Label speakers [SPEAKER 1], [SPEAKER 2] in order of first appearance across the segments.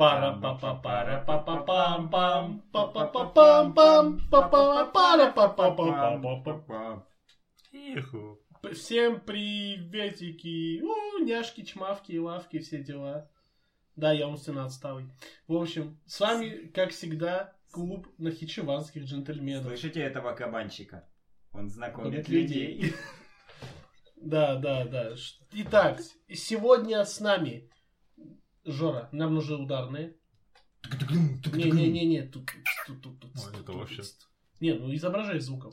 [SPEAKER 1] пара па па пара па па пам пам па па па пам пам па па пара па па па па. Всем приветики! У, няшки, чмавки, лавки, все дела. Да, я умственно отсталый. В общем, с вами, как всегда, клуб нахичеванских джентльменов.
[SPEAKER 2] Слышите этого кабанчика? Он знакомит людей.
[SPEAKER 1] Да, да, да. Итак, сегодня с нами Жора, нам нужны ударные. Не-не-не-не, тут, тут, тут, тут,
[SPEAKER 3] Ой, это вообще.
[SPEAKER 1] Не, ну изображай звуком.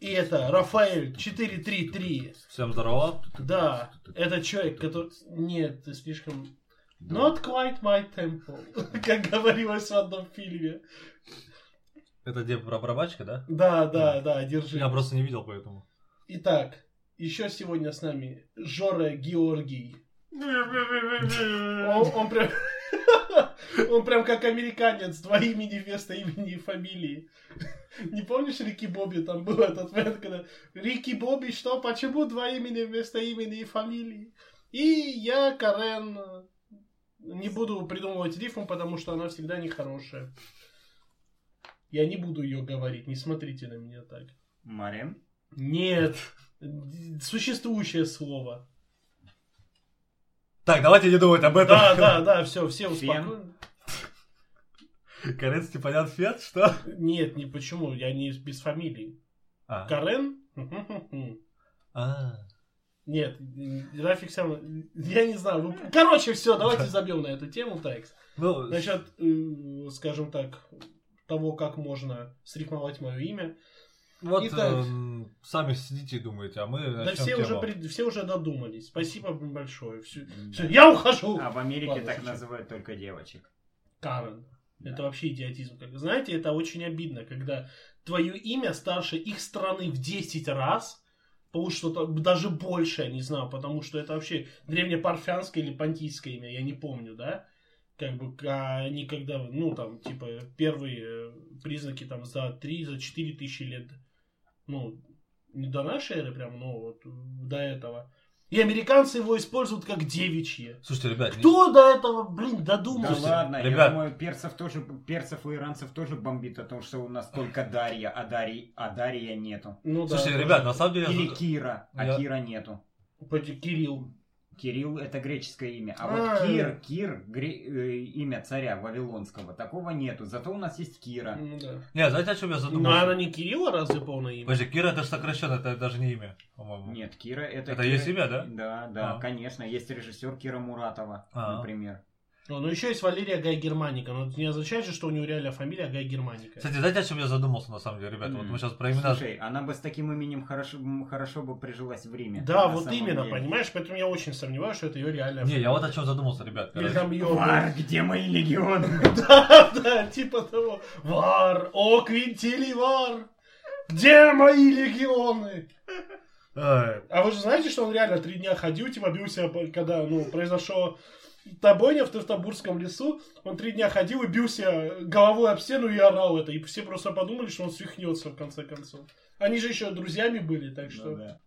[SPEAKER 1] И это Рафаэль 433.
[SPEAKER 3] Всем здорово.
[SPEAKER 1] Да, это человек, который... Нет, ты слишком... Not quite my tempo, как говорилось в одном фильме.
[SPEAKER 3] Это где про барабанщика, да?
[SPEAKER 1] Да, да, да, держи.
[SPEAKER 3] Я просто не видел, поэтому.
[SPEAKER 1] Итак, еще сегодня с нами Жора Георгий. Он, он прям... Он прям как американец, два имени вместо имени и фамилии. Не помнишь Рики Бобби? Там был этот момент, когда Рики Бобби, что, почему два имени вместо имени и фамилии? И я, Карен, не буду придумывать рифму, потому что она всегда нехорошая. Я не буду ее говорить, не смотрите на меня так.
[SPEAKER 2] Марин?
[SPEAKER 1] Нет, существующее слово.
[SPEAKER 3] Так, давайте не думать об этом.
[SPEAKER 1] Да, да, да, все, все успокоены.
[SPEAKER 3] Карен Степанян Фет, что?
[SPEAKER 1] Нет, не почему, я не без фамилии.
[SPEAKER 3] А.
[SPEAKER 1] Карен?
[SPEAKER 3] А.
[SPEAKER 1] Нет, Рафик сам... Я не знаю. вы- Короче, все, давайте забьем на эту тему, Тайкс.
[SPEAKER 3] Ну,
[SPEAKER 1] Насчет, э, скажем так, того, как можно срифмовать мое имя.
[SPEAKER 3] Вот
[SPEAKER 1] Итак.
[SPEAKER 3] эм, сами сидите и думаете, а мы
[SPEAKER 1] Да все уже, при- все уже додумались. Спасибо большое. Всё- всё, я ухожу!
[SPEAKER 2] А в Америке
[SPEAKER 1] Ладно,
[SPEAKER 2] так
[SPEAKER 1] слушай.
[SPEAKER 2] называют только девочек.
[SPEAKER 1] Карен.
[SPEAKER 2] Да.
[SPEAKER 1] Это вообще идиотизм. Как- Знаете, это очень обидно, когда твое имя старше их страны в 10 раз, потому что то- даже больше, я не знаю, потому что это вообще древнепарфянское или понтийское имя, я не помню, да? Как бы а они когда, ну там, типа, первые э, признаки там за 3, за 4 тысячи лет, ну, не до нашей эры прям, но вот до этого. И американцы его используют как девичье.
[SPEAKER 3] Слушайте, ребят, не-
[SPEAKER 1] Кто до этого, блин,
[SPEAKER 2] Да
[SPEAKER 1] додумался?
[SPEAKER 2] ладно, я
[SPEAKER 3] ребят.
[SPEAKER 2] думаю, перцев тоже, перцев и иранцев тоже бомбит о том, что у нас только Дарья, а Дарьи, а Дарья нету.
[SPEAKER 1] Ну, да,
[SPEAKER 3] Слушайте,
[SPEAKER 1] тоже.
[SPEAKER 3] ребят, на самом деле... я
[SPEAKER 2] Или Кира, а
[SPEAKER 3] Я-
[SPEAKER 2] Кира нету.
[SPEAKER 1] Кирилл.
[SPEAKER 2] Кирилл это греческое имя, а
[SPEAKER 1] А.
[SPEAKER 2] вот Кир, Кир гре- э, имя царя Вавилонского, такого нету. Зато у нас есть Кира.
[SPEAKER 1] Ну, да.
[SPEAKER 3] Не, знаете, о чем я
[SPEAKER 1] Но
[SPEAKER 3] задумался?
[SPEAKER 1] она не Кирилла, разве полное имя?
[SPEAKER 3] Подожди, Кира это же сокращенно, это даже не имя, по-моему.
[SPEAKER 2] Нет, Кира это...
[SPEAKER 3] Это
[SPEAKER 2] Кира-
[SPEAKER 3] есть имя, да?
[SPEAKER 2] Да, да,
[SPEAKER 3] А.
[SPEAKER 2] конечно. Есть режиссер Кира Муратова,
[SPEAKER 3] А.
[SPEAKER 2] например.
[SPEAKER 1] Ну, но еще есть Валерия Гай Германика. Но это не означает же, что у него реально фамилия Гай Германика.
[SPEAKER 3] Кстати, знаете, о чем я задумался, на самом деле, ребята? Вот
[SPEAKER 2] М.
[SPEAKER 3] мы сейчас про имена...
[SPEAKER 2] Слушай, она бы с таким именем хорошо, хорошо бы прижилась в Риме.
[SPEAKER 1] Да, вот именно,
[SPEAKER 2] деле.
[SPEAKER 1] понимаешь? Поэтому я очень сомневаюсь, что это ее реальная
[SPEAKER 3] Не, я вот о чем задумался, ребят.
[SPEAKER 1] Или там ее...
[SPEAKER 2] Вар, где мои легионы?
[SPEAKER 1] Да, да, типа того. Вар, о, Квинтилий Вар! Где мои легионы? А вы же знаете, что он реально три дня ходил, типа бился, когда, ну, произошло Табоня в Тевтобурском лесу, он три дня ходил и бился головой об стену и орал это. И все просто подумали, что он свихнется в конце концов. Они же еще друзьями были, так что...
[SPEAKER 2] Ну да.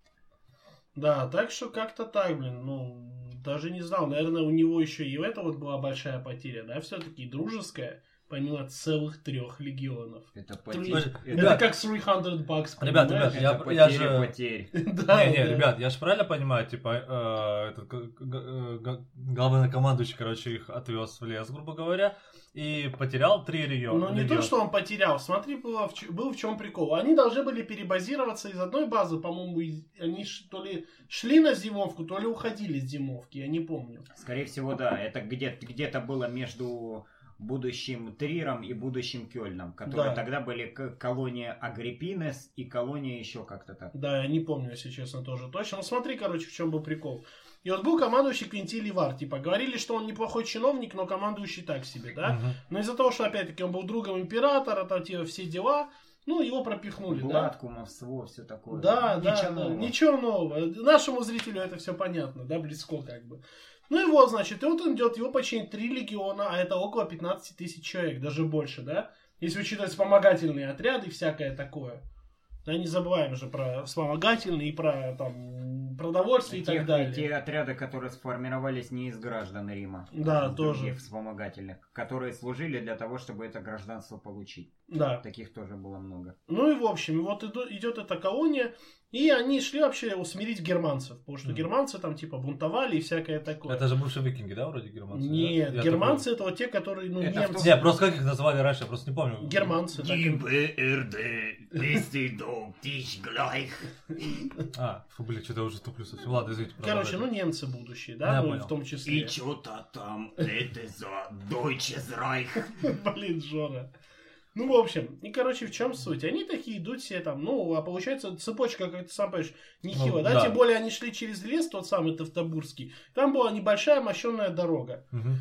[SPEAKER 1] Да, так что как-то так, блин, ну, даже не знал. Наверное, у него еще и это вот была большая потеря, да, все-таки дружеская, помимо целых трех легионов.
[SPEAKER 2] Это потеря.
[SPEAKER 1] Это
[SPEAKER 3] Ребят.
[SPEAKER 1] как 300 бакс,
[SPEAKER 3] Ребят,
[SPEAKER 1] понимаешь?
[SPEAKER 3] ребят, я-
[SPEAKER 2] Это
[SPEAKER 3] я
[SPEAKER 2] потеря
[SPEAKER 3] же-
[SPEAKER 2] потерь.
[SPEAKER 1] Да,
[SPEAKER 3] не, не,
[SPEAKER 1] да.
[SPEAKER 3] ребят, я же правильно понимаю, типа, э, этот г- г- г- главнокомандующий, короче, их отвез в лес, грубо говоря, и потерял три региона.
[SPEAKER 1] Ну, не то, что он потерял. Смотри, было в, был в чем прикол. Они должны были перебазироваться из одной базы, по-моему, из- они ш- то ли шли на зимовку, то ли уходили с зимовки, я не помню.
[SPEAKER 2] Скорее всего, да. Это где- где-то было между будущим Триром и будущим Кёльном, которые
[SPEAKER 1] Да.
[SPEAKER 2] тогда были колония Агриппинес и колония еще как-то так.
[SPEAKER 1] Да, я не помню, если честно, тоже точно. Ну, смотри, короче, в чем был прикол. И вот был командующий Квинтилий Вар. Типа, говорили, что он неплохой чиновник, но командующий так себе, да?
[SPEAKER 3] Мгм.
[SPEAKER 1] Но из-за того, что, опять-таки, он был другом императора, там, типа, все дела, ну, его пропихнули, да?
[SPEAKER 2] Блад, кумовство, все такое.
[SPEAKER 1] Да, да,
[SPEAKER 2] Ничего
[SPEAKER 1] да,
[SPEAKER 2] нового.
[SPEAKER 1] ничего нового. Нашему зрителю это все понятно, да, близко как бы. Ну и вот, значит, и вот он идет, его почти три легиона, а это около 15 тысяч человек, даже больше, да? Если учитывать вспомогательные отряды и всякое такое. Да, не забываем же про вспомогательные и про там продовольствие и
[SPEAKER 2] Те-
[SPEAKER 1] так далее.
[SPEAKER 2] Те отряды, которые сформировались не из граждан Рима,
[SPEAKER 1] Да,
[SPEAKER 2] а из
[SPEAKER 1] тоже.
[SPEAKER 2] других вспомогательных, которые служили для того, чтобы это гражданство получить.
[SPEAKER 1] Да.
[SPEAKER 2] Таких тоже было много.
[SPEAKER 1] Ну и в общем, вот идет эта колония, и они шли вообще усмирить германцев, потому что
[SPEAKER 3] Мгм.
[SPEAKER 1] германцы там типа бунтовали и всякое такое.
[SPEAKER 3] Это же бывшие викинги, да, вроде германцы? да?
[SPEAKER 1] Нет,
[SPEAKER 3] Я
[SPEAKER 1] германцы это вот те, которые, ну,
[SPEAKER 2] Это
[SPEAKER 1] немцы.
[SPEAKER 2] в
[SPEAKER 3] Не, просто как их называли раньше, я просто не помню.
[SPEAKER 1] Германцы. и-
[SPEAKER 2] глайх.
[SPEAKER 3] А, фу, блин, что-то уже туплю совсем. Ладно, извините.
[SPEAKER 1] Короче, ну немцы будущие, да, ну, в том числе.
[SPEAKER 2] что-то там, это за Deutsches Reich.
[SPEAKER 1] Блин, Жора. Ну, в общем, и, короче, в чем суть? Они такие идут себе там, ну, а получается цепочка, как ты сам понимаешь, нехило,
[SPEAKER 3] Ну,
[SPEAKER 1] да?
[SPEAKER 3] да.
[SPEAKER 1] Тем более они шли через лес, тот самый Тавтобурский. Там была небольшая мощенная дорога.
[SPEAKER 3] Мгм.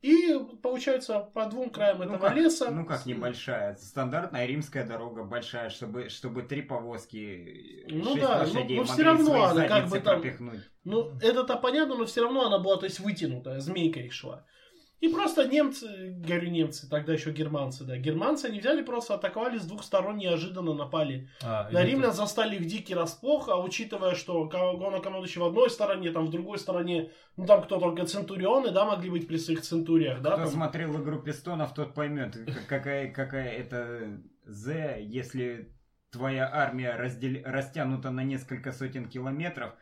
[SPEAKER 1] И, получается, по двум краям
[SPEAKER 2] Ну
[SPEAKER 1] этого
[SPEAKER 2] как,
[SPEAKER 1] леса...
[SPEAKER 2] ну как небольшая, стандартная римская дорога большая, чтобы, чтобы три повозки,
[SPEAKER 1] Ну
[SPEAKER 2] шесть
[SPEAKER 1] да,
[SPEAKER 2] лошадей
[SPEAKER 1] ну- но всё
[SPEAKER 2] могли
[SPEAKER 1] равно
[SPEAKER 2] свои
[SPEAKER 1] она как бы там-
[SPEAKER 2] пропихнуть.
[SPEAKER 1] Ну, это-то понятно, но все равно она была, то есть, вытянутая, змейка их шла. И просто немцы, говорю немцы, тогда еще германцы, да, германцы, они взяли просто атаковали с двух сторон, неожиданно напали
[SPEAKER 3] А,
[SPEAKER 1] На римлян застали их дикий расплох, а учитывая, что главнокомандующий в одной стороне, там в другой стороне, ну там кто только центурионы, да, могли быть при своих центуриях, да,
[SPEAKER 2] Кто
[SPEAKER 1] там.
[SPEAKER 2] смотрел игру пистонов, тот поймет, какая, какая это З, если твоя армия раздел- растянута на несколько сотен километров,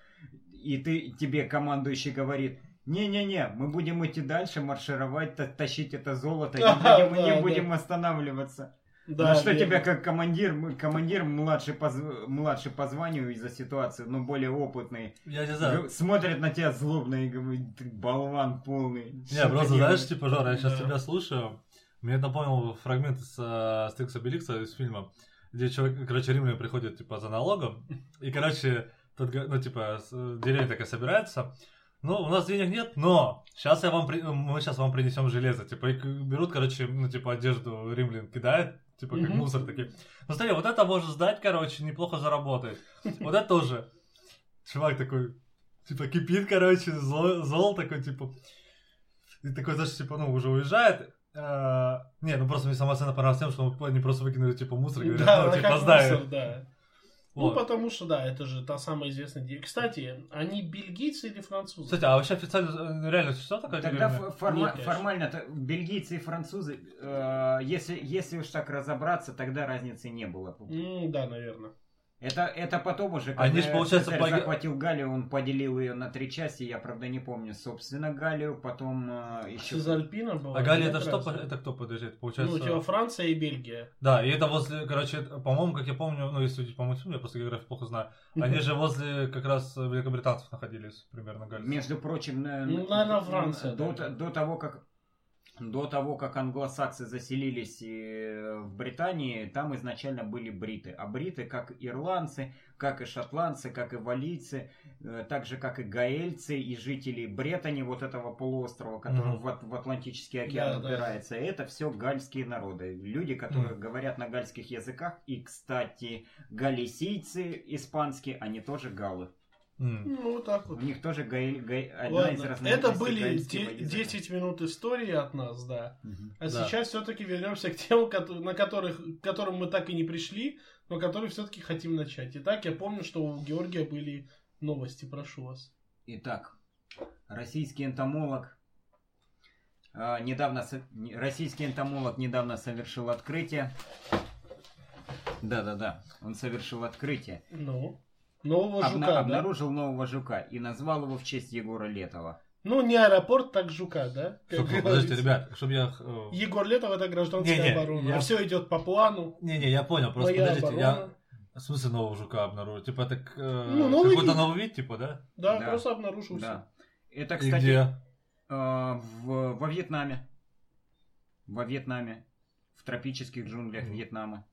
[SPEAKER 2] и ты тебе командующий говорит, не-не-не, мы будем идти дальше, маршировать, та- тащить это золото, не будем, не
[SPEAKER 1] да,
[SPEAKER 2] будем останавливаться.
[SPEAKER 1] Да,
[SPEAKER 2] На что
[SPEAKER 1] верно.
[SPEAKER 2] тебя как командир, командир младший по, младший по званию из-за ситуации, но более опытный,
[SPEAKER 3] Я не знаю.
[SPEAKER 2] смотрит на тебя злобно и говорит, ты болван полный.
[SPEAKER 3] Не, просто
[SPEAKER 2] делаешь?»
[SPEAKER 3] знаешь, типа, Жора, я сейчас
[SPEAKER 1] Да.
[SPEAKER 3] тебя слушаю. Мне напомнил фрагмент из э, Астерикса Беликса из фильма, где человек, короче, римляне приходят, типа, за налогом, и, короче, тут, га- ну, типа, с- деревня такая собирается, ну, у нас денег нет, но сейчас я вам, при- мы сейчас вам принесем железо, типа, и берут, короче, ну, типа, одежду римлян кидают, типа, как
[SPEAKER 1] Мгм.
[SPEAKER 3] мусор такие. Ну, смотри, вот это можно сдать, короче, неплохо заработает. Вот это тоже. Чувак такой, типа, кипит, короче, зол, зол такой, типа, и такой, знаешь, типа, ну, уже уезжает. А, не, ну просто мне сама сцена понравилась тем, что они просто выкинули, типа, мусор, и говорят,
[SPEAKER 1] Да,
[SPEAKER 3] ну, типа, сдай.
[SPEAKER 1] да. Ну,
[SPEAKER 3] Вот.
[SPEAKER 1] потому что, да, это же та самая известная... де- Кстати, они бельгийцы или французы?
[SPEAKER 3] Кстати, а вообще официально э, реально существует такая
[SPEAKER 2] Тогда
[SPEAKER 3] деревня?
[SPEAKER 2] форма-
[SPEAKER 1] Нет, конечно.
[SPEAKER 2] формально бельгийцы и французы, э, если, если уж так разобраться, тогда разницы не было.
[SPEAKER 1] М, да, наверное.
[SPEAKER 2] Это, это потом уже, когда
[SPEAKER 3] Они ж, получается,
[SPEAKER 2] Цезарь
[SPEAKER 3] поги-
[SPEAKER 2] захватил Галлию, он поделил ее на три части, я, правда, не помню, собственно, Галлию, потом э, еще...
[SPEAKER 1] Цезальпина была.
[SPEAKER 3] А Галия
[SPEAKER 1] да,
[SPEAKER 3] это что?
[SPEAKER 1] разве?
[SPEAKER 3] Это кто, подожди, это
[SPEAKER 1] Ну,
[SPEAKER 3] получается...
[SPEAKER 1] типа Франция и Бельгия.
[SPEAKER 3] Да, и это возле, короче, по-моему, как я помню, ну, если судить по мультфильму, я просто географию плохо знаю, они же возле как раз великобританцев находились, примерно, Галия.
[SPEAKER 2] Между прочим, на-
[SPEAKER 1] Ну, наверное, Франция,
[SPEAKER 2] До,
[SPEAKER 1] да.
[SPEAKER 2] до того, как до того, как англосаксы заселились э, в Британии, там изначально были бриты. А бриты, как ирландцы, как и шотландцы, как и валийцы, э, так же, как и гаэльцы и жители Бретани, вот этого полуострова, который
[SPEAKER 3] Мгм.
[SPEAKER 2] в, в Атлантический океан
[SPEAKER 1] Да, да.
[SPEAKER 2] упирается, это все гальские народы. Люди, которые говорят на гальских языках. И, кстати, галисийцы испанские, они тоже галы.
[SPEAKER 3] М.
[SPEAKER 1] Ну, вот так
[SPEAKER 2] У
[SPEAKER 1] вот.
[SPEAKER 2] них тоже гаэль, гаэль- одна
[SPEAKER 1] Ладно,
[SPEAKER 2] из
[SPEAKER 1] это
[SPEAKER 2] разновидностей
[SPEAKER 1] были
[SPEAKER 2] языка.
[SPEAKER 1] 10 минут истории от нас, да.
[SPEAKER 2] Мгм.
[SPEAKER 1] А
[SPEAKER 3] Да.
[SPEAKER 1] сейчас все-таки вернемся к тем, на которых, к которым мы так и не пришли, но которые все-таки хотим начать. Итак, я помню, что у Георгия были новости, прошу вас.
[SPEAKER 2] Итак, российский энтомолог а, недавно со- российский энтомолог недавно совершил открытие. Да-да-да, он совершил открытие.
[SPEAKER 1] Ну, нового
[SPEAKER 2] Обна-
[SPEAKER 1] жука, да?
[SPEAKER 2] обнаружил нового жука и назвал его в честь Егора Летова.
[SPEAKER 1] Ну, не аэропорт, так жука, да? Как
[SPEAKER 3] Стоп, подождите, ребят, чтобы я... э,
[SPEAKER 1] Егор Летов это гражданская
[SPEAKER 3] Не-не,
[SPEAKER 1] оборона.
[SPEAKER 3] я-
[SPEAKER 1] Все идет по плану.
[SPEAKER 3] Не-не, я понял, просто
[SPEAKER 1] Моя
[SPEAKER 3] подождите, я...
[SPEAKER 1] оборона.
[SPEAKER 3] В смысле нового жука обнаружил? Типа это к- э,
[SPEAKER 1] Ну, новый
[SPEAKER 3] какой-то
[SPEAKER 1] вид.
[SPEAKER 3] новый вид, типа, да?
[SPEAKER 1] Да,
[SPEAKER 2] Да.
[SPEAKER 1] просто обнаружился.
[SPEAKER 2] Да. Это,
[SPEAKER 3] И
[SPEAKER 2] кстати,
[SPEAKER 3] где?
[SPEAKER 2] э, в- во Вьетнаме. Во Вьетнаме. В тропических джунглях
[SPEAKER 3] Мгм.
[SPEAKER 2] Вьетнама.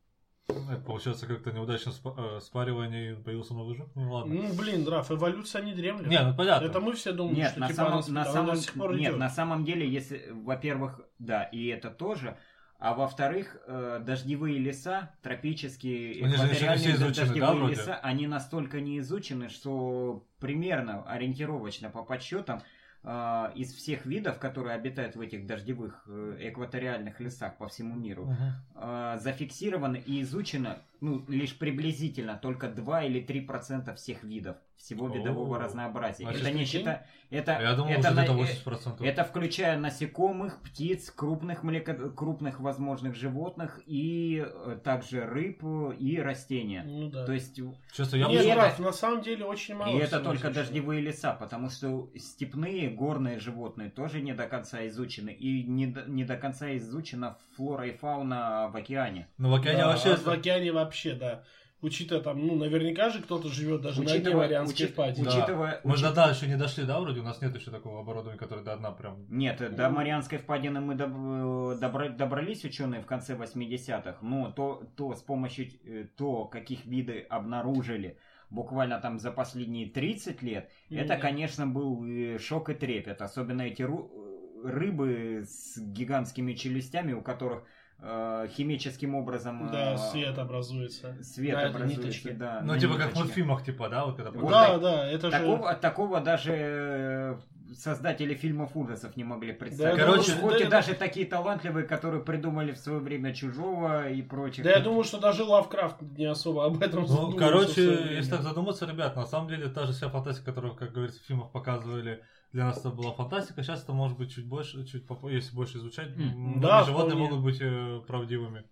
[SPEAKER 3] Ну, это, получается, как-то неудачно спа- э, спаривание и появился новый жук? Ну ладно.
[SPEAKER 1] Ну, блин, Раф, эволюция не дремлет.
[SPEAKER 3] Не, ну понятно.
[SPEAKER 1] Это мы все думаем,
[SPEAKER 2] Нет,
[SPEAKER 1] что
[SPEAKER 2] на
[SPEAKER 1] типа
[SPEAKER 2] самом,
[SPEAKER 1] она
[SPEAKER 2] на самом,
[SPEAKER 1] до сих пор
[SPEAKER 2] нет,
[SPEAKER 1] идет.
[SPEAKER 2] на самом деле, если, во-первых, да, и это тоже, а во-вторых, э, дождевые леса, тропические,
[SPEAKER 3] Они
[SPEAKER 2] экваториальные
[SPEAKER 3] изучены,
[SPEAKER 2] дождевые
[SPEAKER 3] да, вроде?
[SPEAKER 2] леса, они настолько не изучены, что примерно, ориентировочно по подсчетам, из всех видов, которые обитают в этих дождевых э, экваториальных лесах по всему миру,
[SPEAKER 3] Мгм.
[SPEAKER 2] э, зафиксировано и изучено ну, лишь приблизительно только 2 или 3 процента всех видов всего
[SPEAKER 3] О.
[SPEAKER 2] видового разнообразия.
[SPEAKER 3] А
[SPEAKER 2] это не считая... Это,
[SPEAKER 3] Я думал,
[SPEAKER 2] это, на-
[SPEAKER 3] где-то
[SPEAKER 2] э,
[SPEAKER 3] 80%.
[SPEAKER 2] это включая насекомых, птиц, крупных млеко... крупных возможных животных и э, также рыб и растения.
[SPEAKER 1] Ну да.
[SPEAKER 2] То есть
[SPEAKER 3] Честно, я
[SPEAKER 1] Нет,
[SPEAKER 3] бы...
[SPEAKER 2] это-
[SPEAKER 1] на самом деле очень мало.
[SPEAKER 2] и это только
[SPEAKER 1] изучено.
[SPEAKER 2] дождевые леса, потому что степные горные животные тоже не до конца изучены. И не до, не до конца изучена флора и фауна в океане.
[SPEAKER 3] Ну, в океане
[SPEAKER 1] Да,
[SPEAKER 3] вообще...
[SPEAKER 1] а в океане вообще, да. Учитывая там, ну, наверняка же кто-то живет даже на дне Марианской
[SPEAKER 2] учит-
[SPEAKER 1] впадины.
[SPEAKER 3] Да.
[SPEAKER 2] учитывая,
[SPEAKER 3] Мы
[SPEAKER 2] учит-
[SPEAKER 3] до дна еще не дошли, да, вроде? У нас нет еще такого оборудования, которое до дна прям...
[SPEAKER 2] Нет, до Марианской впадины мы доб- добра- добрались ученые в конце 80-х, но то, то с помощью э, то, каких виды обнаружили буквально там за последние 30 лет, это,
[SPEAKER 1] Мгм.
[SPEAKER 2] конечно, был э, шок и трепет. Особенно эти ру- рыбы с гигантскими челюстями, у которых э, химическим образом
[SPEAKER 1] Да,
[SPEAKER 2] э,
[SPEAKER 1] свет образуется.
[SPEAKER 2] свет
[SPEAKER 1] Да,
[SPEAKER 2] образуется,
[SPEAKER 1] ниточки.
[SPEAKER 2] да,
[SPEAKER 3] Ну, типа как в мультфильмах, типа, да, вот когда...
[SPEAKER 2] Вот
[SPEAKER 1] да,
[SPEAKER 2] так.
[SPEAKER 1] да, это же...
[SPEAKER 2] Такого, такого даже э, создатели фильмов ужасов не могли представить.
[SPEAKER 1] Да,
[SPEAKER 3] Короче,
[SPEAKER 2] хоть
[SPEAKER 1] да,
[SPEAKER 2] и
[SPEAKER 1] да.
[SPEAKER 2] даже такие талантливые, которые придумали в свое время Чужого и прочих.
[SPEAKER 1] Да я думаю, что даже Лавкрафт не особо об этом
[SPEAKER 3] Ну, короче, если так задуматься, ребят, на самом деле та же вся фантастика, которую, как говорится, в фильмах показывали, для нас это была фантастика, сейчас это может быть чуть больше, чуть попо- если больше изучать, многие
[SPEAKER 1] да,
[SPEAKER 3] животные
[SPEAKER 1] вполне.
[SPEAKER 3] могут быть э, правдивыми.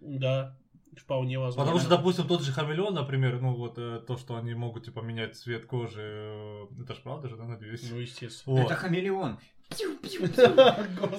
[SPEAKER 1] Да, вполне возможно.
[SPEAKER 3] Потому что, допустим, тот же хамелеон, например, ну вот э, то, что они могут типа менять цвет кожи, э, это ж правда же, да, надеюсь.
[SPEAKER 1] Ну, естественно.
[SPEAKER 3] Вот.
[SPEAKER 2] Это хамелеон.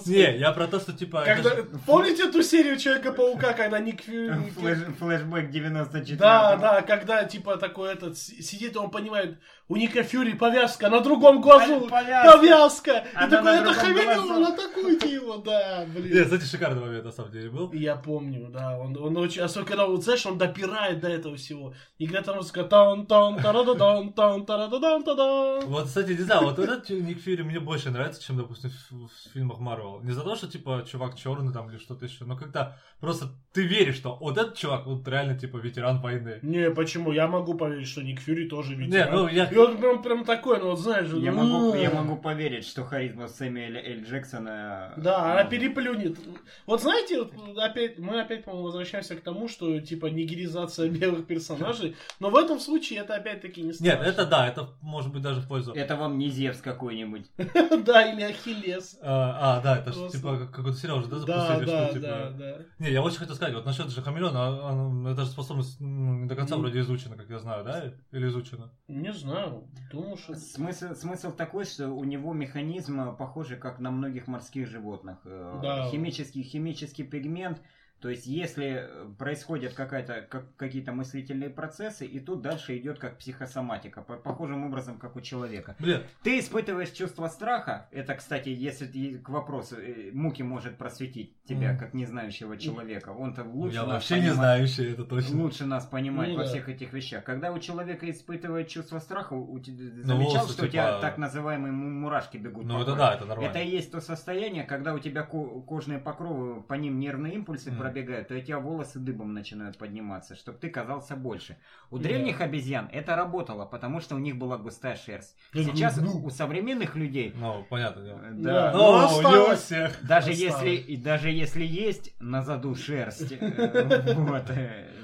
[SPEAKER 3] Не, я про то, что типа...
[SPEAKER 1] Когда... Помните эту серию Человека-паука, когда Ник
[SPEAKER 2] Флэш- Флэшбэк 94
[SPEAKER 1] Да, да, когда типа такой этот сидит, он понимает, у Ника Фьюри повязка на другом глазу.
[SPEAKER 2] Повязка.
[SPEAKER 1] Повязка! И такой, это хамелеон,
[SPEAKER 2] глазу».
[SPEAKER 1] атакуйте его, да, блин.
[SPEAKER 3] кстати, шикарный момент на самом деле был.
[SPEAKER 1] Я помню, да, он, он очень, особенно когда, вот, знаешь, он допирает до этого всего. И когда там музыка тон тон тарададон тон тарададон тадан
[SPEAKER 3] Вот, кстати, не знаю, вот этот Ник Фьюри мне больше нравится, чем, допустим, в, в фильмах Марвел. Не за то, что, типа, чувак черный там или что-то еще, но когда просто ты веришь, что вот этот чувак, вот реально, типа, ветеран войны.
[SPEAKER 1] Не, почему? Я могу поверить, что Ник Фьюри тоже
[SPEAKER 3] Не,
[SPEAKER 1] ветеран.
[SPEAKER 3] ну я...
[SPEAKER 1] И он прям, прям такой, ну вот знаешь,
[SPEAKER 2] Я
[SPEAKER 1] ну,
[SPEAKER 2] могу, я могу поверить, что харизма Сэмюэля Эль Джексона...
[SPEAKER 1] Да, она
[SPEAKER 2] ну,
[SPEAKER 1] переплюнет. Вот знаете, вот опять, мы опять, по-моему, возвращаемся к тому, что типа нигеризация белых персонажей, но в этом случае это опять-таки не страшно.
[SPEAKER 3] Нет, это да, это может быть даже в пользу.
[SPEAKER 2] Это вам не Зевс какой-нибудь.
[SPEAKER 1] Да, или Ахиллес.
[SPEAKER 3] А, а, да, это же типа как- какой-то сериал же, да, запустили,
[SPEAKER 1] да,
[SPEAKER 3] что типа...
[SPEAKER 1] да, да.
[SPEAKER 3] Не, я очень хотел сказать, вот насчет же хамелеона, а- это же способность не до конца
[SPEAKER 1] Ну.
[SPEAKER 3] вроде изучена, как я знаю, да? Или изучена?
[SPEAKER 1] Не знаю, думаю, что...
[SPEAKER 2] Смысл, смысл такой, что у него механизм э, похожий, как на многих морских животных. Э,
[SPEAKER 1] Да.
[SPEAKER 2] Химический, химический пигмент. То есть, если происходят какая-то, как, какие-то мыслительные процессы, и тут дальше идет как психосоматика, по- похожим образом, как у человека.
[SPEAKER 3] Блин,
[SPEAKER 2] Ты испытываешь чувство страха. Это, кстати, если к вопросу, э, Муки может просветить тебя,
[SPEAKER 3] Мгм.
[SPEAKER 2] как незнающего человека. Он-то лучше
[SPEAKER 3] я
[SPEAKER 2] нас
[SPEAKER 3] вообще не
[SPEAKER 2] понимает.
[SPEAKER 3] знающий, это точно.
[SPEAKER 2] Лучше нас понимать
[SPEAKER 1] Ну
[SPEAKER 2] во
[SPEAKER 1] да.
[SPEAKER 2] всех этих вещах. Когда у человека испытывает чувство страха, у
[SPEAKER 3] Ну,
[SPEAKER 2] замечал,
[SPEAKER 3] волосы,
[SPEAKER 2] что у тебя
[SPEAKER 3] типа-
[SPEAKER 2] так называемые му- мурашки бегут.
[SPEAKER 3] Ну это да, это нормально.
[SPEAKER 2] Это и есть то состояние, когда у тебя ко- кожные покровы, по ним нервные импульсы
[SPEAKER 3] Мгм.
[SPEAKER 2] Пробегают, то у тебя волосы дыбом начинают подниматься, чтобы ты казался больше. У
[SPEAKER 1] Да.
[SPEAKER 2] древних обезьян это работало, потому что у них была густая шерсть.
[SPEAKER 1] Да,
[SPEAKER 2] Сейчас
[SPEAKER 1] ну,
[SPEAKER 2] у современных людей,
[SPEAKER 3] Ну, понятно
[SPEAKER 2] э,
[SPEAKER 1] Да.
[SPEAKER 2] да,
[SPEAKER 1] Ну,
[SPEAKER 3] О, у него всех.
[SPEAKER 2] даже
[SPEAKER 1] Осталось.
[SPEAKER 2] если, и даже если есть на заду шерсть, э, вот,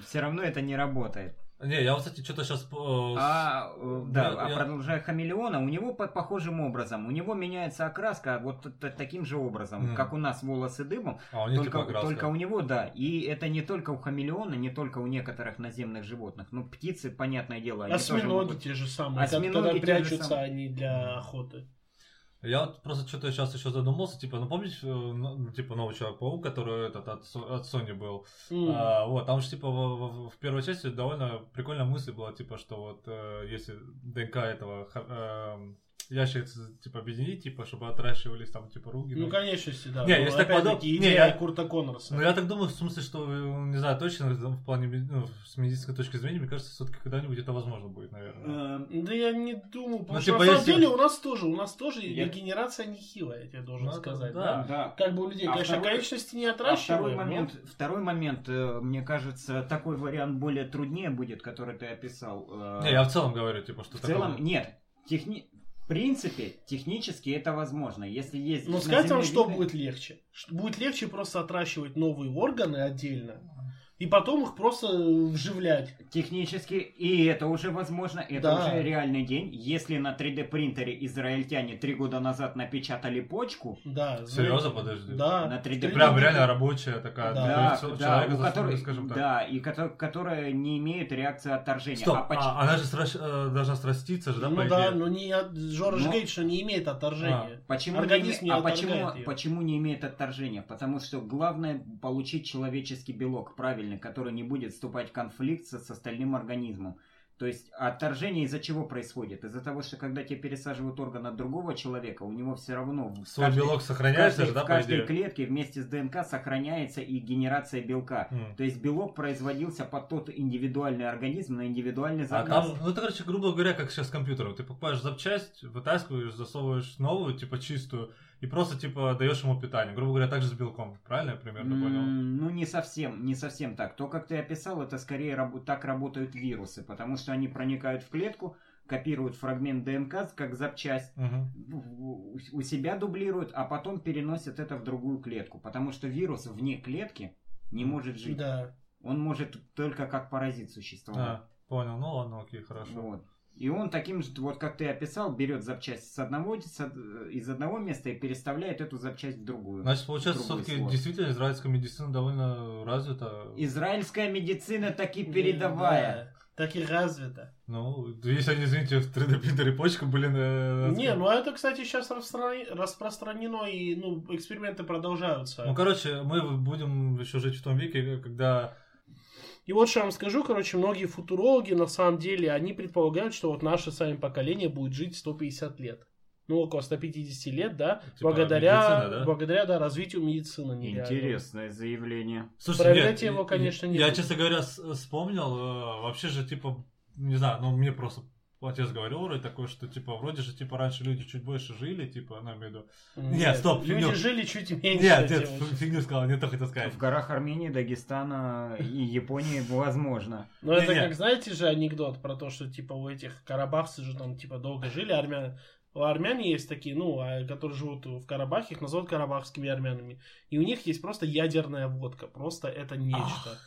[SPEAKER 2] все равно это не работает.
[SPEAKER 3] Не, я вот, кстати, что-то сейчас...
[SPEAKER 2] А, э, да,
[SPEAKER 3] Я-
[SPEAKER 2] а
[SPEAKER 3] я-
[SPEAKER 2] продолжая хамелеона, у него по похожим образом. У него меняется окраска вот таким же образом,
[SPEAKER 3] Мгм.
[SPEAKER 2] как у нас волосы дыбом.
[SPEAKER 3] А у них
[SPEAKER 2] Только,
[SPEAKER 3] типа
[SPEAKER 2] только у него, да. И это не только у хамелеона, не только у некоторых наземных животных. Ну, птицы, понятное дело, они тоже
[SPEAKER 1] Осьминоги
[SPEAKER 2] могут.
[SPEAKER 1] те же самые,
[SPEAKER 2] Осьминоги
[SPEAKER 1] когда
[SPEAKER 2] те же
[SPEAKER 1] прячутся
[SPEAKER 2] самые.
[SPEAKER 1] они для охоты.
[SPEAKER 3] Я вот просто что-то сейчас еще задумался, типа, ну помните, э, ну, типа, новый Человек-паук, который этот от, от Sony был?
[SPEAKER 1] М.
[SPEAKER 3] А, вот, там же, типа, в, в- в первой части довольно прикольная мысль была, типа, что вот э, если ДНК этого ха- ящерицы, типа, объединить, типа, чтобы отращивались там, типа, руки.
[SPEAKER 1] Ну,
[SPEAKER 3] ноги.
[SPEAKER 1] конечности, да.
[SPEAKER 3] Не,
[SPEAKER 1] Ну,
[SPEAKER 3] если так подумать- не, я-
[SPEAKER 1] Курта Коннорса.
[SPEAKER 3] Ну, я так думаю, в смысле, что, э, не знаю, точно, в плане, ну, с медицинской точки зрения, мне кажется, все-таки когда-нибудь это возможно будет, наверное.
[SPEAKER 2] Э,
[SPEAKER 1] Да я не думаю, потому
[SPEAKER 3] Ну,
[SPEAKER 1] что
[SPEAKER 3] типа,
[SPEAKER 1] на самом
[SPEAKER 3] если-
[SPEAKER 1] деле у нас тоже, у нас тоже
[SPEAKER 2] Я-
[SPEAKER 1] регенерация нехилая, я тебе должен
[SPEAKER 3] Ну,
[SPEAKER 1] сказать,
[SPEAKER 3] да.
[SPEAKER 1] да?
[SPEAKER 2] Да.
[SPEAKER 1] Как бы у людей,
[SPEAKER 2] А
[SPEAKER 1] конечно,
[SPEAKER 2] второй-
[SPEAKER 1] конечности не
[SPEAKER 2] А второй
[SPEAKER 1] отращиваем, но-
[SPEAKER 2] момент, второй момент, э, мне кажется, такой вариант более труднее будет, который ты описал. Э,
[SPEAKER 3] Не, я в целом говорю, типа, что
[SPEAKER 2] В целом,
[SPEAKER 3] такое-
[SPEAKER 2] нет. Техни... В принципе, технически это возможно. Если есть...
[SPEAKER 1] Ну, сказать вам,
[SPEAKER 2] наземные
[SPEAKER 1] что
[SPEAKER 2] виды-
[SPEAKER 1] будет легче. Будет легче просто отращивать новые органы отдельно, и потом их просто вживлять.
[SPEAKER 2] Технически, и это уже возможно, это
[SPEAKER 1] Да.
[SPEAKER 2] уже реальный день. Если на 3D принтере израильтяне три года назад напечатали почку,
[SPEAKER 1] Да,
[SPEAKER 3] Серьезно, подожди?
[SPEAKER 1] Да.
[SPEAKER 2] На 3D
[SPEAKER 3] Прям реально рабочая такая.
[SPEAKER 1] Да.
[SPEAKER 2] да, да, у которой,
[SPEAKER 3] скажем так.
[SPEAKER 2] да, и кото- которая не имеет реакции отторжения.
[SPEAKER 3] Стоп,
[SPEAKER 2] А поч-
[SPEAKER 3] а, она же сращ- э, должна сраститься же, да,
[SPEAKER 1] ну
[SPEAKER 3] по
[SPEAKER 1] да,
[SPEAKER 3] идее?
[SPEAKER 1] но не Жорж
[SPEAKER 2] Но-
[SPEAKER 1] говорит, что не имеет отторжения.
[SPEAKER 2] Почему
[SPEAKER 1] Организм
[SPEAKER 2] не,
[SPEAKER 1] не
[SPEAKER 2] а почему, почему не имеет отторжения? Потому что главное получить человеческий белок правильный, который не будет вступать в конфликт со- с остальным организмом. То есть отторжение из-за чего происходит? Из-за того, что когда тебе пересаживают орган от другого человека, у него все равно
[SPEAKER 3] Свой
[SPEAKER 2] каждой-
[SPEAKER 3] белок сохраняется
[SPEAKER 2] каждой,
[SPEAKER 3] же, да,
[SPEAKER 2] в каждой клетке вместе с ДНК сохраняется и генерация белка.
[SPEAKER 3] М.
[SPEAKER 2] То есть белок производился под тот индивидуальный организм на индивидуальный
[SPEAKER 3] А
[SPEAKER 2] заказ.
[SPEAKER 3] там, ну это, короче, грубо говоря, как сейчас с компьютером. Ты покупаешь запчасть, вытаскиваешь, засовываешь новую, типа чистую, и просто, типа, даешь ему питание. Грубо говоря, так же с белком. Правильно я примерно понял?
[SPEAKER 2] М, Ну, не совсем, не совсем так. То, как ты описал, это скорее раб- так работают вирусы, потому что они проникают в клетку, копируют фрагмент ДНК как запчасть,
[SPEAKER 3] Мгм.
[SPEAKER 2] у у себя дублируют, а потом переносят это в другую клетку, потому что вирус вне клетки не может жить.
[SPEAKER 1] Да.
[SPEAKER 2] Он может только как паразит существовать.
[SPEAKER 3] А, понял. Ну ладно, окей, хорошо.
[SPEAKER 2] Вот. И он таким же, вот как ты описал, берет запчасть с одного, из одного места и переставляет эту запчасть в другую.
[SPEAKER 3] Значит, получается, все-таки действительно израильская медицина довольно развита.
[SPEAKER 2] Израильская медицина таки передовая.
[SPEAKER 1] Да, Так и развито.
[SPEAKER 3] Ну, если они, извините, в 3D принтере почку, блин... э,
[SPEAKER 1] Не, ну это, кстати, сейчас распространено, и ну, эксперименты продолжаются.
[SPEAKER 3] Ну, короче, мы будем еще жить в том веке, когда...
[SPEAKER 1] И вот что я вам скажу, короче, многие футурологи, на самом деле, они предполагают, что вот наше с вами поколение будет жить 150 лет. Ну, около 150 лет, да,
[SPEAKER 3] Типа
[SPEAKER 1] благодаря,
[SPEAKER 3] медицина, да?
[SPEAKER 1] благодаря да, развитию медицины. нереальному.
[SPEAKER 2] Интересное заявление.
[SPEAKER 1] Проверять
[SPEAKER 3] нет,
[SPEAKER 1] его, конечно, не
[SPEAKER 3] Я,
[SPEAKER 1] буду.
[SPEAKER 3] честно говоря, вспомнил, э, вообще же, типа, не знаю, ну, мне просто отец говорил вроде такое, что, типа, вроде же, типа, раньше люди чуть больше жили, типа, в виду... Нет, стоп,
[SPEAKER 1] Люди
[SPEAKER 3] фигню.
[SPEAKER 1] жили чуть меньше.
[SPEAKER 3] Нет, нет, фигню сказал, не то хотел сказать.
[SPEAKER 2] В горах Армении, Дагестана и Японии возможно.
[SPEAKER 1] Ну, это
[SPEAKER 3] Не-не.
[SPEAKER 1] как, знаете же, анекдот про то, что, типа, у этих карабахцы же там, типа, долго жили, армяне. У армяне есть такие, ну, а, которые живут в Карабахе, их называют карабахскими армянами. И у них есть просто ядерная водка. Просто это нечто.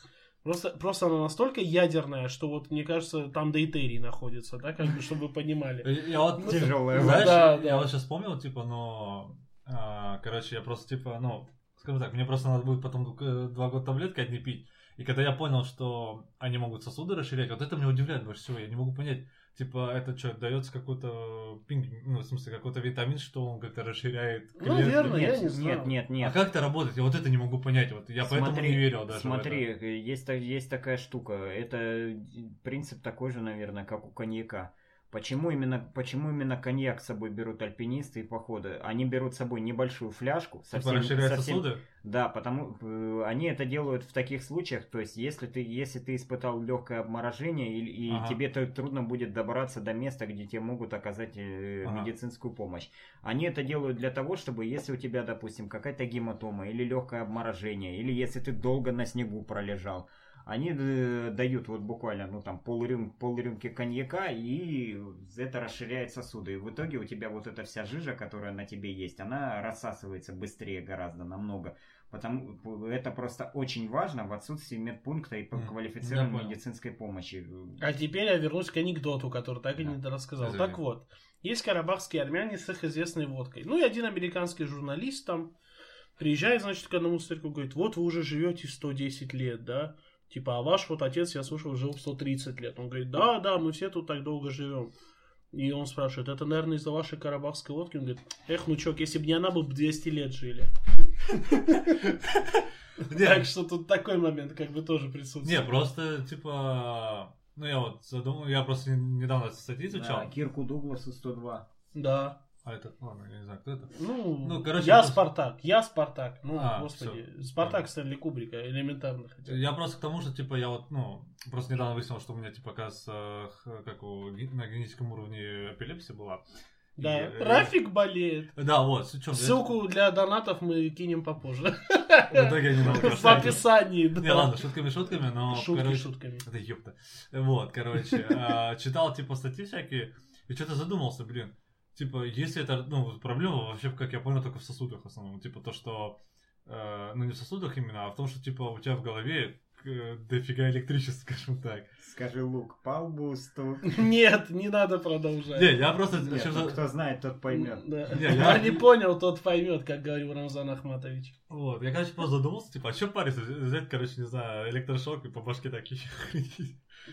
[SPEAKER 1] Просто, просто она настолько ядерная, что вот, мне кажется, там дейтерий находится, да, как бы, чтобы вы понимали.
[SPEAKER 3] Я- вот,
[SPEAKER 1] Ну,
[SPEAKER 2] Тяжелая
[SPEAKER 3] знаешь,
[SPEAKER 1] Да,
[SPEAKER 3] я вот сейчас вспомнил, типа, но, а, короче, я просто, типа, ну, скажем так, мне просто надо будет потом э, два года таблетки одни пить. И когда я понял, что они могут сосуды расширять, вот это меня удивляет больше всего. Я не могу понять, типа, это что, дается какой-то пинг, ну, в смысле, какой-то витамин, что он как-то расширяет
[SPEAKER 1] Ну, верно, я
[SPEAKER 2] нет,
[SPEAKER 1] не знаю.
[SPEAKER 2] нет, нет,
[SPEAKER 3] А
[SPEAKER 2] нет.
[SPEAKER 3] как это работает? Я вот это не могу понять. Вот я поэтому
[SPEAKER 2] Смотри,
[SPEAKER 3] не верил даже. в
[SPEAKER 2] Смотри,
[SPEAKER 3] это.
[SPEAKER 2] есть, та- есть такая штука. Это принцип такой же, наверное, как у коньяка. Почему именно, почему именно коньяк с собой берут альпинисты и походы? Они берут с собой небольшую фляжку.
[SPEAKER 3] Типа
[SPEAKER 2] совсем-
[SPEAKER 3] расширяет
[SPEAKER 2] совсем-
[SPEAKER 3] сосуды?
[SPEAKER 2] Да, потому э, они это делают в таких случаях, то есть если ты если ты испытал легкое обморожение и, и
[SPEAKER 3] Ага.
[SPEAKER 2] тебе трудно будет добраться до места, где тебе могут оказать э,
[SPEAKER 3] Ага.
[SPEAKER 2] медицинскую помощь, они это делают для того, чтобы если у тебя, допустим, какая-то гематома или легкое обморожение, или если ты долго на снегу пролежал, они э, дают вот буквально, ну там полрюм, полрюмки коньяка, и это расширяет сосуды. И в итоге у тебя вот эта вся жижа, которая на тебе есть, она рассасывается быстрее гораздо, намного. Потому это просто очень важно в отсутствии медпункта и квалифицированной
[SPEAKER 3] понял.
[SPEAKER 2] медицинской помощи.
[SPEAKER 1] А теперь я вернусь к анекдоту, который так и не
[SPEAKER 2] Да.
[SPEAKER 1] рассказал.
[SPEAKER 3] Извини.
[SPEAKER 1] Так вот, есть карабахские армяне с их известной водкой. Ну и один американский журналист там приезжает, значит, к одному старику, говорит, вот вы уже живете 110 лет, да? Типа, а ваш вот отец, я слышал, жил 130 лет. Он говорит, да, да, мы все тут так долго живем. И он спрашивает, это, наверное, из-за вашей карабахской водки? Он говорит, эх, внучок, если бы не она, бы 200 лет жили. Так что тут такой момент как бы тоже присутствует.
[SPEAKER 3] Не, просто, типа, ну я вот задумал, я просто недавно статьи изучал.
[SPEAKER 2] Кирку Дугласу 102.
[SPEAKER 1] Да.
[SPEAKER 3] А это, ладно, я не знаю, кто это.
[SPEAKER 1] Ну,
[SPEAKER 3] Ну, короче,
[SPEAKER 1] я
[SPEAKER 3] просто-
[SPEAKER 1] Спартак, я Спартак. Ну,
[SPEAKER 3] А,
[SPEAKER 1] господи,
[SPEAKER 3] всё.
[SPEAKER 1] Спартак Стэнли Кубрика, элементарно хотя бы.
[SPEAKER 3] Я просто к тому, что, типа, я вот, ну, просто недавно выяснил, что у меня, типа, оказывается, как у, на генетическом уровне эпилепсия была. И,
[SPEAKER 1] Да,
[SPEAKER 3] э,
[SPEAKER 1] Рафик болеет.
[SPEAKER 3] Да, вот, чем
[SPEAKER 1] Ссылку для донатов мы кинем попозже.
[SPEAKER 3] В итоге они нам
[SPEAKER 1] В описании, да.
[SPEAKER 3] Не, ладно, шутками шутками, но,
[SPEAKER 1] Шутки
[SPEAKER 3] короче,
[SPEAKER 1] шутками.
[SPEAKER 3] Да ёпта. Вот, короче, а, читал, типа, статьи всякие, и что-то задумался, блин. Типа, если это, ну, вот проблема вообще, как я понял, только в сосудах в основном. Типа, то, что, э, ну, не в сосудах именно, а в том, что, типа, у тебя в голове э, дофига электричества, скажем так.
[SPEAKER 2] Скажи, Лук, по лбу
[SPEAKER 1] Нет, не надо продолжать.
[SPEAKER 3] Не, я просто...
[SPEAKER 2] Нет, ну, кто знает, тот поймет.
[SPEAKER 1] Да.
[SPEAKER 3] Не,
[SPEAKER 1] Кто
[SPEAKER 3] я-
[SPEAKER 1] не понял, тот поймет, как говорил Рамзан Ахматович.
[SPEAKER 3] Вот, я, короче, просто задумался, типа, а что париться? Взять, короче, не знаю, электрошок и по башке так еще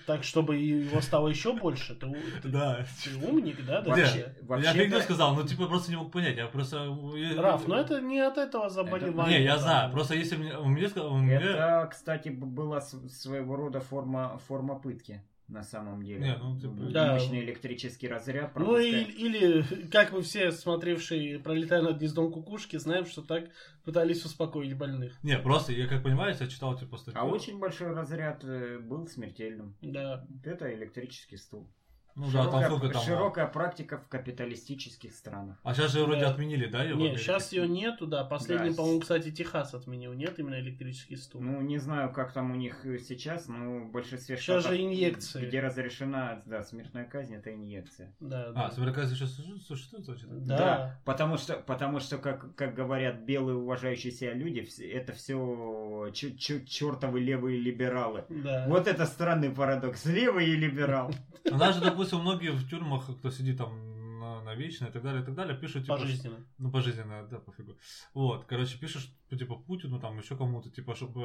[SPEAKER 1] Так, чтобы его стало еще больше, ты,
[SPEAKER 3] Да.
[SPEAKER 1] ты умник, да? да
[SPEAKER 2] Вообще-
[SPEAKER 1] вообще?
[SPEAKER 3] Я фигню сказал, ну, типа, просто не мог понять, я просто...
[SPEAKER 1] Раф, но это не от этого заболевания.
[SPEAKER 3] Не, я знаю, просто если мне... У меня... сказал- у меня-
[SPEAKER 2] Это, кстати, была своего рода форма, форма пытки, на самом деле.
[SPEAKER 3] Не, ну, типа-
[SPEAKER 1] Да.
[SPEAKER 2] Мощный электрический разряд.
[SPEAKER 1] Ну и-
[SPEAKER 2] пропускает.
[SPEAKER 1] или, как мы все, смотревшие «Пролетая над гнездом кукушки», знаем, что так пытались успокоить больных.
[SPEAKER 3] Не, просто, я как понимаю, я читал, типа, статью.
[SPEAKER 2] А очень большой разряд э, был смертельным.
[SPEAKER 1] Да.
[SPEAKER 2] Это электрический стул.
[SPEAKER 3] Ну да, там
[SPEAKER 2] широкая,
[SPEAKER 3] сколько там...
[SPEAKER 2] широкая практика в капиталистических странах.
[SPEAKER 3] А сейчас же вроде
[SPEAKER 1] Да.
[SPEAKER 3] отменили, да, её в
[SPEAKER 1] Не,
[SPEAKER 3] Америке?
[SPEAKER 1] сейчас ее нету, да. Последний,
[SPEAKER 2] Да,
[SPEAKER 1] по-моему, кстати, Техас отменил. Нет именно электрический стул.
[SPEAKER 2] Ну, не знаю, как там у них э, сейчас, но в большинстве
[SPEAKER 1] Сейчас
[SPEAKER 2] штатов,
[SPEAKER 1] же инъекции.
[SPEAKER 2] где разрешена да, смертная казнь, это инъекция.
[SPEAKER 1] Да,
[SPEAKER 3] А,
[SPEAKER 1] да.
[SPEAKER 3] Смерказ еще существует, значит?
[SPEAKER 1] Да.
[SPEAKER 2] Потому что, потому что как, как говорят белые уважающие себя люди, это все чертовы левые либералы.
[SPEAKER 1] Да.
[SPEAKER 2] Вот это странный парадокс. Левый и либерал.
[SPEAKER 3] У нас же, допустим, многие в тюрьмах, кто сидит там на, на вечно и так далее, и так далее, пишут, типа,
[SPEAKER 1] Пожизненно.
[SPEAKER 3] Ну, пожизненно, да, пофигу. Вот, короче, пишешь, что, типа, Путину, там, еще кому-то, типа, чтобы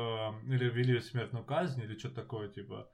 [SPEAKER 3] или ввели смертную казнь, или что-то такое, типа.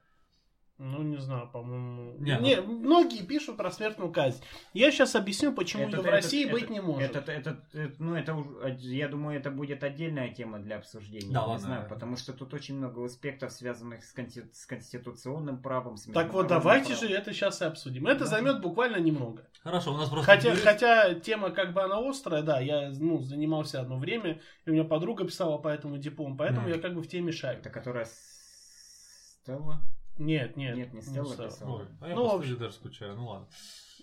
[SPEAKER 1] Ну, не знаю, по-моему.
[SPEAKER 3] Не,
[SPEAKER 1] Не,
[SPEAKER 3] ну-
[SPEAKER 1] многие пишут про смертную казнь. Я сейчас объясню, почему
[SPEAKER 2] Это-
[SPEAKER 1] ее в России
[SPEAKER 2] это-
[SPEAKER 1] быть не может.
[SPEAKER 2] Это, это, это- ну, это, уж- я думаю, это будет отдельная тема для обсуждения.
[SPEAKER 3] Да,
[SPEAKER 2] не
[SPEAKER 3] ладно.
[SPEAKER 2] знаю, потому что тут очень много аспектов, связанных с, конти- с конституционным правом. С
[SPEAKER 1] Так вот, давайте
[SPEAKER 2] правом.
[SPEAKER 1] же это сейчас и обсудим. Это займет буквально немного.
[SPEAKER 3] Хорошо, у нас просто...
[SPEAKER 1] Хотя,
[SPEAKER 3] есть-
[SPEAKER 1] хотя тема как бы она острая, да, я ну, занимался одно время, и у меня подруга писала по этому диплому, поэтому
[SPEAKER 3] Мгм.
[SPEAKER 1] я как бы в теме шарю.
[SPEAKER 2] Это которая Стелла?
[SPEAKER 1] Нет, нет.
[SPEAKER 2] Нет, не Стелла писала.
[SPEAKER 3] Ой, а я
[SPEAKER 1] Ну,
[SPEAKER 3] по
[SPEAKER 1] в
[SPEAKER 3] студии
[SPEAKER 1] общем-
[SPEAKER 3] даже скучаю, ну ладно.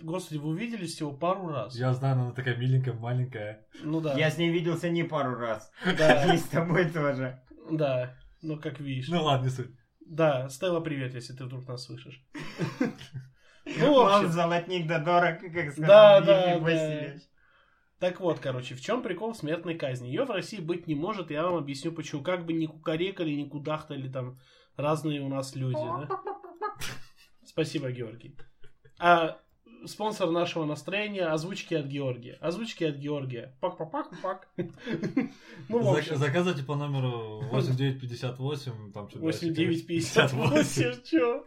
[SPEAKER 1] Господи, вы увиделись всего пару раз.
[SPEAKER 3] Я знаю, она такая миленькая, маленькая.
[SPEAKER 1] Ну да.
[SPEAKER 2] Я с ней виделся не пару раз.
[SPEAKER 1] Да,
[SPEAKER 2] И с тобой тоже.
[SPEAKER 1] да. Ну, как видишь.
[SPEAKER 3] Ну ладно, не суть.
[SPEAKER 1] Да, Стелла, привет, если ты вдруг нас слышишь. Ну, в
[SPEAKER 2] Он
[SPEAKER 1] общем,
[SPEAKER 2] золотник да дорог, как сказал
[SPEAKER 1] да, да.
[SPEAKER 2] Васильевич.
[SPEAKER 1] так вот, короче, в чем прикол смертной казни? Ее в России быть не может, я вам объясню почему. Как бы ни кукарекали, ни кудахтали там разные у нас люди, да? Спасибо, Георгий. А спонсор нашего настроения озвучки от Георгия. Озвучки от Георгия. Пак-пак-пак-пак. Ну, в общем,
[SPEAKER 3] Заказывайте по номеру 8958, там что-то...
[SPEAKER 1] 8958, чё?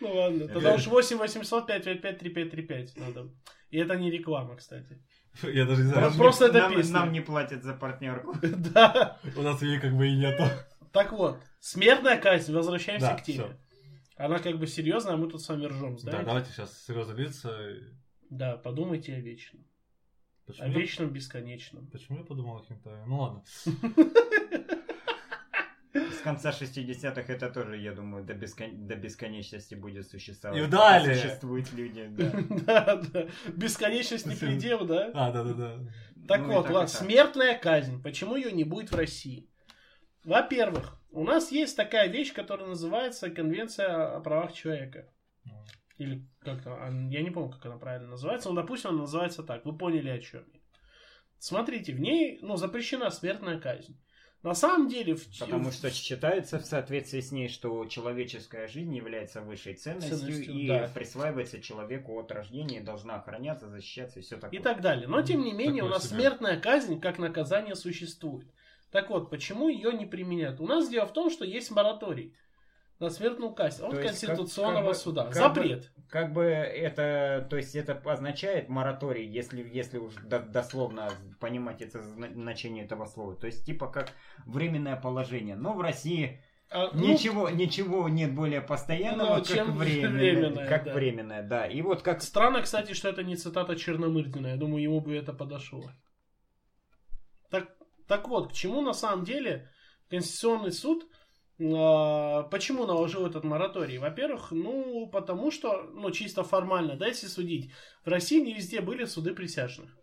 [SPEAKER 1] Ну ладно, тогда уж 8800 555 3535 надо. И это не реклама, кстати.
[SPEAKER 3] Я даже не знаю,
[SPEAKER 1] Просто- это
[SPEAKER 2] нам,
[SPEAKER 1] песня.
[SPEAKER 2] нам не платят за партнерку.
[SPEAKER 1] Да.
[SPEAKER 3] у нас ее как бы и нету.
[SPEAKER 1] Так вот, смертная казнь, возвращаемся
[SPEAKER 3] Да,
[SPEAKER 1] к теме. Она как бы серьезная, а мы тут с вами ржем,
[SPEAKER 3] Да,
[SPEAKER 1] знаете?
[SPEAKER 3] давайте сейчас серьезно лица.
[SPEAKER 1] Да, подумайте о вечном. О
[SPEAKER 3] Почему, я,
[SPEAKER 1] вечном бесконечном.
[SPEAKER 3] почему я подумал о хентае? Ну ладно.
[SPEAKER 2] С конца 60-х это тоже, я думаю, до, бескон- до бесконечности будет существовать.
[SPEAKER 3] И далее.
[SPEAKER 2] Существуют люди, да.
[SPEAKER 1] Да, да. Бесконечность не предел, да?
[SPEAKER 3] А, да-да-да.
[SPEAKER 1] Так
[SPEAKER 2] Ну
[SPEAKER 1] вот, ладно, смертная казнь. Почему ее не будет в России? Во-первых, у нас есть такая вещь, которая называется Конвенция о правах человека. Или как-то, а, я не помню, как она правильно называется, но, допустим, она называется так. Вы поняли, о чем я. Смотрите, в ней ну, запрещена смертная казнь. На самом деле... В...
[SPEAKER 2] Потому что считается в соответствии с ней, что человеческая жизнь является высшей ценностью,
[SPEAKER 1] Ценностью,
[SPEAKER 2] и
[SPEAKER 1] да.
[SPEAKER 2] присваивается человеку от рождения, и должна охраняться, защищаться и все такое.
[SPEAKER 1] и так далее. Но, тем не менее, у
[SPEAKER 3] Такое
[SPEAKER 1] нас
[SPEAKER 3] себе.
[SPEAKER 1] смертная казнь как наказание существует. Так вот, почему ее не применяют? У нас дело в том, что есть мораторий на смертную казнь от
[SPEAKER 2] То как-
[SPEAKER 1] Конституционного
[SPEAKER 2] как бы-
[SPEAKER 1] суда.
[SPEAKER 2] как бы-
[SPEAKER 1] Запрет.
[SPEAKER 2] Как бы это, то есть это означает мораторий, если, если уж до- дословно понимать это зна- значение этого слова. То есть типа как временное положение. Но в России
[SPEAKER 1] А, ну,
[SPEAKER 2] ничего, ничего нет более постоянного,
[SPEAKER 1] Ну,
[SPEAKER 2] как
[SPEAKER 1] чем
[SPEAKER 2] временное.
[SPEAKER 1] временное,
[SPEAKER 2] как
[SPEAKER 1] да.
[SPEAKER 2] временное, да. И вот как
[SPEAKER 1] Странно, кстати, что это не цитата Черномырдина. Я думаю, ему бы это подошло. Так, вот, к чему на самом деле Конституционный суд а, почему наложил этот мораторий? Во-первых, ну, потому что, ну, чисто формально, да, если судить, в России не везде были суды присяжных.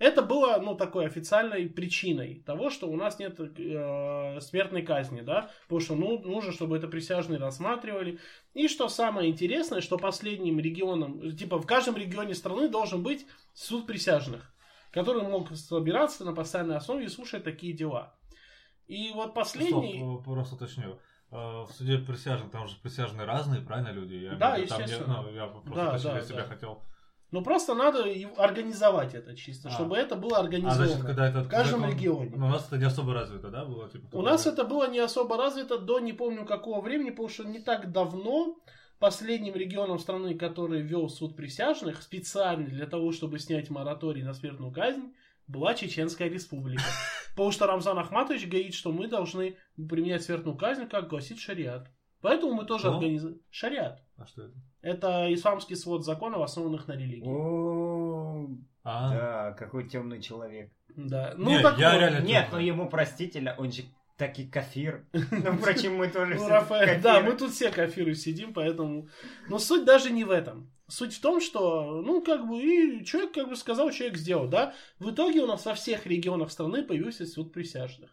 [SPEAKER 1] Это было, ну, такой официальной причиной того, что у нас нет э, смертной казни, да, потому что, ну, нужно, чтобы это присяжные рассматривали. И что самое интересное, что последним регионом, типа, в каждом регионе страны должен быть суд присяжных, который мог собираться на постоянной основе и слушать такие дела. И вот последний...
[SPEAKER 3] Стоп, просто уточню. э, в суде присяжных, там же присяжные разные, правильно, люди? Я
[SPEAKER 1] Да,
[SPEAKER 3] в виду, там не-
[SPEAKER 1] естественно.
[SPEAKER 3] ну, я просто
[SPEAKER 1] Да,
[SPEAKER 3] уточнить
[SPEAKER 1] да,
[SPEAKER 3] себя
[SPEAKER 1] да.
[SPEAKER 3] хотел.
[SPEAKER 1] Ну просто надо организовать это чисто,
[SPEAKER 3] А.
[SPEAKER 1] чтобы это было
[SPEAKER 3] А
[SPEAKER 1] организовано.
[SPEAKER 3] значит, когда это
[SPEAKER 1] в каждом
[SPEAKER 3] закон-
[SPEAKER 1] регионе.
[SPEAKER 3] Ну, у нас это не особо развито, да, было? Типа,
[SPEAKER 1] У нас это было не особо развито до не помню какого времени, потому что не так давно последним регионом страны, который вел суд присяжных специально для того, чтобы снять мораторий на смертную казнь, была Чеченская республика. Потому что Рамзан Ахматович говорит, что мы должны применять смертную казнь, как гласит шариат. Поэтому мы тоже организуем... Шариат.
[SPEAKER 3] А что это?
[SPEAKER 1] Это исламский свод законов, основанных на религии.
[SPEAKER 2] О,
[SPEAKER 3] А,
[SPEAKER 2] да, какой темный человек.
[SPEAKER 1] Да. Ну,
[SPEAKER 3] Не,
[SPEAKER 1] так
[SPEAKER 3] я
[SPEAKER 1] вот.
[SPEAKER 3] реально-
[SPEAKER 2] Нет,
[SPEAKER 3] темный.
[SPEAKER 2] ну ему простительно, он же таки кафир. Ну, впрочем, мы тоже
[SPEAKER 1] Ну, Рафаэль, да, мы тут все кафиры сидим, поэтому... Но суть даже не в этом. Суть в том, что, ну, как бы, и человек, как бы сказал, человек сделал, да. В итоге у нас во всех регионах страны появился суд присяжных.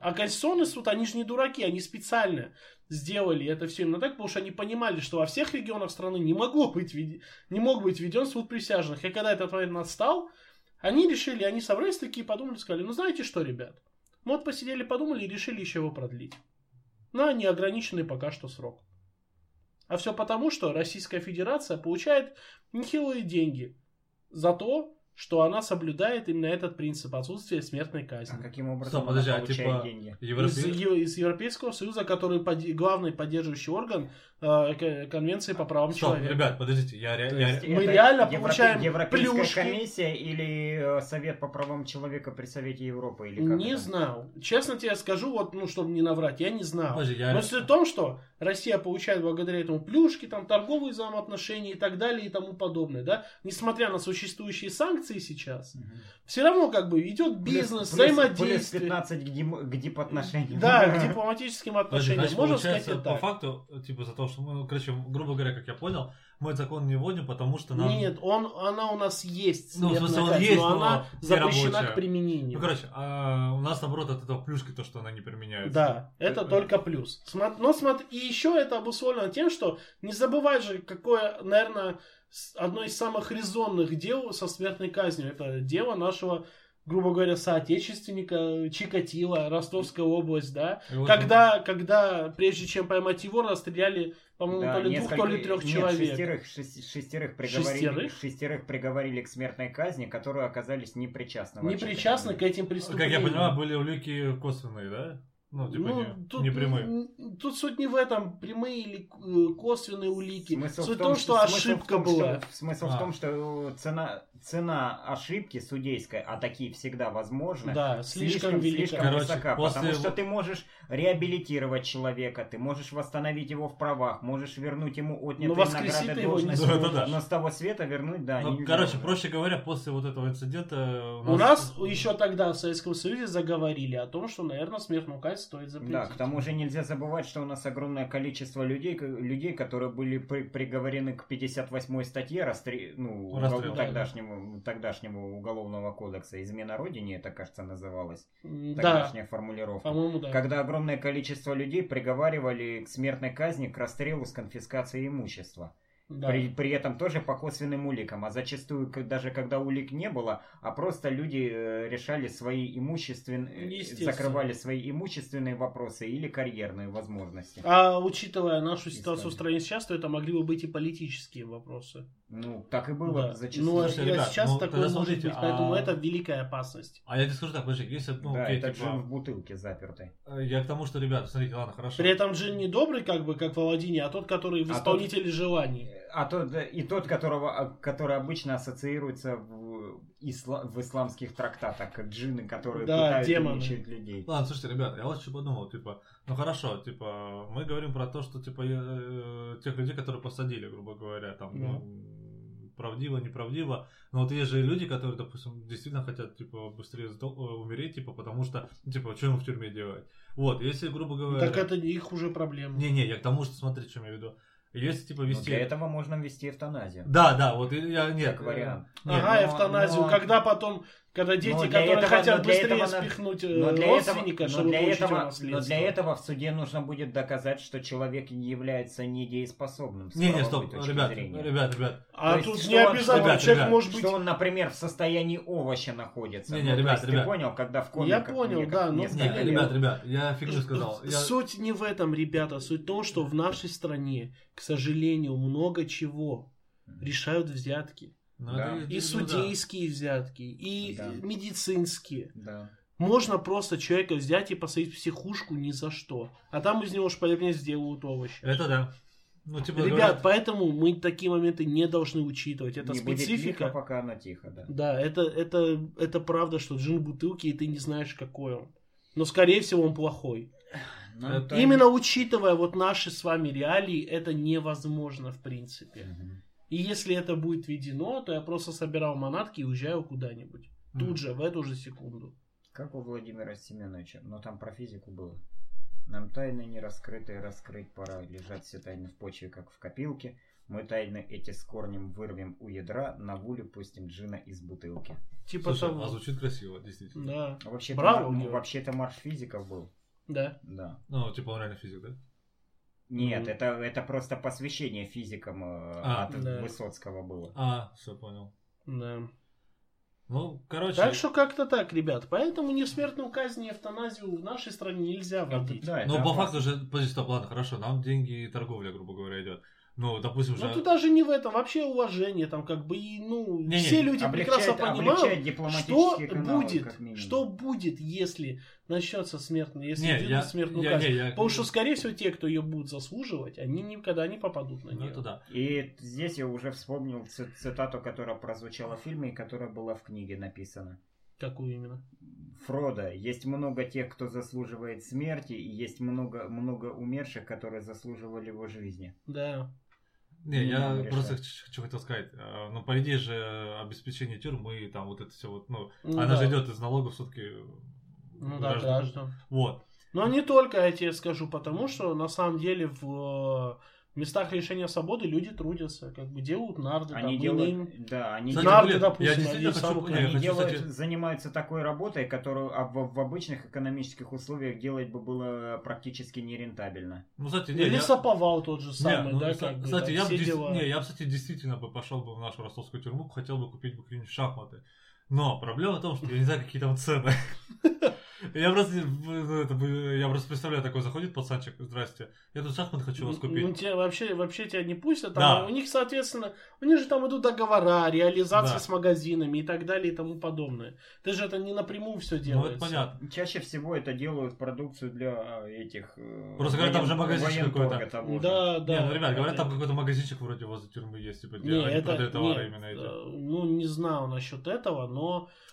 [SPEAKER 1] А Конституционный суд, они же не дураки, они специально сделали это все именно так, потому что они понимали, что во всех регионах страны не могло быть, не мог быть введен суд присяжных. И когда этот момент настал, они решили, они собрались такие, подумали, сказали, ну, знаете что, ребят, вот посидели, подумали и решили еще его продлить на неограниченный пока что срок. А все потому, что Российская Федерация получает нехилые деньги за то, что она соблюдает именно этот принцип отсутствия смертной казни.
[SPEAKER 2] А каким образом
[SPEAKER 3] Стоп, подожди,
[SPEAKER 2] она получает
[SPEAKER 3] типа
[SPEAKER 2] деньги?
[SPEAKER 1] Из,
[SPEAKER 3] Европе-
[SPEAKER 1] Е- из Европейского Союза, который поди- главный поддерживающий орган э, Конвенции по правам
[SPEAKER 3] Стоп,
[SPEAKER 1] человека.
[SPEAKER 3] ребят, подождите, я, ре- я-
[SPEAKER 1] Мы реально
[SPEAKER 2] Европе-
[SPEAKER 1] получаем
[SPEAKER 2] Европейская
[SPEAKER 1] плюшки.
[SPEAKER 2] комиссия или э, Совет по правам человека при Совете Европы? Или как
[SPEAKER 1] Не
[SPEAKER 2] это?
[SPEAKER 1] знал. Честно тебе скажу, вот, ну, чтобы не наврать, я не знал.
[SPEAKER 3] Подожди, я-
[SPEAKER 1] Но суть в том, что Россия получает благодаря этому плюшки, там, торговые взаимоотношения и так далее и тому подобное, да. Несмотря на существующие санкции сейчас,
[SPEAKER 2] Мгм.
[SPEAKER 1] все равно как бы идет бизнес,
[SPEAKER 2] Плюс-
[SPEAKER 1] взаимодействие.
[SPEAKER 2] Плюс 15 к, дим- к дипотношениям.
[SPEAKER 1] Да, к дипломатическим отношениям.
[SPEAKER 3] значит,
[SPEAKER 1] Можно сказать и
[SPEAKER 3] по
[SPEAKER 1] так.
[SPEAKER 3] факту, типа, за то, что мы, ну, короче, грубо говоря, как я понял, мы этот закон не вводим, потому что нам...
[SPEAKER 1] Нет, он, она у нас есть,
[SPEAKER 3] Ну, в смысле, он есть,
[SPEAKER 1] но
[SPEAKER 3] но
[SPEAKER 1] она запрещена
[SPEAKER 3] рабочая.
[SPEAKER 1] к применению.
[SPEAKER 3] Ну, короче, а у нас, наоборот, от этого плюшки то, что она не применяется.
[SPEAKER 1] Да, это
[SPEAKER 3] Э,
[SPEAKER 1] только плюс. Но смотри, и еще это обусловлено тем, что не забывай же, какое, наверное, одно из самых резонных дел со смертной казнью. Это дело нашего, грубо говоря, соотечественника Чикатила, Ростовская область, да.
[SPEAKER 3] Вот
[SPEAKER 1] Когда, когда, прежде чем поймать его, расстреляли, по-моему,
[SPEAKER 2] Да,
[SPEAKER 1] то ли двух,
[SPEAKER 2] несколько-
[SPEAKER 1] то ли трех
[SPEAKER 2] нет,
[SPEAKER 1] человек.
[SPEAKER 2] Шестерых, шести- шестерых, приговорили,
[SPEAKER 1] Шестерых?
[SPEAKER 2] шестерых приговорили к смертной казни, которые оказались непричастны.
[SPEAKER 1] Не
[SPEAKER 2] вообще
[SPEAKER 1] причастны к этим
[SPEAKER 3] Как
[SPEAKER 1] преступлениям.
[SPEAKER 3] я понимаю, были улики косвенные, да? Ну, типа,
[SPEAKER 1] Ну,
[SPEAKER 3] не,
[SPEAKER 1] тут,
[SPEAKER 3] не прямые.
[SPEAKER 1] тут суть не в этом, прямые или э, косвенные улики.
[SPEAKER 2] Смысл
[SPEAKER 1] суть
[SPEAKER 2] в том,
[SPEAKER 1] что,
[SPEAKER 2] смысл в
[SPEAKER 1] ошибка
[SPEAKER 2] том,
[SPEAKER 1] была.
[SPEAKER 2] что- смысл
[SPEAKER 3] А.
[SPEAKER 2] в том, что цена, цена ошибки судейской, а такие всегда возможны,
[SPEAKER 1] Да, слишком, велика.
[SPEAKER 2] слишком
[SPEAKER 3] Короче,
[SPEAKER 2] высока,
[SPEAKER 3] после-
[SPEAKER 2] потому что ты можешь реабилитировать человека, ты можешь восстановить его в правах, можешь вернуть ему отнятые
[SPEAKER 1] Но воскресить
[SPEAKER 2] награды должности,
[SPEAKER 3] сможешь. Да-да-да.
[SPEAKER 2] но с того света вернуть, да,
[SPEAKER 3] Ну,
[SPEAKER 2] нельзя
[SPEAKER 3] короче,
[SPEAKER 2] уже.
[SPEAKER 3] проще говоря, после вот этого инцидента
[SPEAKER 1] У нас еще тогда в Советском Союзе заговорили о том, что, наверное, смертную казнь стоит запретить.
[SPEAKER 2] Да, к тому же нельзя забывать, что у нас огромное количество людей, людей которые были при- приговорены к 58 статье расстрел, ну,
[SPEAKER 3] Расстрел,
[SPEAKER 2] угол-
[SPEAKER 3] да,
[SPEAKER 2] тогдашнего, уголовного кодекса. Измена Родине, это, кажется, называлось.
[SPEAKER 1] М, Да,
[SPEAKER 2] Тогдашняя формулировка.
[SPEAKER 1] по-моему, да.
[SPEAKER 2] Когда огромное количество людей приговаривали к смертной казни, к расстрелу с конфискацией имущества.
[SPEAKER 1] Да.
[SPEAKER 2] При, при этом тоже по косвенным уликам, а зачастую даже когда улик не было, а просто люди э, решали свои имущественные,
[SPEAKER 1] Естественно.
[SPEAKER 2] закрывали свои имущественные вопросы или карьерные возможности.
[SPEAKER 1] А учитывая нашу ситуацию в стране сейчас, то это могли бы быть и политические вопросы.
[SPEAKER 2] Ну, так и было
[SPEAKER 1] Да.
[SPEAKER 2] зачастую.
[SPEAKER 1] Ну, а
[SPEAKER 3] ребят,
[SPEAKER 1] сейчас
[SPEAKER 3] ну,
[SPEAKER 1] такое может
[SPEAKER 3] смотрите,
[SPEAKER 1] быть, поэтому
[SPEAKER 3] а-
[SPEAKER 1] это великая опасность.
[SPEAKER 3] А я тебе скажу так, подожди, если, ну,
[SPEAKER 2] да,
[SPEAKER 3] окей,
[SPEAKER 2] это
[SPEAKER 3] типа,
[SPEAKER 2] джин в бутылке запертый.
[SPEAKER 3] э, я к тому, что, ребята, смотрите, ладно, хорошо.
[SPEAKER 1] При этом Джин не добрый, как бы, как в Аладдине, а тот, который в
[SPEAKER 2] А
[SPEAKER 1] исполнителе желаний.
[SPEAKER 2] А тот, да, и тот, которого, а, который обычно ассоциируется в, исла- в исламских трактатах, как джинны, которые
[SPEAKER 1] Да,
[SPEAKER 2] пытают и
[SPEAKER 1] демоны.
[SPEAKER 2] мучают людей.
[SPEAKER 3] Ладно, слушайте, ребят, я вот что подумал, типа, ну хорошо, типа, мы говорим про то, что, типа, э, тех людей, которые посадили, грубо говоря, там,
[SPEAKER 1] Да.
[SPEAKER 3] ну, правдиво, неправдиво, но вот есть же и люди, которые, допустим, действительно хотят, типа, быстрее э, умереть, типа, потому что, типа, что ему в тюрьме делать? Вот, если, грубо говоря...
[SPEAKER 1] Так это их уже проблема.
[SPEAKER 3] Не-не, я к тому, что, смотри, что я имею в виду. Если, типа,
[SPEAKER 2] Но
[SPEAKER 3] вести...
[SPEAKER 2] для этого можно ввести эвтаназию.
[SPEAKER 3] Да, да, вот и я, нет.
[SPEAKER 2] Как вариант.
[SPEAKER 3] э, нет,
[SPEAKER 1] ага,
[SPEAKER 2] но-
[SPEAKER 1] эвтаназию.
[SPEAKER 2] но-
[SPEAKER 1] Когда потом Когда дети,
[SPEAKER 2] для
[SPEAKER 1] которые
[SPEAKER 2] этого-
[SPEAKER 1] хотят
[SPEAKER 2] но для
[SPEAKER 1] быстрее
[SPEAKER 2] этого
[SPEAKER 1] спихнуть э,
[SPEAKER 2] Но для, этого,
[SPEAKER 1] родственника,
[SPEAKER 2] но,
[SPEAKER 1] чтобы
[SPEAKER 2] для
[SPEAKER 1] получить его
[SPEAKER 2] этого, но для этого в суде нужно будет доказать, что человек не является недееспособным. с
[SPEAKER 3] Не, не, стоп,
[SPEAKER 2] точки
[SPEAKER 3] ребят,
[SPEAKER 2] зрения.
[SPEAKER 3] ребят, ребят.
[SPEAKER 1] А
[SPEAKER 2] То есть,
[SPEAKER 1] тут
[SPEAKER 2] что-
[SPEAKER 1] не обязательно,
[SPEAKER 3] ребят,
[SPEAKER 1] человек
[SPEAKER 3] ребят,
[SPEAKER 1] может быть...
[SPEAKER 2] Что он, например, в состоянии овоща находится.
[SPEAKER 3] Не-не,
[SPEAKER 2] Ну, то
[SPEAKER 3] ребят,
[SPEAKER 2] есть
[SPEAKER 3] ребят.
[SPEAKER 2] Ты понял, когда в
[SPEAKER 1] Я
[SPEAKER 2] комиках
[SPEAKER 1] понял,
[SPEAKER 2] мне
[SPEAKER 1] да, ну,
[SPEAKER 2] несколько
[SPEAKER 3] Не,
[SPEAKER 2] лет-
[SPEAKER 3] ребят, ребят, я фигню сказал. Я-
[SPEAKER 1] Суть не в этом, ребята. Суть в том, что в нашей стране, к сожалению, много чего решают взятки.
[SPEAKER 3] Ну,
[SPEAKER 2] Да.
[SPEAKER 3] это-
[SPEAKER 1] И судейские взятки, и
[SPEAKER 2] Да.
[SPEAKER 1] медицинские.
[SPEAKER 2] Да.
[SPEAKER 1] Можно просто человека взять и посадить в психушку ни за что. А там из него шпалерня сделают овощи.
[SPEAKER 3] Это да. Ну, типа,
[SPEAKER 1] Ребят,
[SPEAKER 3] говорят,
[SPEAKER 1] поэтому мы такие моменты не должны учитывать. Это
[SPEAKER 2] не будет
[SPEAKER 1] специфика.
[SPEAKER 2] лихо, пока оно тихо, да.
[SPEAKER 1] Да, это, это, это правда, что джин в бутылке, и ты не знаешь, какой он. Но, скорее всего, он плохой.
[SPEAKER 2] Ну,
[SPEAKER 3] Это
[SPEAKER 2] то-
[SPEAKER 1] Именно учитывая вот наши с вами реалии, это невозможно, в принципе.
[SPEAKER 2] Мгм.
[SPEAKER 1] И если это будет введено, то я просто собирал манатки и уезжаю куда-нибудь.
[SPEAKER 3] Мгм.
[SPEAKER 1] Тут же, в эту же секунду.
[SPEAKER 2] Как у Владимира Семеновича, но там про физику было. Нам тайны не раскрытые раскрыть пора, лежат все тайны в почве, как в копилке. Мы тайны эти с корнем вырвем у ядра, на вулю пустим джина из бутылки.
[SPEAKER 1] Типа
[SPEAKER 3] Слушай,
[SPEAKER 1] того.
[SPEAKER 3] а звучит красиво, действительно.
[SPEAKER 1] Да,
[SPEAKER 2] А Вообще-то,
[SPEAKER 1] Браво,
[SPEAKER 2] мар- вообще-то марш физиков был,
[SPEAKER 1] да.
[SPEAKER 2] да.
[SPEAKER 3] Ну, типа, он реально физик, да?
[SPEAKER 2] Нет,
[SPEAKER 1] Мгм.
[SPEAKER 2] это, это просто посвящение физикам э,
[SPEAKER 3] А,
[SPEAKER 2] от
[SPEAKER 1] да.
[SPEAKER 2] Высоцкого было.
[SPEAKER 3] А, все понял.
[SPEAKER 1] да.
[SPEAKER 3] Ну, короче,
[SPEAKER 1] Так что как-то так, ребят. Поэтому ни смертную казнь, ни эвтаназию в нашей стране нельзя вводить.
[SPEAKER 2] Да,
[SPEAKER 3] ну,
[SPEAKER 2] это
[SPEAKER 3] по
[SPEAKER 2] опасно.
[SPEAKER 3] факту же, подожди, стоп, ладно, хорошо, нам деньги и торговля, грубо говоря, идет. Ну, допустим, же...
[SPEAKER 1] Ну, тут даже не в этом, вообще уважение, там, как бы, и, ну,
[SPEAKER 3] Не-не,
[SPEAKER 1] все люди
[SPEAKER 2] облегчает-
[SPEAKER 1] прекрасно понимают, что
[SPEAKER 2] каналы,
[SPEAKER 1] будет, что будет, если начнется смертная, если
[SPEAKER 3] Не, я,
[SPEAKER 1] смертную
[SPEAKER 3] я,
[SPEAKER 1] казнь.
[SPEAKER 3] не, я...
[SPEAKER 1] Потому что, скорее всего, те, кто ее будут заслуживать, они никогда не попадут на
[SPEAKER 3] Ну,
[SPEAKER 1] нее.
[SPEAKER 3] это да.
[SPEAKER 2] И здесь я уже вспомнил ци- цитату, которая прозвучала в фильме и которая была в книге написана.
[SPEAKER 1] Какую именно?
[SPEAKER 2] Фрода, есть много тех, кто заслуживает смерти, и есть много, много умерших, которые заслуживали его жизни.
[SPEAKER 1] Да.
[SPEAKER 3] Не,
[SPEAKER 2] Не
[SPEAKER 3] я просто что хотел сказать. Э, Ну, по идее же, обеспечение тюрьмы, там вот это все вот, ну,
[SPEAKER 1] Ну
[SPEAKER 3] она
[SPEAKER 1] да.
[SPEAKER 3] же идет из налогов все-таки.
[SPEAKER 1] Ну да, граждан.
[SPEAKER 3] Вот.
[SPEAKER 1] Но не только, я тебе скажу, потому что на самом деле в э, местах лишения свободы люди трудятся, как бы делают нарды,
[SPEAKER 2] Они
[SPEAKER 1] там,
[SPEAKER 2] делают,
[SPEAKER 1] им-
[SPEAKER 2] да, они
[SPEAKER 3] Кстати,
[SPEAKER 2] делают,
[SPEAKER 1] Нарды,
[SPEAKER 3] блин,
[SPEAKER 1] допустим,
[SPEAKER 3] я действительно хочу,
[SPEAKER 1] самых
[SPEAKER 3] не, я
[SPEAKER 2] они
[SPEAKER 3] хочу,
[SPEAKER 2] делают,
[SPEAKER 3] кстати,
[SPEAKER 2] занимаются такой работой, которую а в, в обычных экономических условиях делать бы было практически нерентабельно.
[SPEAKER 3] ну, кстати, не,
[SPEAKER 1] Или
[SPEAKER 3] я-
[SPEAKER 1] саповал тот же
[SPEAKER 3] не,
[SPEAKER 1] самый,
[SPEAKER 3] ну,
[SPEAKER 1] да,
[SPEAKER 3] кстати,
[SPEAKER 1] как бы,
[SPEAKER 3] кстати, я, бы
[SPEAKER 1] все
[SPEAKER 3] дес-
[SPEAKER 1] дела.
[SPEAKER 3] не, я, кстати, действительно бы пошел бы в нашу ростовскую тюрьму, хотел бы купить бы какие-нибудь шахматы. Но проблема в том, что я не знаю, какие там цены. Я просто, ну, я просто представляю, такой заходит пацанчик, здрасте, я тут шахматы хочу вас
[SPEAKER 1] Ну,
[SPEAKER 3] купить.
[SPEAKER 1] тебя вообще, вообще тебя не пустят. Там,
[SPEAKER 3] Да.
[SPEAKER 1] У них, соответственно, у них же там идут договора, реализация
[SPEAKER 3] Да.
[SPEAKER 1] с магазинами и так далее и тому подобное. Ты же это не напрямую все
[SPEAKER 3] Ну,
[SPEAKER 1] делается.
[SPEAKER 3] это понятно.
[SPEAKER 2] Чаще всего это делают продукцию для а, этих... э,
[SPEAKER 3] Просто говорят, там же магазинчик какой-то.
[SPEAKER 1] Да, да.
[SPEAKER 3] не, ну, ребят, говорят, там какой-то магазинчик вроде возле тюрьмы есть, типа, где
[SPEAKER 1] Не,
[SPEAKER 3] они
[SPEAKER 1] это,
[SPEAKER 3] продают товары
[SPEAKER 1] нет,
[SPEAKER 3] именно эти.
[SPEAKER 1] э, ну, не знаю насчет этого, но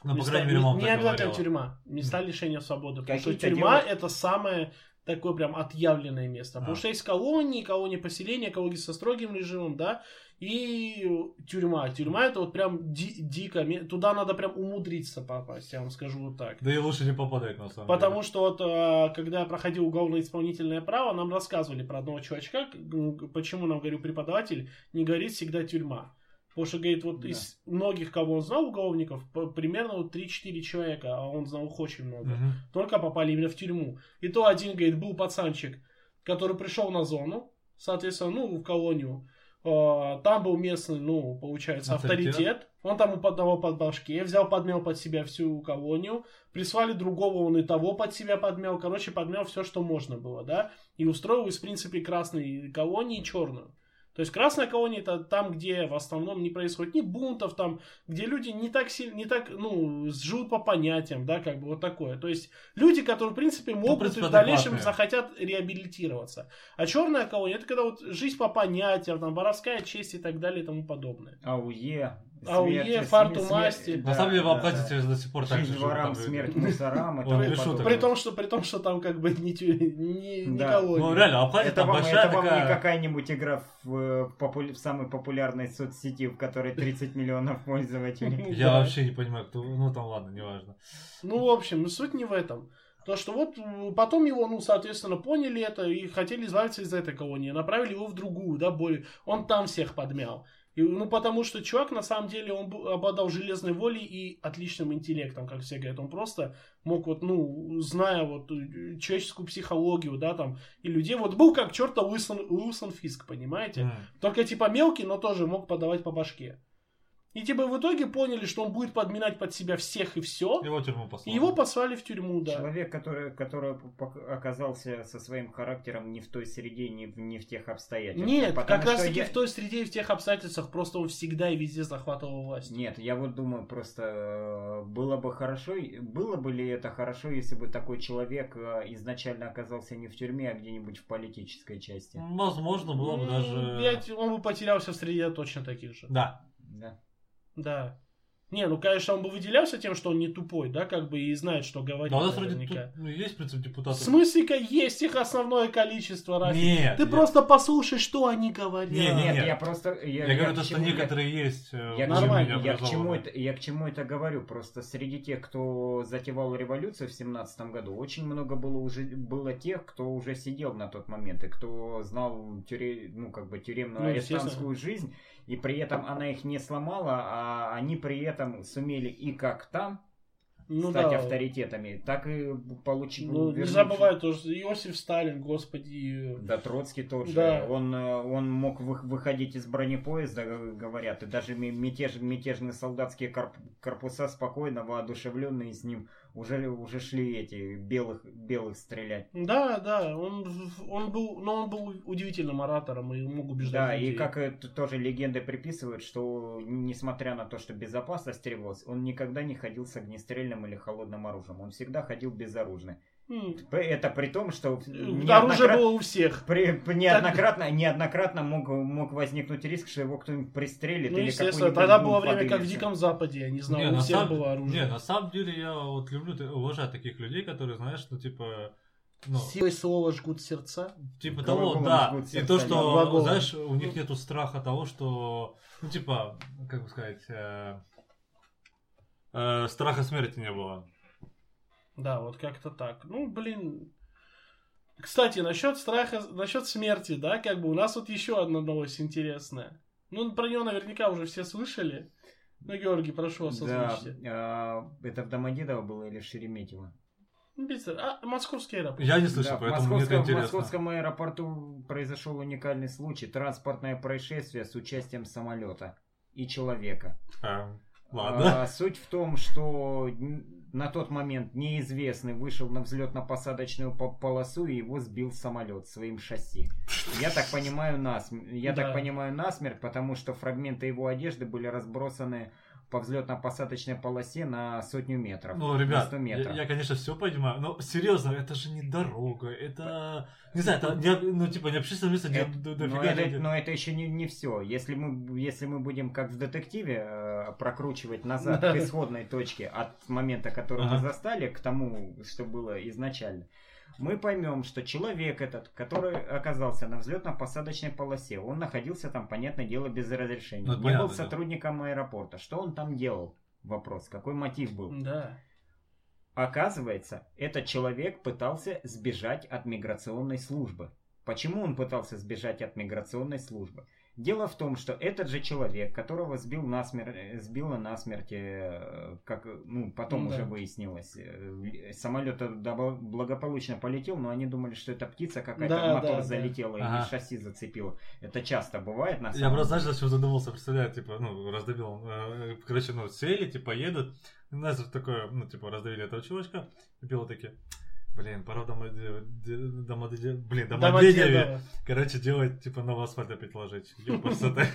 [SPEAKER 3] Ну, по
[SPEAKER 1] места-
[SPEAKER 3] крайней мере, мама
[SPEAKER 1] не
[SPEAKER 3] так
[SPEAKER 1] обязательно тюрьма, места лишения свободы. Потому что тюрьма
[SPEAKER 2] делают-
[SPEAKER 1] это самое такое прям отъявленное место. Потому
[SPEAKER 3] А.
[SPEAKER 1] что есть колонии, колонии поселения, колонии со строгим режимом, да, и тюрьма. Тюрьма это вот прям ди- дико, туда надо прям умудриться попасть, я вам скажу вот так.
[SPEAKER 3] Да и лучше не попадать, на самом
[SPEAKER 1] Потому
[SPEAKER 3] деле.
[SPEAKER 1] что вот, а, когда я проходил уголовно-исполнительное право, нам рассказывали про одного чувачка, почему нам, говорю, преподаватель не говорит всегда тюрьма. Потому что, говорит, вот
[SPEAKER 2] Да.
[SPEAKER 1] из многих, кого он знал, уголовников, примерно вот 3-4 человека, а он знал их очень много,
[SPEAKER 3] Мгм.
[SPEAKER 1] только попали именно в тюрьму. И то один, говорит, был пацанчик, который пришел на зону, соответственно, ну, в колонию, А, там был местный, ну, получается,
[SPEAKER 3] Авторитет.
[SPEAKER 1] авторитет. Он там ему поддавал под башке, взял, подмял под себя всю колонию. Прислали другого, он и того под себя подмял. Короче, подмял все, что можно было, да. И устроил из, в принципе, красной колонии черную. То есть красная колония это там, где в основном не происходит ни бунтов, там, где люди не так сильно, не так, ну, живут по понятиям, да, как бы вот такое. То есть люди, которые, в принципе, могут
[SPEAKER 3] принципе,
[SPEAKER 1] и в дальнейшем захотят реабилитироваться. А черная колония это когда вот жизнь по понятиям, там, воровская честь и так далее и тому подобное.
[SPEAKER 2] АУЕ.
[SPEAKER 1] АУЕ, фарту масти.
[SPEAKER 2] да,
[SPEAKER 3] На самом деле, в
[SPEAKER 2] да,
[SPEAKER 3] Абхазии
[SPEAKER 2] да.
[SPEAKER 3] до сих пор так же
[SPEAKER 2] ворам, смерть мусорам.
[SPEAKER 1] При том, что, при том, что там как бы не, тю- не, не
[SPEAKER 2] Да.
[SPEAKER 1] колония.
[SPEAKER 3] Ну, реально, Абхазия
[SPEAKER 2] Это
[SPEAKER 3] там
[SPEAKER 2] вам,
[SPEAKER 3] большая
[SPEAKER 2] это вам не какая-нибудь игра в, в попу- в самой популярной соцсети, в которой 30 миллионов пользователей.
[SPEAKER 3] Я вообще не понимаю, кто... Ну, там ладно, неважно.
[SPEAKER 1] Ну, в общем, суть не в этом. То, что вот потом его, ну, соответственно, поняли это и хотели избавиться из этой колонии. Направили его в другую, да, более... Он там всех подмял. И, ну, потому что чувак, на самом деле, он обладал железной волей и отличным интеллектом, как все говорят. Он просто мог вот, ну, зная вот э, человеческую психологию, да, там, и людей, вот был как черта Уилсон, Уилсон Фиск, понимаете?
[SPEAKER 3] М.
[SPEAKER 1] Только типа мелкий, но тоже мог подавать по башке. И типа в итоге поняли, что он будет подминать под себя всех и все.
[SPEAKER 3] Его тюрьму
[SPEAKER 1] И
[SPEAKER 3] послали.
[SPEAKER 1] его послали в тюрьму, да.
[SPEAKER 2] Человек, который, который оказался со своим характером не в той среде, не в, не в тех обстоятельствах.
[SPEAKER 1] Нет,
[SPEAKER 2] Потому
[SPEAKER 1] как раз таки
[SPEAKER 2] я-
[SPEAKER 1] в той среде и в тех обстоятельствах просто он всегда и везде захватывал власть.
[SPEAKER 2] Нет, я вот думаю, просто э, было бы хорошо, и- было бы ли это хорошо, если бы такой человек э, изначально оказался не в тюрьме, а где-нибудь в политической части.
[SPEAKER 3] Возможно, было бы даже...
[SPEAKER 1] я- он бы потерялся в среде точно таких же.
[SPEAKER 3] Да.
[SPEAKER 2] Да.
[SPEAKER 1] Да. Не, ну, конечно, он бы выделялся тем, что он не тупой, да, как бы и знает, что говорить
[SPEAKER 3] Но у нас вроде
[SPEAKER 1] наверняка.
[SPEAKER 3] тут, ну, есть принцип
[SPEAKER 1] В
[SPEAKER 3] депутатов.
[SPEAKER 1] смысле-ка есть их основное количество, Рафик.
[SPEAKER 3] Нет.
[SPEAKER 1] Ты
[SPEAKER 3] я-
[SPEAKER 1] просто послушай, что они говорят.
[SPEAKER 3] Не, не,
[SPEAKER 2] Нет,
[SPEAKER 3] Нет.
[SPEAKER 2] я просто... Я,
[SPEAKER 3] Я, говорю,
[SPEAKER 2] к
[SPEAKER 3] то, что
[SPEAKER 2] я-
[SPEAKER 3] некоторые есть. э,
[SPEAKER 2] Я, к
[SPEAKER 3] более-менее
[SPEAKER 1] Нормально,
[SPEAKER 2] я, к чему это, я к чему это говорю? Просто среди тех, кто затевал революцию в семнадцатом году, очень много было уже было тех, кто уже сидел на тот момент и кто знал тюре, ну, как бы тюремную
[SPEAKER 1] Ну,
[SPEAKER 2] арестантскую жизнь, и при этом она их не сломала, а они при этом сумели и как там
[SPEAKER 1] Ну
[SPEAKER 2] стать
[SPEAKER 1] да.
[SPEAKER 2] авторитетами, так и получить.
[SPEAKER 1] Ну, не забывай тоже, Иосиф Сталин, господи.
[SPEAKER 2] Да, Троцкий тот же.
[SPEAKER 1] Да.
[SPEAKER 2] Он, он мог вы- выходить из бронепоезда, говорят, и даже мятеж, мятежные солдатские корп- корпуса спокойно, воодушевленные с ним, уже, уже шли эти белых, белых стрелять.
[SPEAKER 1] Да, да, он, он был, но он был удивительным оратором и мог убеждать
[SPEAKER 2] Да, и
[SPEAKER 1] людей.
[SPEAKER 2] как это тоже легенды приписывают, что несмотря на то, что безопасность требовалась, он никогда не ходил с огнестрельным или холодным оружием. Он всегда ходил безоружный. Это при том, что
[SPEAKER 1] Оружие было у всех.
[SPEAKER 2] При, неоднократно, неоднократно мог, мог возникнуть риск, что его кто-нибудь пристрелит
[SPEAKER 1] Ну,
[SPEAKER 2] или
[SPEAKER 1] естественно, тогда было время, как в
[SPEAKER 2] подымется.
[SPEAKER 1] Диком Западе, я не знаю,
[SPEAKER 3] Не,
[SPEAKER 1] у всех
[SPEAKER 3] самом-
[SPEAKER 1] было оружие.
[SPEAKER 3] Не, на самом деле я вот люблю, уважаю таких людей, которые, знаешь, ну типа, ну,
[SPEAKER 1] Силой слова жгут сердца.
[SPEAKER 3] типа того, да,
[SPEAKER 2] жгут
[SPEAKER 3] и
[SPEAKER 2] сердца,
[SPEAKER 3] то, что,
[SPEAKER 1] глаголом.
[SPEAKER 3] знаешь, у них нету страха того, что, ну типа, как бы сказать, э, э, страха смерти не было.
[SPEAKER 1] Да, вот как-то так. Ну, блин. Кстати, насчет страха, насчет смерти, да, как бы у нас вот еще одна новость интересная. Ну, про нее наверняка уже все слышали. Ну, Георгий, прошу вас,
[SPEAKER 2] Да,
[SPEAKER 1] озвучьте.
[SPEAKER 2] а, это в Домодедово было или в Шереметьево?
[SPEAKER 1] А, московский аэропорт.
[SPEAKER 3] Я не слышал,
[SPEAKER 2] Да,
[SPEAKER 3] поэтому мне это
[SPEAKER 2] московском, в
[SPEAKER 3] интересно.
[SPEAKER 2] московском аэропорту произошел уникальный случай. Транспортное происшествие с участием самолета и человека.
[SPEAKER 3] А, ладно.
[SPEAKER 2] А, суть в том, что на тот момент неизвестный вышел на взлетно-посадочную по- полосу и его сбил самолет своим шасси. Я так понимаю насмерть. Я
[SPEAKER 1] Да.
[SPEAKER 2] так понимаю насмерть, потому что фрагменты его одежды были разбросаны по взлетно-посадочной полосе на сотню метров.
[SPEAKER 3] Ну, ребят,
[SPEAKER 2] 100
[SPEAKER 3] я,
[SPEAKER 2] метров.
[SPEAKER 3] я, конечно, все понимаю, но серьезно, это же не дорога, это, не знаю, это, не, ну, типа, не общественное место,
[SPEAKER 2] Это-
[SPEAKER 3] до-
[SPEAKER 2] но,
[SPEAKER 3] дофига
[SPEAKER 2] это, но это еще не, не все. Если мы, если мы будем как в детективе э, прокручивать назад
[SPEAKER 1] Да.
[SPEAKER 2] к исходной точке от момента, который мы застали, к тому, что было изначально, мы поймем, что человек этот, который оказался на взлетно-посадочной полосе, он находился там, понятное дело, без разрешения.
[SPEAKER 3] Ну,
[SPEAKER 2] не
[SPEAKER 3] понятно,
[SPEAKER 2] был
[SPEAKER 3] да.
[SPEAKER 2] сотрудником аэропорта. Что он там делал? Вопрос. Какой мотив был?
[SPEAKER 1] Да.
[SPEAKER 2] Оказывается, этот человек пытался сбежать от миграционной службы. Почему он пытался сбежать от миграционной службы? Дело в том, что этот же человек, которого сбил насмерть, сбила насмерть, э, как ну, потом
[SPEAKER 1] Ну да.
[SPEAKER 2] уже выяснилось, э, самолет благополучно полетел, но они думали, что это птица какая-то,
[SPEAKER 1] Да,
[SPEAKER 2] в мотор
[SPEAKER 1] да, да.
[SPEAKER 2] залетела
[SPEAKER 3] Ага.
[SPEAKER 2] и шасси зацепила. Это часто бывает на
[SPEAKER 3] Я
[SPEAKER 2] самом
[SPEAKER 3] просто,
[SPEAKER 2] деле.
[SPEAKER 3] знаешь, зачем задумался, представляю, типа, ну, раздавил, э, короче, ну, сели, типа, едут, знаешь, такое, ну, типа, раздавили этого чувачка, и пилот такие, блин, пора в Домоде- де- Домодеде- блин,
[SPEAKER 1] Домодедово.
[SPEAKER 3] короче, делать, типа, новый асфальт опять ложить, ёпарасоте.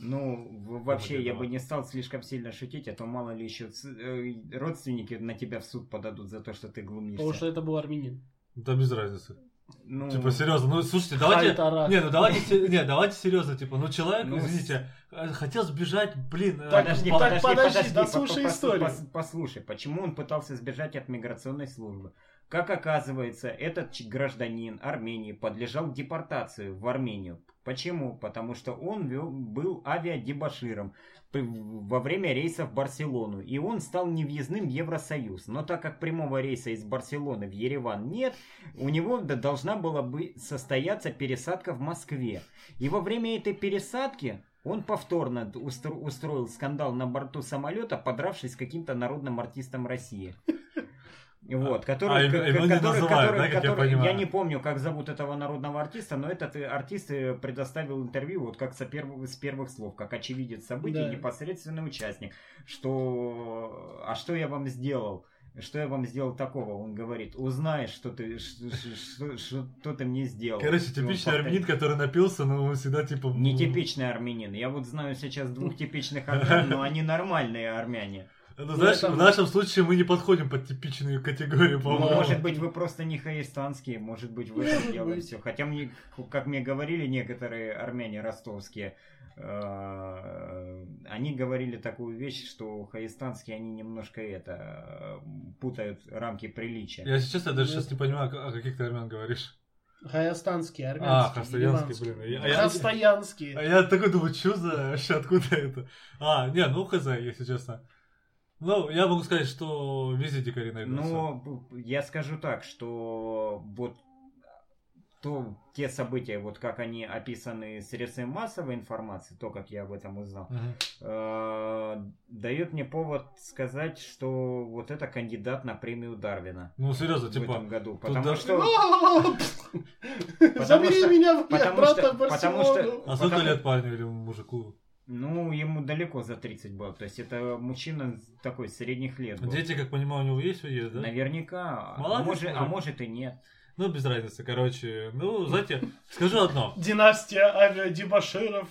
[SPEAKER 2] Ну, вообще, я бы не стал слишком сильно шутить, а то мало ли еще э, родственники на тебя в суд подадут за то, что ты глумишься.
[SPEAKER 1] Потому что это был армянин.
[SPEAKER 3] Да без разницы.
[SPEAKER 2] Ну,
[SPEAKER 3] Типа, серьезно, ну, слушайте, давайте... Не, ну давайте, не, давайте серьезно, типа, ну человек,
[SPEAKER 2] Ну,
[SPEAKER 3] извините, хотел сбежать, блин, э,
[SPEAKER 1] Так,
[SPEAKER 2] Подожди,
[SPEAKER 1] так,
[SPEAKER 2] подожди,
[SPEAKER 1] подожди,
[SPEAKER 2] подожди,
[SPEAKER 1] дослушай историю.
[SPEAKER 2] пос- Послушай, почему он пытался сбежать от миграционной службы? Как оказывается, этот гражданин Армении подлежал депортации в Армению. Почему? Потому что он вел- был авиадебаширом во время рейса в Барселону, и он стал невъездным в Евросоюз. Но так как прямого рейса из Барселоны в Ереван нет, у него должна была бы состояться пересадка в Москве. И во время этой пересадки он повторно устро- устроил скандал на борту самолета, подравшись с каким-то народным артистом России. Вот, который,
[SPEAKER 3] а
[SPEAKER 2] к-
[SPEAKER 3] его
[SPEAKER 2] который,
[SPEAKER 3] называют,
[SPEAKER 2] который-
[SPEAKER 3] да, как я
[SPEAKER 2] который-
[SPEAKER 3] понимаю?
[SPEAKER 2] не помню, как зовут этого народного артиста, но этот э, артист э, предоставил интервью вот как со первых, с первых слов, как очевидец событий,
[SPEAKER 1] Да.
[SPEAKER 2] непосредственный участник, что а что я вам сделал? Что я вам сделал такого? Он говорит, узнаешь, что ты, ш- что, что ты мне сделал.
[SPEAKER 3] Короче,
[SPEAKER 2] он
[SPEAKER 3] типичный
[SPEAKER 2] повторяет.
[SPEAKER 3] армянин, который напился, но он всегда типа...
[SPEAKER 2] Нетипичный армянин. Я вот знаю сейчас двух типичных армян, но они нормальные армяне.
[SPEAKER 3] Ну, знаешь,
[SPEAKER 1] это-
[SPEAKER 3] в нашем случае мы не подходим под типичную категорию,
[SPEAKER 2] Ну,
[SPEAKER 3] по-моему.
[SPEAKER 2] может быть, вы просто не хаистанские, может быть, в этом
[SPEAKER 1] Может
[SPEAKER 2] дело
[SPEAKER 1] быть.
[SPEAKER 2] все. Хотя мне, как мне говорили некоторые армяне ростовские, они говорили такую вещь, что хаистанские они немножко это э, путают рамки приличия.
[SPEAKER 3] Я сейчас, я даже
[SPEAKER 1] Ну,
[SPEAKER 3] сейчас не понимаю, о каких ты армян говоришь.
[SPEAKER 1] Хаястанские,
[SPEAKER 3] А,
[SPEAKER 1] армянские.
[SPEAKER 3] хастаянский,
[SPEAKER 1] ливанские.
[SPEAKER 3] блин. Я- я-
[SPEAKER 1] Хастоянские.
[SPEAKER 3] А я такой думаю, что за вообще, откуда это? А, не, ну хз, если честно. Ну, я могу сказать, что везде дикари найдутся.
[SPEAKER 2] Б- я скажу так, что вот то, те события, вот как они описаны средствами массовой информации, то, как я об этом узнал,
[SPEAKER 3] Мгм.
[SPEAKER 2] э, дает мне повод сказать, что вот это кандидат на премию Дарвина
[SPEAKER 3] Ну, серьезно,
[SPEAKER 2] в
[SPEAKER 3] типа,
[SPEAKER 2] этом году. Потому что...
[SPEAKER 1] Забери меня в
[SPEAKER 2] что-
[SPEAKER 1] в
[SPEAKER 2] потому
[SPEAKER 1] Барселону.
[SPEAKER 2] что-
[SPEAKER 3] а сколько лет парню или мужику?
[SPEAKER 2] Ну, ему далеко за 30 было. То есть это мужчина такой средних лет был.
[SPEAKER 3] Дети, как понимаю, у него есть уезд, да?
[SPEAKER 2] Наверняка. А может, а может и нет.
[SPEAKER 3] Ну, без разницы, короче. Ну, знаете, скажу одно.
[SPEAKER 1] Династия авиадебаширов,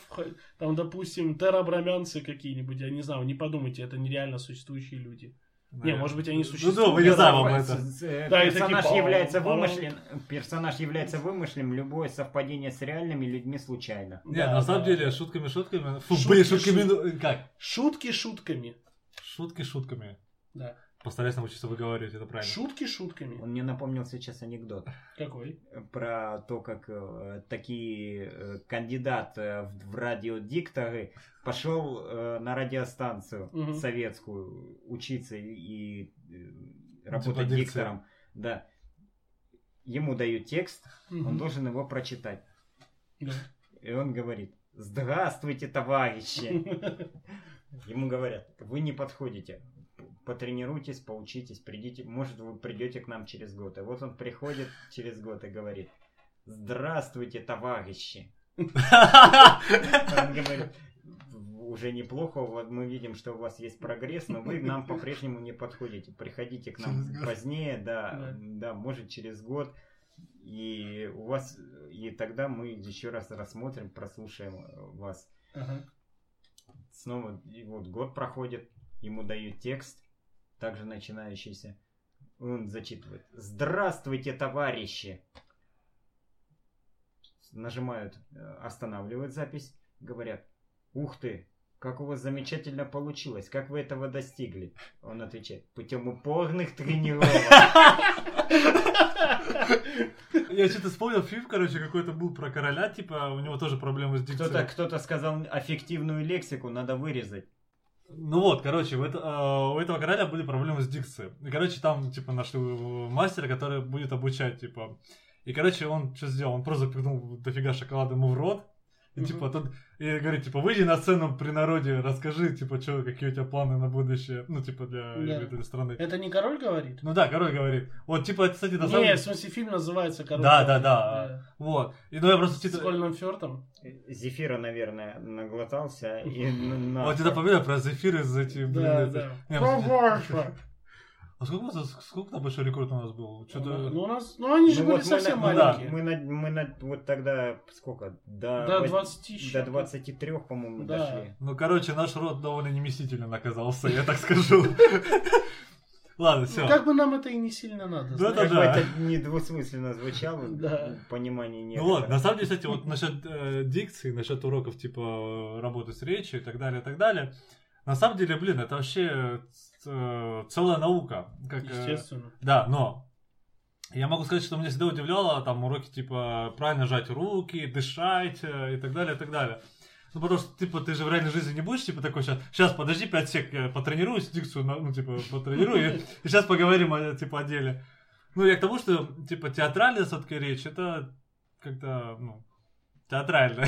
[SPEAKER 1] там, допустим, теробрамянцы какие-нибудь, я не знаю, не подумайте, это нереально существующие люди. Не, может быть, они
[SPEAKER 3] Ну, да,
[SPEAKER 1] существуют.
[SPEAKER 3] мы не знаем об этом.
[SPEAKER 2] э,
[SPEAKER 1] Да,
[SPEAKER 2] персонаж
[SPEAKER 1] такие,
[SPEAKER 2] является
[SPEAKER 1] «Пау, пау».
[SPEAKER 2] вымышлен, персонаж является вымышленным, любое совпадение с реальными людьми случайно.
[SPEAKER 3] Не,
[SPEAKER 1] Да,
[SPEAKER 3] на самом
[SPEAKER 1] да.
[SPEAKER 3] деле, шутками шутками. Фу,
[SPEAKER 1] Шутки
[SPEAKER 3] блин, шутками.
[SPEAKER 1] шут-
[SPEAKER 3] ну, Как?
[SPEAKER 1] Шутки шутками.
[SPEAKER 3] Шутки шутками.
[SPEAKER 1] Да.
[SPEAKER 3] Постараюсь научиться выговаривать, это правильно.
[SPEAKER 1] Шутки шутками.
[SPEAKER 2] Он мне напомнил сейчас анекдот
[SPEAKER 1] Какой?
[SPEAKER 2] про то, как э, такие э, кандидат э, в, в радиодикторы пошел э, на радиостанцию
[SPEAKER 1] Мгм.
[SPEAKER 2] советскую учиться и, и, э, работать
[SPEAKER 3] дикция.
[SPEAKER 2] диктором. Да. Ему дают текст, он
[SPEAKER 1] Мгм.
[SPEAKER 2] должен его прочитать.
[SPEAKER 1] Да.
[SPEAKER 2] И он говорит, здравствуйте, товарищи. Ему говорят, вы не подходите. Потренируйтесь, поучитесь, придите, может вы придете к нам через год. И вот он приходит через год и говорит, здравствуйте, товарищи. Он говорит, уже неплохо, вот мы видим, что у вас есть прогресс, но вы нам по-прежнему не подходите. Приходите к нам позднее, да,
[SPEAKER 1] Да.
[SPEAKER 2] может через год. И у вас, и тогда мы еще раз рассмотрим, прослушаем э, вас. Снова, и вот год проходит, ему дают текст, также начинающийся. Он зачитывает. Здравствуйте, товарищи! Нажимают, э, останавливают запись, говорят, ух ты, как у вас замечательно получилось, как вы этого достигли? Он отвечает, путем упорных тренировок.
[SPEAKER 3] Я что-то вспомнил фильм, короче, какой-то был про короля, типа, у него тоже проблемы с дикцией.
[SPEAKER 2] Кто-то кто сказал аффективную лексику, надо вырезать.
[SPEAKER 3] Ну вот, короче, у, это- э, у этого короля были проблемы с дикцией. И, короче, там, типа, нашли мастера, который будет обучать, типа. И, короче, он что сделал? Он просто пихнул дофига шоколада ему в рот. И, типа, тот, и говорит, типа, выйди на сцену при народе, расскажи, типа, что, какие у тебя планы на будущее, ну, типа, для
[SPEAKER 1] Да.
[SPEAKER 3] этой страны.
[SPEAKER 1] Это не король говорит?
[SPEAKER 3] Ну да, король говорит. Вот, типа, это, кстати, на самом
[SPEAKER 1] Не, в смысле, фильм называется «Король».
[SPEAKER 3] Да,
[SPEAKER 1] говорит».
[SPEAKER 3] да, да. Вот. И, ну, я просто
[SPEAKER 1] С. Кольным Фёртом.
[SPEAKER 2] Зефира, наверное, наглотался. И на-
[SPEAKER 3] Вот это напоминаю про зефир из этих, блин,
[SPEAKER 1] Да,
[SPEAKER 3] это-
[SPEAKER 1] да. Побольше.
[SPEAKER 3] А сколько, нас- сколько там большой рекорд у нас был? Что-то...
[SPEAKER 1] Ну, у нас, ну, они же
[SPEAKER 2] Ну
[SPEAKER 1] были
[SPEAKER 2] вот мы
[SPEAKER 1] совсем
[SPEAKER 2] на-
[SPEAKER 1] маленькие.
[SPEAKER 2] Мы, на, мы на, вот тогда сколько? До,
[SPEAKER 1] До
[SPEAKER 2] вось-
[SPEAKER 1] 20 тысяч.
[SPEAKER 2] До 23, по-моему,
[SPEAKER 1] Да.
[SPEAKER 2] дошли.
[SPEAKER 3] Ну, короче, наш род довольно неместителен оказался, я так скажу. Ладно, все.
[SPEAKER 1] Ну, как бы нам это и не сильно надо.
[SPEAKER 3] Ну,
[SPEAKER 2] Как бы
[SPEAKER 3] да.
[SPEAKER 2] это недвусмысленно звучало,
[SPEAKER 1] Да.
[SPEAKER 2] понимания нет.
[SPEAKER 3] Ну вот, на самом деле, кстати, вот насчет э, дикции, насчет уроков, типа, э, работы с речью и так далее, и так далее. На самом деле, блин, это вообще э, целая наука. Как, э,
[SPEAKER 1] Естественно.
[SPEAKER 3] Да, но Я могу сказать, что меня всегда удивляло там уроки типа правильно жать руки, дышать э, и так далее, и так далее. Ну, потому что, типа, ты же в реальной жизни не будешь, типа, такой сейчас, сейчас, подожди, 5 сек, я потренируюсь, дикцию, ну, типа, потренирую, и, и сейчас поговорим, о, типа, о деле. Ну, я к тому, что, типа, театральная все-таки речь, это как-то, ну, театральная.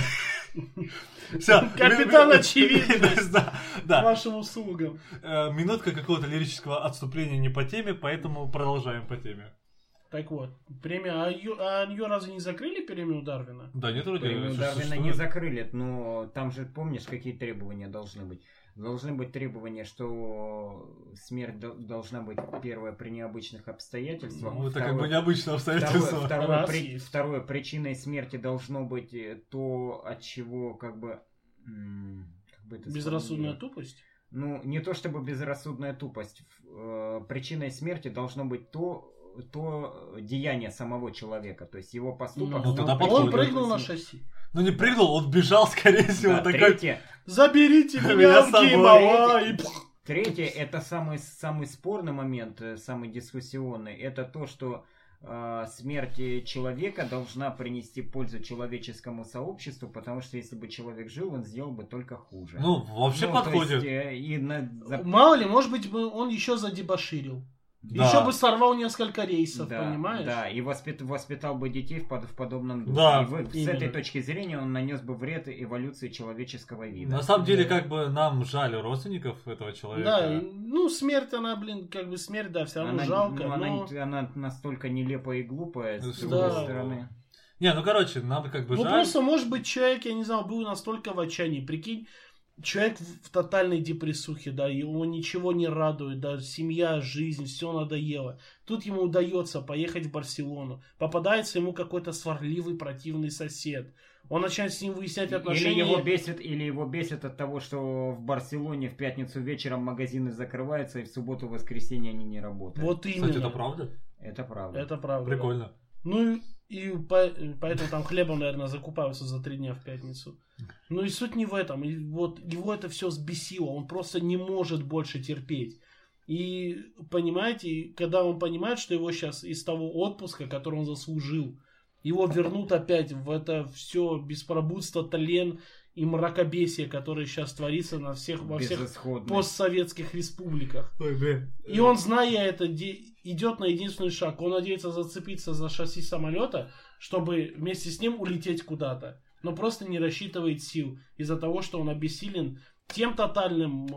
[SPEAKER 3] Все.
[SPEAKER 1] Капитан Очевидность.
[SPEAKER 3] Да,
[SPEAKER 1] вашим услугам.
[SPEAKER 3] Э, Минутка какого-то лирического отступления не по теме, поэтому продолжаем по теме.
[SPEAKER 1] Так вот, премия, а ее, а её разве не закрыли премию Дарвина?
[SPEAKER 3] Да, нет, вроде
[SPEAKER 2] Премию Дарвина не закрыли, но там же, помнишь, какие требования должны быть? Должны быть требования, что смерть дол- должна быть первое при необычных обстоятельствах.
[SPEAKER 3] Ну, это как
[SPEAKER 2] второе-
[SPEAKER 3] бы необычное
[SPEAKER 2] Второе,
[SPEAKER 3] обстоятельство.
[SPEAKER 2] второе,
[SPEAKER 1] Раз
[SPEAKER 2] при- второе, причиной смерти должно быть э, то, от чего как бы... как бы это
[SPEAKER 1] Безрассудная
[SPEAKER 2] сформулировать?
[SPEAKER 1] тупость?
[SPEAKER 2] Ну, не то чтобы безрассудная тупость. Э, Причиной смерти должно быть то, то деяние самого человека, то есть его поступок.
[SPEAKER 3] Ну,
[SPEAKER 2] стал
[SPEAKER 3] тогда.
[SPEAKER 1] Он прыгнул на шасси.
[SPEAKER 3] Ну не прыгнул, он бежал, скорее всего,
[SPEAKER 2] Да,
[SPEAKER 3] такой.
[SPEAKER 2] третье,
[SPEAKER 1] Заберите
[SPEAKER 3] Меня.
[SPEAKER 1] Геймова и...
[SPEAKER 2] Третье, это самый, самый спорный момент, э, самый дискуссионный, это то, что э, смерть э, человека должна принести пользу человеческому сообществу, потому что если бы человек жил, он сделал бы только хуже.
[SPEAKER 3] Ну, вообще
[SPEAKER 2] Ну,
[SPEAKER 3] подходит.
[SPEAKER 2] есть, э, и на-
[SPEAKER 1] Мало ли, может быть, бы он еще задебоширил.
[SPEAKER 3] Да.
[SPEAKER 1] Еще бы сорвал несколько рейсов,
[SPEAKER 2] да,
[SPEAKER 1] понимаешь?
[SPEAKER 2] Да, и воспит- воспитал бы детей в, под- в подобном духе.
[SPEAKER 3] Да,
[SPEAKER 2] и вы- с этой точки зрения он нанес бы вред эволюции человеческого вида.
[SPEAKER 3] На самом деле,
[SPEAKER 1] Да.
[SPEAKER 3] как бы нам жаль родственников этого человека.
[SPEAKER 1] Да, ну смерть она, блин, как бы смерть, да, все равно
[SPEAKER 2] Она,
[SPEAKER 1] жалко,
[SPEAKER 2] ну, она,
[SPEAKER 1] но...
[SPEAKER 2] она настолько нелепая и глупая, с
[SPEAKER 3] Да.
[SPEAKER 2] другой стороны.
[SPEAKER 3] Не, ну короче, нам как бы
[SPEAKER 1] Ну
[SPEAKER 3] жаль.
[SPEAKER 1] просто, может быть, человек, я не знаю, был настолько в отчаянии. Прикинь, человек в тотальной депрессухе, да, его ничего не радует, да, семья, жизнь, все надоело. Тут ему удается поехать в Барселону. Попадается ему какой-то сварливый, противный сосед. Он начинает с ним выяснять отношения.
[SPEAKER 2] Или его бесит, или его бесит от того, что в Барселоне в пятницу вечером магазины закрываются, и в субботу, воскресенье они не работают.
[SPEAKER 1] Вот именно.
[SPEAKER 3] Кстати, это правда?
[SPEAKER 2] Это правда.
[SPEAKER 1] Это правда. да. Ну и, по- поэтому там хлебом, наверное, закупаются за три дня в пятницу. Ну и суть не в этом. И вот его это все сбесило. Он просто не может больше терпеть. И понимаете, когда он понимает, что его сейчас из того отпуска, который он заслужил, его вернут опять в это все беспробудство, тлен и мракобесие, которое сейчас творится на всех, во всех постсоветских республиках.
[SPEAKER 3] Ой, блин.
[SPEAKER 1] И он, зная это, де- идет на единственный шаг. Он надеется зацепиться за шасси самолета, чтобы вместе с ним улететь куда-то. Но просто не рассчитывает сил из-за того, что он обессилен тем тотальным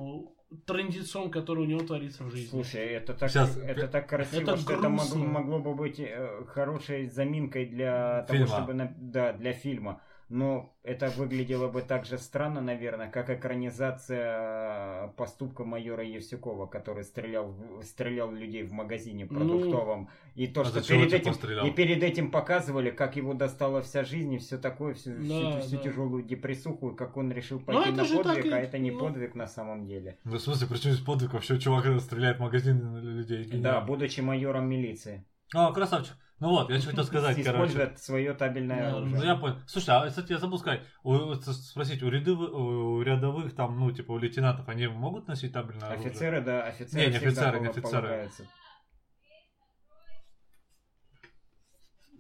[SPEAKER 1] трендецом, который у него творится в жизни.
[SPEAKER 2] Слушай, это так,
[SPEAKER 3] Сейчас,
[SPEAKER 2] это так красиво,
[SPEAKER 1] это
[SPEAKER 2] что это могло,
[SPEAKER 1] грустно.
[SPEAKER 2] могло бы быть э, хорошей заминкой для того,
[SPEAKER 3] Фильма.
[SPEAKER 2] чтобы на- да, для фильма. Но это выглядело бы так же странно, наверное, как экранизация э, поступка майора Евсюкова, который стрелял, стрелял людей в магазине
[SPEAKER 1] Ну,
[SPEAKER 2] продуктовом. и то,
[SPEAKER 3] а
[SPEAKER 2] что перед этим,
[SPEAKER 3] типа, стрелял?
[SPEAKER 2] и перед этим показывали, как его достала вся жизнь и все такое, всю, всю-
[SPEAKER 1] Да,
[SPEAKER 2] всю
[SPEAKER 1] да.
[SPEAKER 2] тяжелую депрессуху, и как он решил
[SPEAKER 1] Ну,
[SPEAKER 2] пойти на подвиг,
[SPEAKER 1] и-
[SPEAKER 2] а это не
[SPEAKER 1] ну.
[SPEAKER 2] подвиг на самом деле.
[SPEAKER 3] Ну, в смысле, при чем здесь подвиг? Вообще, чувак когда стреляет в магазин на людей.
[SPEAKER 2] Да,
[SPEAKER 3] гениально.
[SPEAKER 2] будучи майором милиции.
[SPEAKER 3] А, красавчик. Ну вот, я что хотел сказать, короче.
[SPEAKER 2] Использует свое табельное
[SPEAKER 1] Да,
[SPEAKER 2] оружие.
[SPEAKER 3] Ну я понял. Слушай, а кстати, я забыл сказать, у- спросить, у, рядовых, у рядовых там, ну, типа, у лейтенантов, они могут носить табельное оружие?
[SPEAKER 2] Офицеры, да, офицеры
[SPEAKER 3] Не, не офицеры, не офицеры.
[SPEAKER 2] полагаются.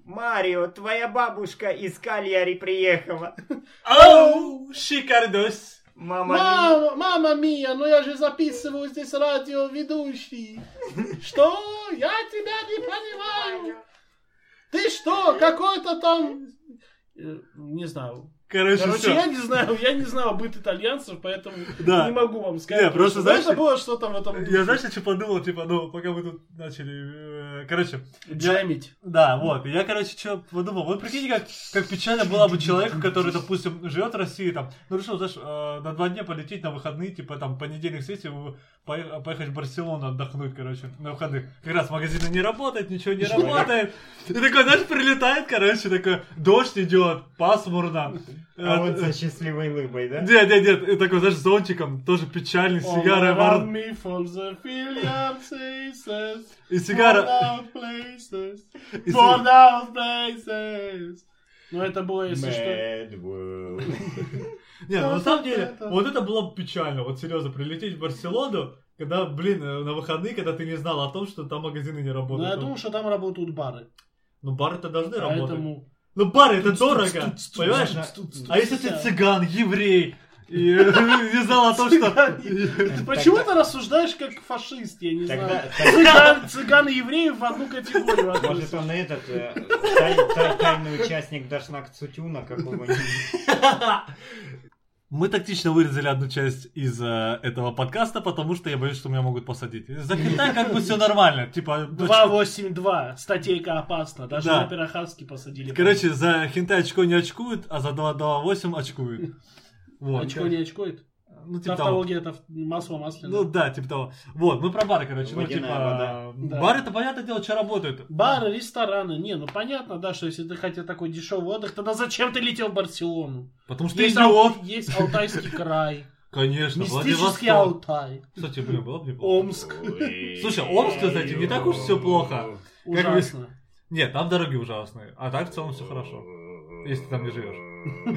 [SPEAKER 2] Марио, твоя бабушка из Кальяри приехала.
[SPEAKER 3] Оу, шикардос!
[SPEAKER 2] Мама,
[SPEAKER 1] Мама, мама мия, ну я же записываю здесь радиоведущий. Что? Я тебя не понимаю. Ты что, какой-то там... э, Не знаю.
[SPEAKER 3] Короче,
[SPEAKER 1] Короче, я не знаю, я не знаю быт итальянцев, поэтому
[SPEAKER 3] Да.
[SPEAKER 1] не могу вам сказать.
[SPEAKER 3] Не, просто,
[SPEAKER 1] что
[SPEAKER 3] знаешь,
[SPEAKER 1] это было что-то в этом
[SPEAKER 3] Я знаешь, что подумал, типа, ну, пока мы тут начали, э, короче,
[SPEAKER 1] Джемить.
[SPEAKER 3] да, вот, я, короче, что подумал, вот прикиньте, как, как печально было бы человеку, который, допустим, живет в России, там, ну, решил, знаешь, э, на два дня полететь на выходные, типа, там, понедельник сессии, поехать в Барселону отдохнуть, короче, на выходных. Как раз магазины не работают, ничего не работает. И такой, знаешь, прилетает, короче, такой, дождь идет, пасмурно.
[SPEAKER 2] А вот со счастливой лыбой, да?
[SPEAKER 3] Нет, нет, нет, и такой, знаешь, с зонтиком, тоже печальный,
[SPEAKER 1] faces,
[SPEAKER 3] и сигара,
[SPEAKER 1] Born out places. Ну это было, если что...
[SPEAKER 3] Нет, ну, на самом деле, вот это было бы печально, вот серьезно, прилететь в Барселону, когда, блин, э, на выходные, когда ты не знал о том, что там магазины не
[SPEAKER 1] Ну,
[SPEAKER 3] работают.
[SPEAKER 1] я
[SPEAKER 3] Ну,
[SPEAKER 1] думаю, что там работают бары.
[SPEAKER 3] Ну, бары-то должны работать.
[SPEAKER 1] Поэтому...
[SPEAKER 3] Ну, бары это дорого, понимаешь? А если ты цыган, еврей, и не знал о том, что...
[SPEAKER 1] Ты почему ты рассуждаешь как фашист, я не знаю. Цыган, и евреев в одну категорию
[SPEAKER 2] может он этот э, тай- тай- тайный участник Дашнак Цутюна какого-нибудь.
[SPEAKER 3] Мы тактично вырезали одну часть из э, этого подкаста, потому что я боюсь, что меня могут посадить. За Китай как бы все нормально. Типа,
[SPEAKER 1] 282. Статейка опасна. Даже
[SPEAKER 3] Да.
[SPEAKER 1] на Пирохавский посадили.
[SPEAKER 3] короче, за хентай очко не очкуют, а за 228 очкуют. Вот.
[SPEAKER 1] очко не очкует.
[SPEAKER 3] Ну, типа того.
[SPEAKER 1] Тавтология это масло масляное.
[SPEAKER 3] Ну да, типа того. Вот, мы про бары, короче. Ну, типа,
[SPEAKER 2] вода.
[SPEAKER 1] Да.
[SPEAKER 3] бары-то, понятное дело, что работают.
[SPEAKER 1] Бары, рестораны. Не, ну понятно, да, что если ты хотел такой дешевый отдых, тогда зачем ты летел в Барселону?
[SPEAKER 3] Потому что
[SPEAKER 1] Есть,
[SPEAKER 3] идиот.
[SPEAKER 1] Ал- есть Алтайский край.
[SPEAKER 3] Конечно,
[SPEAKER 1] Мистический. Алтай.
[SPEAKER 3] Кстати, блин, было бы неплохо.
[SPEAKER 1] Омск.
[SPEAKER 3] Слушай, Омск, кстати, не так уж всё плохо.
[SPEAKER 1] Ужасно.
[SPEAKER 3] Нет, там дороги ужасные. А так в целом все хорошо. Если ты там не живешь.
[SPEAKER 1] Мы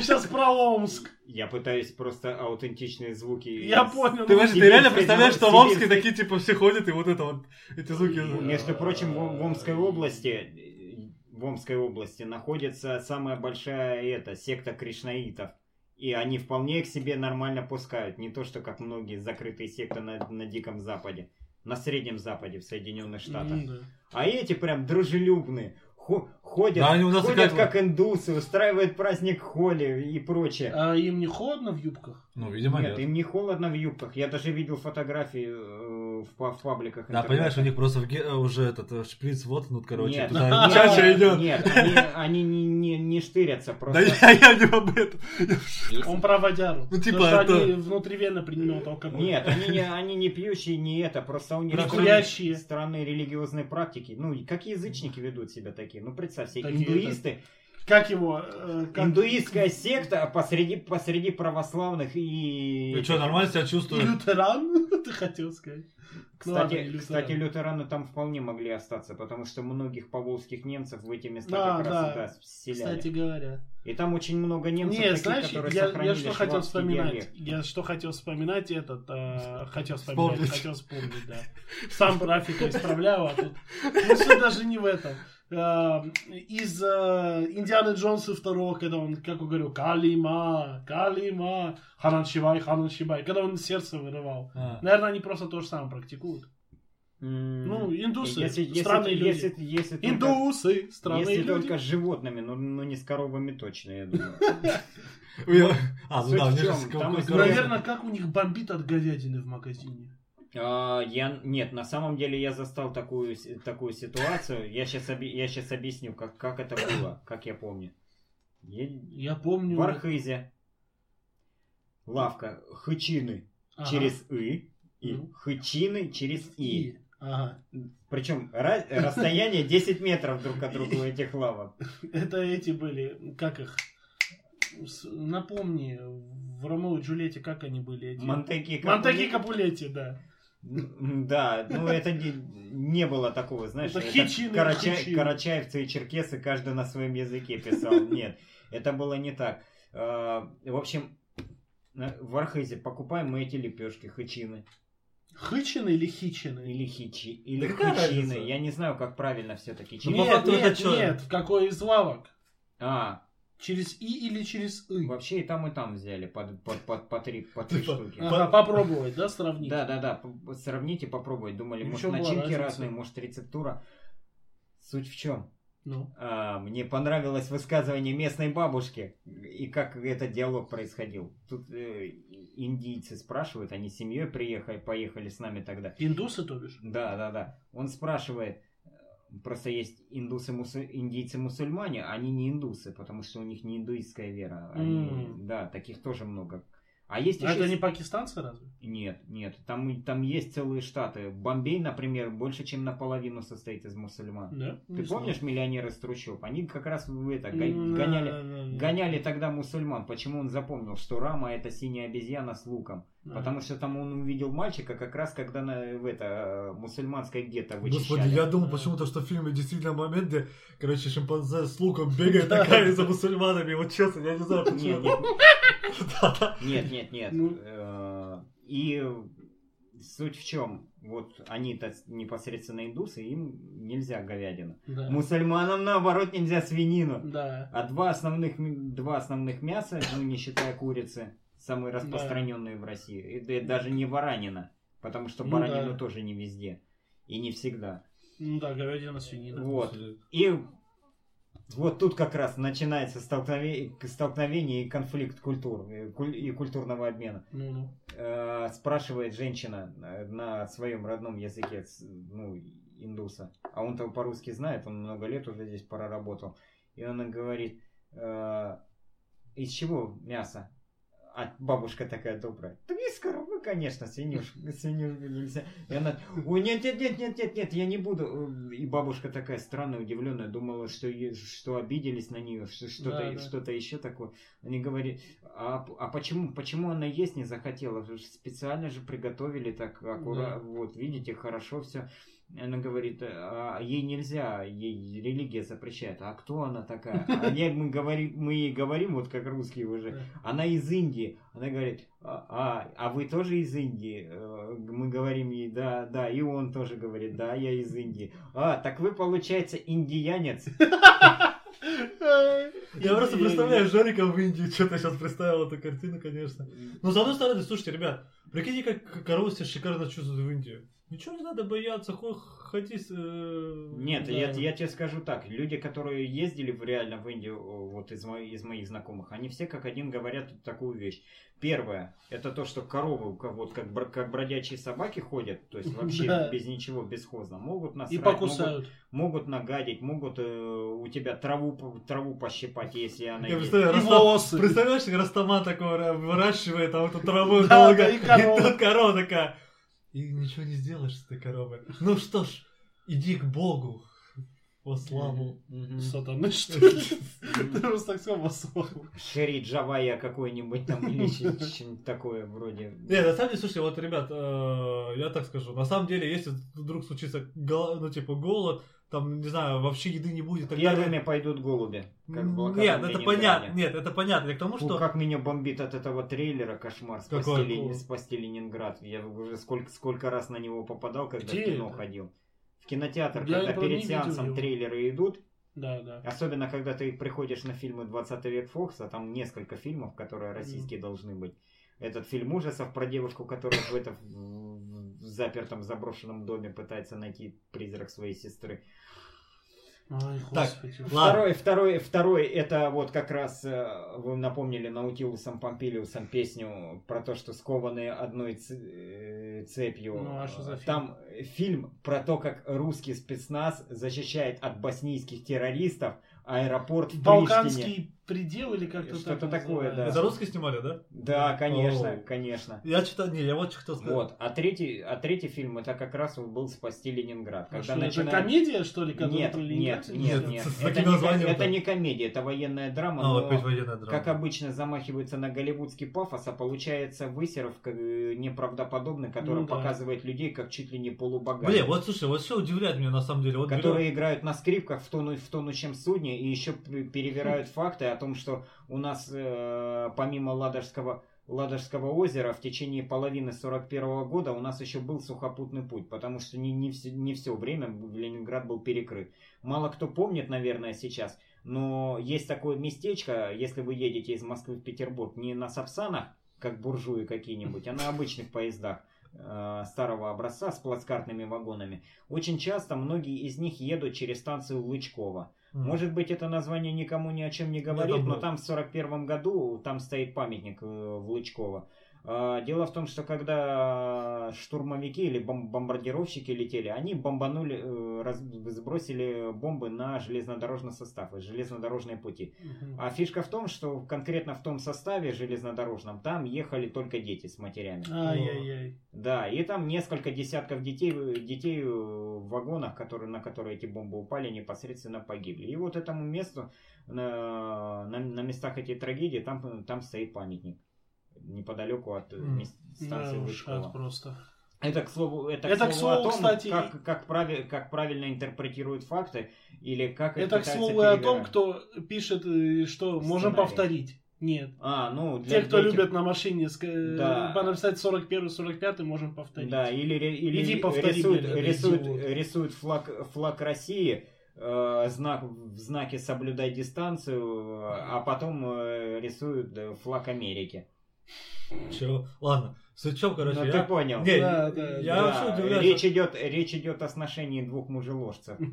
[SPEAKER 1] сейчас про Омск.
[SPEAKER 2] Я пытаюсь просто аутентичные звуки.
[SPEAKER 1] Я понял.
[SPEAKER 3] Ты, ты реально представляешь, что в Омске такие типа все ходят и вот это вот, эти звуки.
[SPEAKER 2] Между прочим, в, Омской области, в Омской области находится самая большая эта секта кришнаитов. И они вполне к себе нормально пускают. Не то, что как многие закрытые секты на, на Диком Западе. На Среднем Западе в Соединенных Штатах.
[SPEAKER 1] м, да.
[SPEAKER 2] А эти прям дружелюбные. Хо- ходят,
[SPEAKER 3] Да, они у нас
[SPEAKER 2] ходят
[SPEAKER 3] такая-
[SPEAKER 2] как индусы, устраивают праздник Холи и прочее.
[SPEAKER 1] А им не холодно в юбках?
[SPEAKER 3] Ну, видимо,
[SPEAKER 2] Нет,
[SPEAKER 3] нет.
[SPEAKER 2] им не холодно в юбках. Я даже видел фотографии э, в, в пабликах.
[SPEAKER 3] Да,
[SPEAKER 2] интернета.
[SPEAKER 3] понимаешь, у них просто в э, уже этот э, шприц воткнут, короче,
[SPEAKER 2] Нет,
[SPEAKER 3] туда
[SPEAKER 2] нет,
[SPEAKER 3] чача идет.
[SPEAKER 2] Нет, они, они не, не, не штырятся,
[SPEAKER 3] Да
[SPEAKER 2] просто...
[SPEAKER 3] я, я не об этом.
[SPEAKER 1] Он про водяру.
[SPEAKER 3] Ну, типа,
[SPEAKER 1] Потому что
[SPEAKER 3] это-
[SPEAKER 1] они внутривенно принимают алкоголь.
[SPEAKER 2] Нет, они не, они не пьющие, не это, просто у них странные религиозные практики. Ну, как язычники ведут себя такие? Ну, представь себе, индуисты,
[SPEAKER 1] Как его? э, как-
[SPEAKER 2] индуистская секта посреди, посреди православных и...
[SPEAKER 3] Ты что, нормально себя
[SPEAKER 1] И
[SPEAKER 3] чувствуешь?
[SPEAKER 1] лютеран, ты хотел сказать. Ну ладно,
[SPEAKER 2] Кстати,
[SPEAKER 1] лютеран.
[SPEAKER 2] кстати, лютераны там вполне могли остаться, потому что многих поволжских немцев в эти места
[SPEAKER 1] Да,
[SPEAKER 2] как раз
[SPEAKER 1] да.
[SPEAKER 2] вселяли.
[SPEAKER 1] Кстати говоря.
[SPEAKER 2] И там очень много немцев,
[SPEAKER 1] Не,
[SPEAKER 2] таких,
[SPEAKER 1] знаешь,
[SPEAKER 2] которые
[SPEAKER 1] я,
[SPEAKER 2] сохранили
[SPEAKER 1] я что хотел вспоминать?
[SPEAKER 2] диалект.
[SPEAKER 1] Я что хотел вспоминать этот, э, хотел вспоминать,
[SPEAKER 3] Вспомнить.
[SPEAKER 1] хотел вспомнить, да. Сам графика исправляю, а тут... Ну, суть даже не в этом. Э, из э, Индианы Джонса второго, когда он, как я говорю, Калима, Калима, Ханан Шибай, Ханан Шибай, когда он сердце вырывал.
[SPEAKER 3] А.
[SPEAKER 1] Наверное, они просто то же самое практикуют.
[SPEAKER 2] М,
[SPEAKER 1] Ну, индусы,
[SPEAKER 2] если, если-
[SPEAKER 1] странные люди.
[SPEAKER 2] если- если только-
[SPEAKER 1] Индусы, странные
[SPEAKER 2] Если
[SPEAKER 1] люди.
[SPEAKER 2] только с животными, но, но не с коровами точно, я думаю.
[SPEAKER 3] А, ну да,
[SPEAKER 1] Наверное, как у них бомбит от говядины в магазине.
[SPEAKER 2] А, я, нет, на самом деле я застал такую, такую ситуацию. Я сейчас, я сейчас объясню, как, как это было, как я помню. Я-
[SPEAKER 1] Я помню...
[SPEAKER 2] В Архизе лавка хычины
[SPEAKER 1] Ага.
[SPEAKER 2] через «и» и
[SPEAKER 1] Ну.
[SPEAKER 2] хычины через «и».
[SPEAKER 1] И. Ага.
[SPEAKER 2] Причем ра- расстояние 10 метров друг от друга у этих лавок.
[SPEAKER 1] Это эти были, как их? Напомни, в Ромео и Джульетте как они были? Эти?
[SPEAKER 2] Монтеки
[SPEAKER 1] Монтеки Капулетти, да.
[SPEAKER 2] Да, ну это не, не было такого, знаешь,
[SPEAKER 1] Это хичины,
[SPEAKER 2] карача-
[SPEAKER 1] хичины.
[SPEAKER 2] карачаевцы и черкесы каждый на своем языке писал. Нет, это было не так. А, В общем, на- в Архизе покупаем мы эти лепешки, хычины.
[SPEAKER 1] Хычины или хичины?
[SPEAKER 2] Или хичи, или
[SPEAKER 3] Да
[SPEAKER 2] хычины.
[SPEAKER 3] разница?
[SPEAKER 2] Я не знаю, как правильно все-таки
[SPEAKER 1] Нет, нет, нет, в какой из лавок?
[SPEAKER 2] А,
[SPEAKER 1] Через И или через И?
[SPEAKER 2] вообще и там, и там взяли по, по, по, по три, по три
[SPEAKER 3] Типа,
[SPEAKER 2] штуки.
[SPEAKER 1] Ага, попробовать, да, сравнить?
[SPEAKER 2] Да, да, да, п- сравните, попробовать. Думали,
[SPEAKER 1] И в
[SPEAKER 2] может начинки разные, может рецептура. Суть в чем?
[SPEAKER 1] Ну,
[SPEAKER 2] А, мне понравилось высказывание местной бабушки и как этот диалог происходил. Тут э, индийцы спрашивают, они с семьей приехали, поехали с нами тогда.
[SPEAKER 1] индусы, то бишь?
[SPEAKER 2] Да, да, да. Он спрашивает, э, просто есть индусы, мусу- индийцы мусульмане, а они не индусы, потому что у них не индуистская вера. Они-
[SPEAKER 1] М.
[SPEAKER 2] Да, таких тоже много. А есть
[SPEAKER 1] А
[SPEAKER 2] еще...
[SPEAKER 1] это не пакистанцы разве?
[SPEAKER 2] Нет, нет, там, там есть целые штаты. Бомбей, например, больше, чем наполовину состоит из мусульман.
[SPEAKER 1] Да?
[SPEAKER 2] Ты
[SPEAKER 1] Не знаю.
[SPEAKER 2] помнишь миллионеры из трущоб? Они как раз это, гоняли. Гоняли тогда мусульман. Почему он запомнил, что Рама это синяя обезьяна с луком?
[SPEAKER 1] Да.
[SPEAKER 2] Потому что там он увидел мальчика как раз когда на, в это э, мусульманское гетто
[SPEAKER 4] Господи,
[SPEAKER 2] вычищали.
[SPEAKER 4] я думал почему-то, что в фильме действительно момент, где, короче, шимпанзе с луком бегает такая за мусульманами. Вот честно, я не знаю, почему.
[SPEAKER 2] нет, нет, нет.
[SPEAKER 1] Ну.
[SPEAKER 2] Э, И суть в чем? Вот они-то непосредственно индусы, им нельзя говядину.
[SPEAKER 1] Да.
[SPEAKER 2] Мусульманам наоборот нельзя свинину.
[SPEAKER 1] Да.
[SPEAKER 2] А два основных, два основных мяса, ну не считая курицы, самые распространенные в России. Да- даже не баранина, потому что
[SPEAKER 1] Ну
[SPEAKER 2] баранину
[SPEAKER 1] да.
[SPEAKER 2] тоже не везде. И не всегда.
[SPEAKER 1] Ну да, говядина, свинина.
[SPEAKER 2] Вот. И вот тут как раз начинается столкновение, столкновение и конфликт культур э, и культурного обмена.
[SPEAKER 1] Ну, ну.
[SPEAKER 2] Спрашивает женщина э, на своем родном языке, ну, индуса, а он-то по-русски знает, он много лет уже здесь проработал, и она говорит, из чего мясо? А бабушка такая добрая. Да из коровы, конечно, свинюшку, свинюшку нельзя. И она, ой, нет, нет, нет, нет, нет, нет, я не буду. И бабушка такая странная, удивленная, думала, что, что обиделись на нее, что, что-то,
[SPEAKER 1] Да, да.
[SPEAKER 2] что-то еще такое. Они говорят, а, а почему, почему она есть не захотела? Вы Специально же приготовили так аккуратно, вот, видите, хорошо все. Она говорит, а ей нельзя, ей религия запрещает. А кто она такая? А я- мы, говорим, мы ей говорим, вот как русские уже, она из Индии. Она говорит, а, а, а вы тоже из Индии? Э, Мы говорим ей, да, да. И он тоже говорит, да, я из Индии. А, так вы, получается, индиянец.
[SPEAKER 4] Я просто представляю Жорика в Индии, что-то сейчас представил эту картину, конечно. Но с одной стороны, слушайте, ребят, прикиньте, как коровы себя шикарно чувствуют в Индии. Ничего не надо бояться, хо- ходи... э,
[SPEAKER 2] Нет,
[SPEAKER 1] Да.
[SPEAKER 2] я, я тебе скажу так. Люди, которые ездили реально в Индию, вот из, мо- из моих знакомых, они все как один говорят такую вещь. Первое, это то, что коровы, вот, как, как бродячие собаки ходят, то есть вообще
[SPEAKER 1] Да.
[SPEAKER 2] без ничего, бесхозно, могут насрать,
[SPEAKER 1] И
[SPEAKER 2] могут,
[SPEAKER 1] покусают.
[SPEAKER 2] могут нагадить, могут э, у тебя траву, траву пощипать, если она
[SPEAKER 4] Я
[SPEAKER 2] есть.
[SPEAKER 4] представляю,
[SPEAKER 1] И волосы.
[SPEAKER 4] Представляешь, Растаман такой ра- выращивает там эту траву
[SPEAKER 1] Да,
[SPEAKER 4] долго,
[SPEAKER 1] да, и корова.
[SPEAKER 4] тут корова такая. И ничего не сделаешь с этой коровой. Ну что ж, иди к Богу. Во славу.
[SPEAKER 1] Сатаны, что ли? Ты просто так сказал, во славу.
[SPEAKER 2] Шерри Джавая какой-нибудь там или что- что-нибудь такое вроде.
[SPEAKER 4] Не, на самом деле, слушайте, вот, ребят, э, я так скажу, на самом деле, если вдруг случится, ну, типа, голод, там, не знаю, вообще еды не будет, и так далее.
[SPEAKER 2] Первыми пойдут голуби. Как
[SPEAKER 4] Нет, это понятно, нет, это понятно. Я к тому,
[SPEAKER 2] Фу,
[SPEAKER 4] что...
[SPEAKER 2] как меня бомбит от этого трейлера кошмар спасти,
[SPEAKER 4] Какой?
[SPEAKER 2] Лени- спасти Ленинград. Я уже сколько, сколько раз на него попадал, когда
[SPEAKER 1] Где
[SPEAKER 2] в кино
[SPEAKER 1] это?
[SPEAKER 2] ходил. В кинотеатр,
[SPEAKER 1] Я
[SPEAKER 2] когда перед
[SPEAKER 1] видел
[SPEAKER 2] сеансом
[SPEAKER 1] его.
[SPEAKER 2] трейлеры идут,
[SPEAKER 1] Да, да.
[SPEAKER 2] особенно когда ты приходишь на фильмы 20 век Фокса, там несколько фильмов, которые российские должны быть. Этот фильм ужасов про девушку, которая в, это, запертом заброшенном доме пытается найти призрак своей сестры.
[SPEAKER 1] Ой,
[SPEAKER 4] Так,
[SPEAKER 1] господи.
[SPEAKER 2] Второй, второй, второй, это вот как раз э, вы напомнили Наутилусом Помпилиусом песню про то, что скованные одной э, цепью.
[SPEAKER 1] Ну, а что за фильм?
[SPEAKER 2] Там фильм про то, как русский спецназ защищает от боснийских террористов аэропорт в.
[SPEAKER 1] Балканский предел или как-то
[SPEAKER 2] Что-то
[SPEAKER 1] так
[SPEAKER 2] такое, да.
[SPEAKER 4] Это русские снимали, да?
[SPEAKER 2] Да, конечно,
[SPEAKER 4] О.
[SPEAKER 2] конечно.
[SPEAKER 4] Я что-то, не, я вот что хотел сказать.
[SPEAKER 2] Вот. А третий, а третий фильм это как раз был «Спасти Ленинград».
[SPEAKER 1] А
[SPEAKER 2] Когда
[SPEAKER 1] что, это
[SPEAKER 2] начинает-
[SPEAKER 1] комедия, что ли?
[SPEAKER 2] Нет, нет, нет,
[SPEAKER 4] Нет,
[SPEAKER 2] нет.
[SPEAKER 4] с
[SPEAKER 2] Это, не, это не комедия, это военная драма,
[SPEAKER 4] А,
[SPEAKER 2] но,
[SPEAKER 4] опять военная драма.
[SPEAKER 2] как обычно, замахиваются на голливудский пафос, а получается высеров э, неправдоподобный, который
[SPEAKER 1] Ну да.
[SPEAKER 2] показывает людей как чуть ли не полубогатых.
[SPEAKER 4] Блин, вот слушай, вот что удивляет меня на самом деле. Вот
[SPEAKER 2] которые играют на скрипках в, тону, в тонущем судне и еще перевирают факты о том, что у нас э, помимо Ладожского, Ладожского озера в течение половины 41 года у нас еще был сухопутный путь, потому что не, не, все, не все время Ленинград был перекрыт. Мало кто помнит, наверное, сейчас, но есть такое местечко, если вы едете из Москвы в Петербург, не на Сапсанах, как буржуи какие-нибудь, а на обычных поездах э, старого образца с плацкартными вагонами. Очень часто многие из них едут через станцию Лычкова. Может быть, это название никому ни о чем не говорит, но там в 41 году там стоит памятник э, в Лычково. А, Дело в том, что когда штурмовики или бом- бомбардировщики летели, они бомбанули, э, раз- сбросили бомбы на железнодорожный состав, и железнодорожные пути.
[SPEAKER 1] Мгм.
[SPEAKER 2] А фишка в том, что конкретно в том составе железнодорожном там ехали только дети с матерями.
[SPEAKER 1] Ай-яй-яй.
[SPEAKER 2] Да, и там несколько десятков детей, детей э, в вагонах, которые, на которые эти бомбы упали, непосредственно погибли. И вот этому месту, на, на, на местах этой трагедии, там, там стоит памятник. Неподалеку от э, мест- станции
[SPEAKER 1] Да,
[SPEAKER 2] Лычкова.
[SPEAKER 1] просто.
[SPEAKER 2] Это к слову, это,
[SPEAKER 1] Это,
[SPEAKER 2] к
[SPEAKER 1] к
[SPEAKER 2] слову, о
[SPEAKER 1] слову,
[SPEAKER 2] том,
[SPEAKER 1] кстати,
[SPEAKER 2] как, как, прави- как правильно интерпретируют факты или как
[SPEAKER 1] Это, к слову, и о том, кто пишет, э, что можем
[SPEAKER 2] Сценарий.
[SPEAKER 1] повторить. Нет.
[SPEAKER 2] А, ну, для,
[SPEAKER 1] Те, кто
[SPEAKER 2] для
[SPEAKER 1] любят на машине ск-
[SPEAKER 2] Да.
[SPEAKER 1] э, написать 41-45, можем повторить.
[SPEAKER 2] Да, или, или
[SPEAKER 1] Иди повтори,
[SPEAKER 2] рисуют,
[SPEAKER 1] блин,
[SPEAKER 2] рисуют, рисуют флаг, флаг России, э, знак, в знаке «соблюдай дистанцию», а потом э, рисуют э, флаг Америки.
[SPEAKER 4] Чё? Ладно, суть в чём, короче,
[SPEAKER 2] ну,
[SPEAKER 4] я...
[SPEAKER 2] ты понял.
[SPEAKER 4] Не,
[SPEAKER 1] Да, да,
[SPEAKER 4] я
[SPEAKER 2] Да,
[SPEAKER 4] вообще удивляюсь.
[SPEAKER 2] речь, идет, речь идет о сношении двух мужеложцев.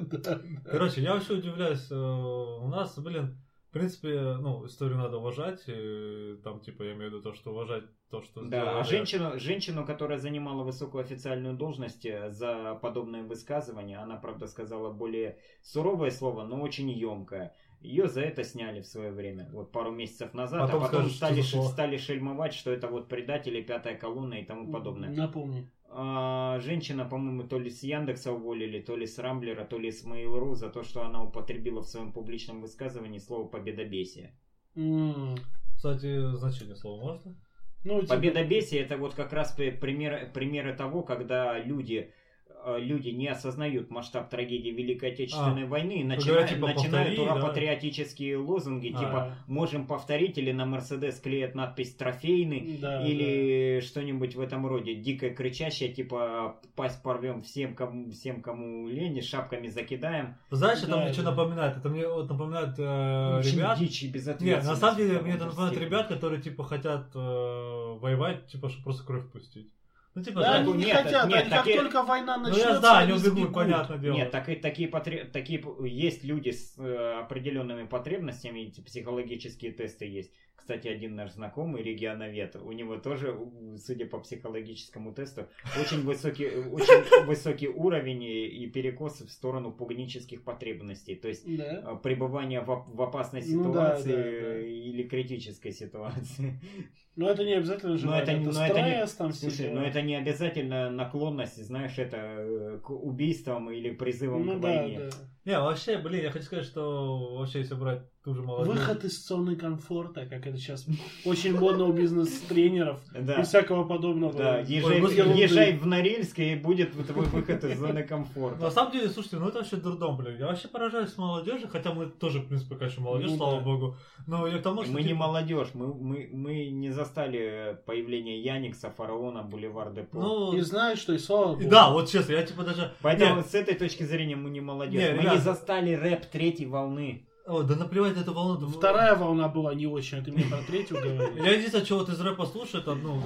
[SPEAKER 1] Да.
[SPEAKER 4] Короче, я вообще удивляюсь. э, У нас, блин, в принципе, ну, историю надо уважать. и Там, типа, я имею в виду то, что уважать то, что
[SPEAKER 2] Да, а женщину, женщину, которая занимала высокую официальную должность э, за подобное высказывание, она, правда, сказала более суровое слово, но очень емкое. Ее за это сняли в свое время, вот пару месяцев назад,
[SPEAKER 4] Потом
[SPEAKER 2] а потом
[SPEAKER 4] что
[SPEAKER 2] стали,
[SPEAKER 4] за
[SPEAKER 2] ш- стали шельмовать, что это вот предатели, пятая колонна и тому подобное.
[SPEAKER 1] Напомни.
[SPEAKER 2] А, женщина, по-моему, то ли с Яндекса уволили, то ли с Рамблера, то ли с Mail.ru за то, что она употребила в своем публичном высказывании слово «победобесие».
[SPEAKER 1] М.
[SPEAKER 4] Кстати, значение слова можно?
[SPEAKER 1] Ну, типа,
[SPEAKER 2] Победобесие это вот как раз при- примеры, примеры того, когда люди люди не осознают масштаб трагедии Великой Отечественной войны и начинают,
[SPEAKER 4] типа,
[SPEAKER 2] начинают
[SPEAKER 4] повтори, да.
[SPEAKER 2] ура-патриотические лозунги,
[SPEAKER 4] А.
[SPEAKER 2] типа «можем повторить» или на Мерседес клеят надпись «трофейный»,
[SPEAKER 1] да,
[SPEAKER 2] или что-нибудь в этом роде, дико кричащее, типа «пасть порвем всем, кому, всем, кому лень, шапками закидаем».
[SPEAKER 4] Знаешь, это
[SPEAKER 1] Да,
[SPEAKER 4] мне что
[SPEAKER 1] да.
[SPEAKER 4] напоминает? Это мне вот напоминает э,
[SPEAKER 2] Очень
[SPEAKER 4] ребят.
[SPEAKER 2] дичь и
[SPEAKER 4] Нет, на самом деле мне это напоминает ребят, которые типа хотят э, воевать, типа, чтобы просто кровь пустить. Ну, типа,
[SPEAKER 1] Да, они не
[SPEAKER 2] нет,
[SPEAKER 1] хотят,
[SPEAKER 2] нет,
[SPEAKER 1] они как
[SPEAKER 2] такие-
[SPEAKER 1] только война
[SPEAKER 4] ну
[SPEAKER 1] начнется,
[SPEAKER 4] я да, они убегут,
[SPEAKER 1] сбегут.
[SPEAKER 4] понятное дело.
[SPEAKER 2] Нет, так и такие, потре- такие есть люди с э, определенными потребностями, эти психологические тесты есть. Кстати, один наш знакомый, регионовед, у него тоже, судя по психологическому тесту, очень высокий, очень высокий уровень и, перекос в сторону пугнических потребностей. То есть
[SPEAKER 1] Да.
[SPEAKER 2] э, пребывание в, в опасной
[SPEAKER 1] Ну да,
[SPEAKER 2] ситуации
[SPEAKER 1] да, да.
[SPEAKER 2] или критической ситуации.
[SPEAKER 1] Но это не обязательно
[SPEAKER 2] Но
[SPEAKER 1] желание,
[SPEAKER 2] это
[SPEAKER 1] это,
[SPEAKER 2] не- но это не-
[SPEAKER 1] стресс, там
[SPEAKER 2] Слушай,
[SPEAKER 1] дела.
[SPEAKER 2] но это не обязательно наклонность, знаешь, это э, к убийствам или призывам
[SPEAKER 1] Ну
[SPEAKER 2] к
[SPEAKER 1] да,
[SPEAKER 2] войне.
[SPEAKER 1] да.
[SPEAKER 4] Не, вообще, блин, я хочу сказать, что вообще, если брать ту же молодежь...
[SPEAKER 1] Выход из зоны комфорта, как это сейчас очень модно у бизнес-тренеров и всякого подобного.
[SPEAKER 2] Да, езжай, в Норильск, и будет твой выход из зоны
[SPEAKER 4] На
[SPEAKER 2] комфорта.
[SPEAKER 4] самом деле, слушайте, ну это вообще дурдом, блин. Я вообще поражаюсь молодежи, хотя мы тоже, в принципе, пока еще молодежь,
[SPEAKER 1] Ну
[SPEAKER 4] слава богу. Но я к тому, что...
[SPEAKER 2] Мы не
[SPEAKER 4] типа,
[SPEAKER 2] молодежь, мы, мы, мы не застали появление Яникса, Фараона, Бульвар Депо.
[SPEAKER 4] Ну,
[SPEAKER 1] И знаешь, что и слава богу.
[SPEAKER 4] да, вот честно, я типа даже...
[SPEAKER 2] Поэтому
[SPEAKER 4] Нет,
[SPEAKER 2] с этой точки зрения мы не молодежь.
[SPEAKER 4] Не,
[SPEAKER 2] мы
[SPEAKER 4] ребята.
[SPEAKER 2] не застали рэп третьей волны.
[SPEAKER 4] о, да наплевать на эту волну. да
[SPEAKER 1] Вторая волна была не очень, а ты мне про третью говоришь.
[SPEAKER 4] Я единственное, что вот из рэпа слушаю, это, ну,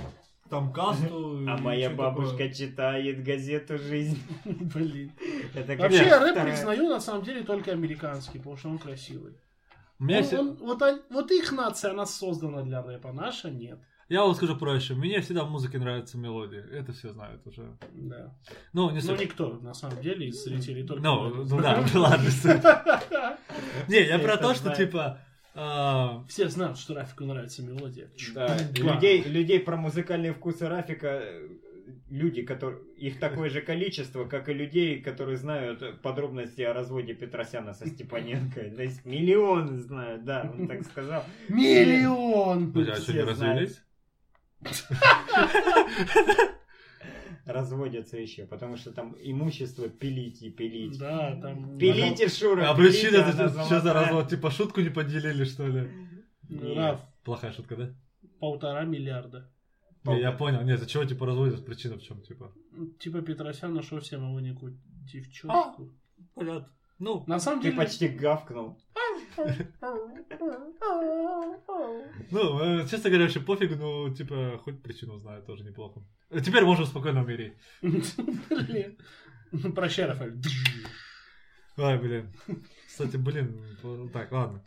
[SPEAKER 4] там касту.
[SPEAKER 2] А моя бабушка
[SPEAKER 4] такое.
[SPEAKER 2] читает газету «Жизнь».
[SPEAKER 1] Блин.
[SPEAKER 2] Это
[SPEAKER 1] Вообще, я рэп признаю на самом деле только американский, потому что он красивый.
[SPEAKER 3] Меня
[SPEAKER 1] Он-
[SPEAKER 3] все-
[SPEAKER 1] он- вот, он- вот их нация, она создана для рэпа, наша нет.
[SPEAKER 3] Я вам скажу проще. Мне всегда в музыке нравятся мелодии. Это все знают уже.
[SPEAKER 1] Да.
[SPEAKER 3] Ну, не
[SPEAKER 1] Ну, никто, на самом деле, из зрителей только...
[SPEAKER 3] Ну, ну да, ладно. суть. Не, я про то, что типа... а,
[SPEAKER 1] Все знают, что Рафику нравится мелодия.
[SPEAKER 2] Да, людей, людей про музыкальные вкусы Рафика, э, люди, которые, их такое же количество, как и людей, которые знают подробности о разводе Петросяна со Степаненко. То есть миллионы знают, да, он так сказал.
[SPEAKER 1] Миллион!
[SPEAKER 3] А что, не развелись?
[SPEAKER 2] Разводятся еще, потому что там имущество пилить и пилить.
[SPEAKER 1] Да, там...
[SPEAKER 2] Пилите, Шура,
[SPEAKER 3] А причина, это что за развод? Типа шутку не поделили, что ли?
[SPEAKER 1] Раф,
[SPEAKER 3] Плохая шутка, да?
[SPEAKER 1] полтора миллиарда.
[SPEAKER 3] Не, я понял. Нет, за чего типа разводят? Причина в чем, типа?
[SPEAKER 1] Типа Петросян нашел себе новенькую девчонку.
[SPEAKER 4] Понятно. Ну,
[SPEAKER 1] На самом
[SPEAKER 2] Ты
[SPEAKER 1] деле...
[SPEAKER 2] почти гавкнул.
[SPEAKER 3] Ну, э, честно говоря, вообще пофиг, ну, типа, хоть причину знаю, тоже неплохо. Э, Теперь можем спокойно умереть.
[SPEAKER 1] Блин. Прощай, Рафаэль.
[SPEAKER 3] Ай, блин. Кстати, блин, так, ладно.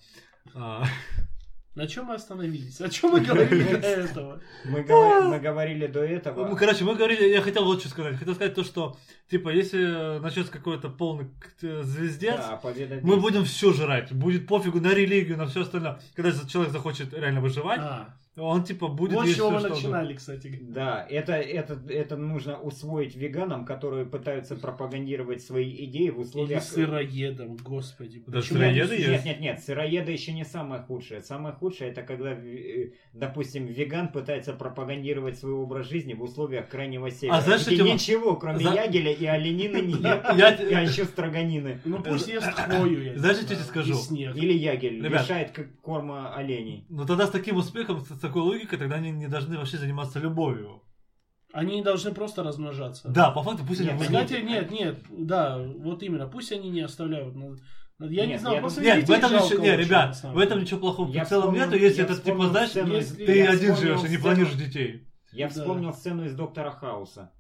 [SPEAKER 3] А,
[SPEAKER 1] На чем мы остановились? О чем мы говорили до этого?
[SPEAKER 2] Мы, говори- мы говорили до
[SPEAKER 3] Ну,
[SPEAKER 2] этого.
[SPEAKER 3] короче, мы говорили, я хотел вот что сказать. Хотел сказать то, что, типа, если начнется какой-то полный звездец,
[SPEAKER 2] Да,
[SPEAKER 3] мы будем все жрать. Будет пофигу на религию, на все остальное. Когда человек захочет реально выживать,
[SPEAKER 1] А,
[SPEAKER 3] Он типа будет
[SPEAKER 1] вот с чего мы
[SPEAKER 3] что
[SPEAKER 1] начинали, кстати.
[SPEAKER 2] Да, это, это, это нужно усвоить веганам, которые пытаются пропагандировать свои идеи в
[SPEAKER 1] Или
[SPEAKER 2] условиях...
[SPEAKER 1] сыроедом, господи.
[SPEAKER 3] Да,
[SPEAKER 1] почему
[SPEAKER 3] сыроеды
[SPEAKER 1] они-
[SPEAKER 3] есть.
[SPEAKER 2] Нет, нет, нет, сыроеды еще не самое худшее. Самое худшее это когда, э, допустим, веган пытается пропагандировать свой образ жизни в условиях крайнего севера.
[SPEAKER 3] А знаешь,
[SPEAKER 2] где ничего, кроме
[SPEAKER 3] за-
[SPEAKER 2] ягеля и оленины нет.
[SPEAKER 3] Я-
[SPEAKER 2] А еще строганины.
[SPEAKER 1] Ну пусть ест хвою, я не
[SPEAKER 3] Знаешь, я
[SPEAKER 1] знаю,
[SPEAKER 3] тебе скажу?
[SPEAKER 1] и.
[SPEAKER 2] Или ягель
[SPEAKER 3] Ребят.
[SPEAKER 2] лишает как корма оленей.
[SPEAKER 3] Ну тогда с таким успехом, с такой логикой, тогда они не должны вообще заниматься любовью.
[SPEAKER 1] Они должны просто размножаться.
[SPEAKER 3] Да, по факту пусть они
[SPEAKER 2] Нет,
[SPEAKER 3] выглядят-
[SPEAKER 1] Кстати, нет, нет, да, вот именно, пусть они не оставляют. ну, Я не
[SPEAKER 2] Нет,
[SPEAKER 1] знаю,
[SPEAKER 2] я
[SPEAKER 1] просто
[SPEAKER 3] Нет, в этом
[SPEAKER 1] жалко
[SPEAKER 3] ничего, не,
[SPEAKER 1] на
[SPEAKER 3] ребят, в этом ничего плохого
[SPEAKER 2] Я
[SPEAKER 3] в целом
[SPEAKER 2] вспомнил-
[SPEAKER 3] нету, если
[SPEAKER 2] я
[SPEAKER 3] это типа, знаешь,
[SPEAKER 2] сцену
[SPEAKER 1] если-
[SPEAKER 3] ты
[SPEAKER 2] я
[SPEAKER 3] один живешь и не
[SPEAKER 2] сцену-
[SPEAKER 3] планируешь детей.
[SPEAKER 2] Я
[SPEAKER 1] Да.
[SPEAKER 2] вспомнил сцену из Доктора Хауса,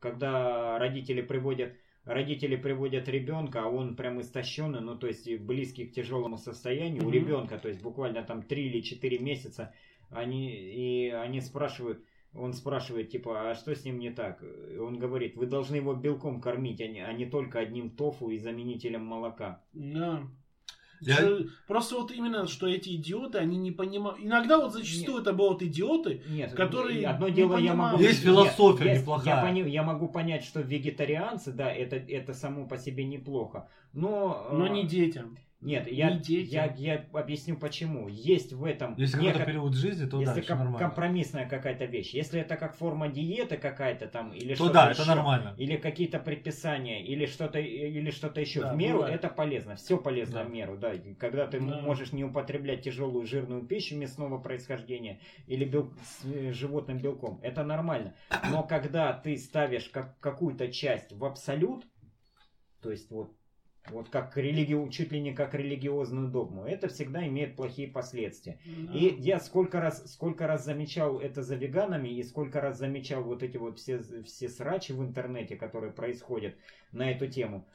[SPEAKER 2] когда родители приводят родители приводят ребенка, а он прям истощенный, ну то есть близкий к тяжелому состоянию у
[SPEAKER 1] Мгм.
[SPEAKER 2] ребенка, то есть буквально там 3 или 4 месяца, они и они спрашивают, он спрашивает типа, а что с ним не так? Он говорит, вы должны его белком кормить, а не, а не только одним тофу и заменителем молока.
[SPEAKER 1] Да.
[SPEAKER 3] Я-
[SPEAKER 1] Что- Просто вот именно, что эти идиоты, они не понимают. Иногда вот зачастую это бывают идиоты,
[SPEAKER 2] Нет,
[SPEAKER 1] Которые
[SPEAKER 2] одно
[SPEAKER 1] не
[SPEAKER 2] дело я
[SPEAKER 1] понимают.
[SPEAKER 2] могу...
[SPEAKER 3] Есть
[SPEAKER 2] Нет,
[SPEAKER 3] философия
[SPEAKER 2] есть-
[SPEAKER 3] неплохая.
[SPEAKER 2] Я, пони- я могу понять, что вегетарианцы, да, это, это само по себе неплохо. Но...
[SPEAKER 1] но
[SPEAKER 2] э,
[SPEAKER 1] не детям.
[SPEAKER 2] Нет, я,
[SPEAKER 1] не детям.
[SPEAKER 2] я, я объясню почему. Есть в этом...
[SPEAKER 3] Если
[SPEAKER 2] неко-
[SPEAKER 3] какой-то период жизни, то да,
[SPEAKER 2] если
[SPEAKER 3] это
[SPEAKER 2] ком-
[SPEAKER 3] нормально.
[SPEAKER 2] компромиссная какая-то вещь. Если это как форма диеты какая-то там, или
[SPEAKER 3] То
[SPEAKER 2] что-то
[SPEAKER 3] да, это
[SPEAKER 2] еще,
[SPEAKER 3] нормально.
[SPEAKER 2] Или какие-то предписания, или что-то, или что-то еще.
[SPEAKER 1] Да,
[SPEAKER 2] в меру
[SPEAKER 1] бывает.
[SPEAKER 2] это полезно. Все полезно
[SPEAKER 3] Да.
[SPEAKER 2] в меру, да. Когда ты
[SPEAKER 1] Да.
[SPEAKER 2] можешь не употреблять тяжелую жирную пищу мясного происхождения или бел- с э, животным белком, это нормально. Но когда ты ставишь как, какую-то часть в абсолют, то есть вот вот как религию, чуть ли не как религиозную догму, это всегда имеет плохие последствия. И я сколько раз, сколько раз замечал это за веганами, и сколько раз замечал вот эти вот все, все срачи в интернете, которые происходят на эту тему.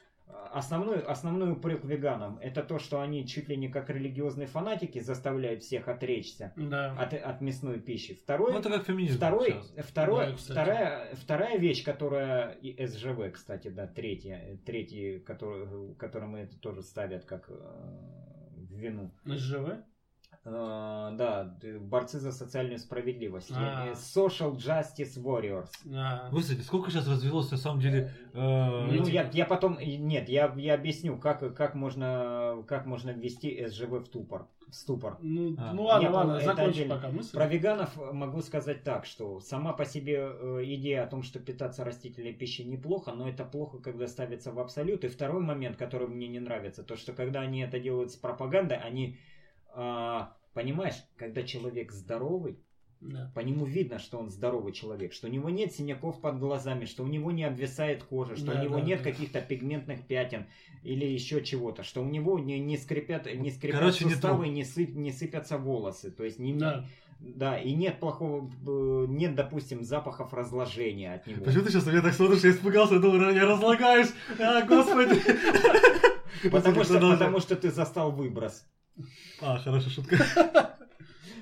[SPEAKER 2] Основной, основной упрек веганам это то, что они чуть ли не как религиозные фанатики заставляют всех отречься
[SPEAKER 1] Да.
[SPEAKER 2] от, от мясной пищи. Второй,
[SPEAKER 3] Ну, это как феминизм
[SPEAKER 2] Второй, второй,
[SPEAKER 1] Да, кстати.
[SPEAKER 2] вторая, вторая вещь, которая и СЖВ, кстати, да, третья, третий, который, которому это тоже ставят как э, вину.
[SPEAKER 1] СЖВ?
[SPEAKER 2] Э, да, борцы за социальную справедливость.
[SPEAKER 1] А.
[SPEAKER 2] Э, Social Justice Warriors.
[SPEAKER 1] Да.
[SPEAKER 3] Господи, сколько сейчас развелось на самом деле... э,
[SPEAKER 2] Ну,
[SPEAKER 1] эти-
[SPEAKER 2] я, я потом, нет, я, я объясню, как, как, можно, как можно ввести СЖВ в ступор. В ступор.
[SPEAKER 1] Ну,
[SPEAKER 3] А.
[SPEAKER 1] ну ладно,
[SPEAKER 2] Нет,
[SPEAKER 1] ладно,
[SPEAKER 2] это
[SPEAKER 1] закончи
[SPEAKER 2] отдельно.
[SPEAKER 1] пока мысль.
[SPEAKER 2] Про веганов могу сказать так, что сама по себе э, идея о том, что питаться растительной пищей неплохо, но это плохо, когда ставится в абсолют. И второй момент, который мне не нравится, то что когда они это делают с пропагандой, они, а, понимаешь, когда человек здоровый,
[SPEAKER 1] Да.
[SPEAKER 2] по нему видно, что он здоровый человек, что у него нет синяков под глазами, что у него не обвисает кожа, что
[SPEAKER 1] Да,
[SPEAKER 2] у него
[SPEAKER 1] да,
[SPEAKER 2] нет
[SPEAKER 1] да.
[SPEAKER 2] каких-то пигментных пятен или еще чего-то, что у него не, не скрипят, не скрипят
[SPEAKER 3] Короче, не
[SPEAKER 2] суставы,
[SPEAKER 3] труп.
[SPEAKER 2] не, сып- не сыпятся волосы. То есть не,
[SPEAKER 1] Да.
[SPEAKER 2] да, и нет плохого, э, нет, допустим, запахов разложения от него.
[SPEAKER 3] Почему ты сейчас на меня так смотришь? Я испугался, я думаю, я разлагаюсь. А, господи.
[SPEAKER 2] Потому что, потому что ты застал выброс.
[SPEAKER 3] А, хорошая шутка.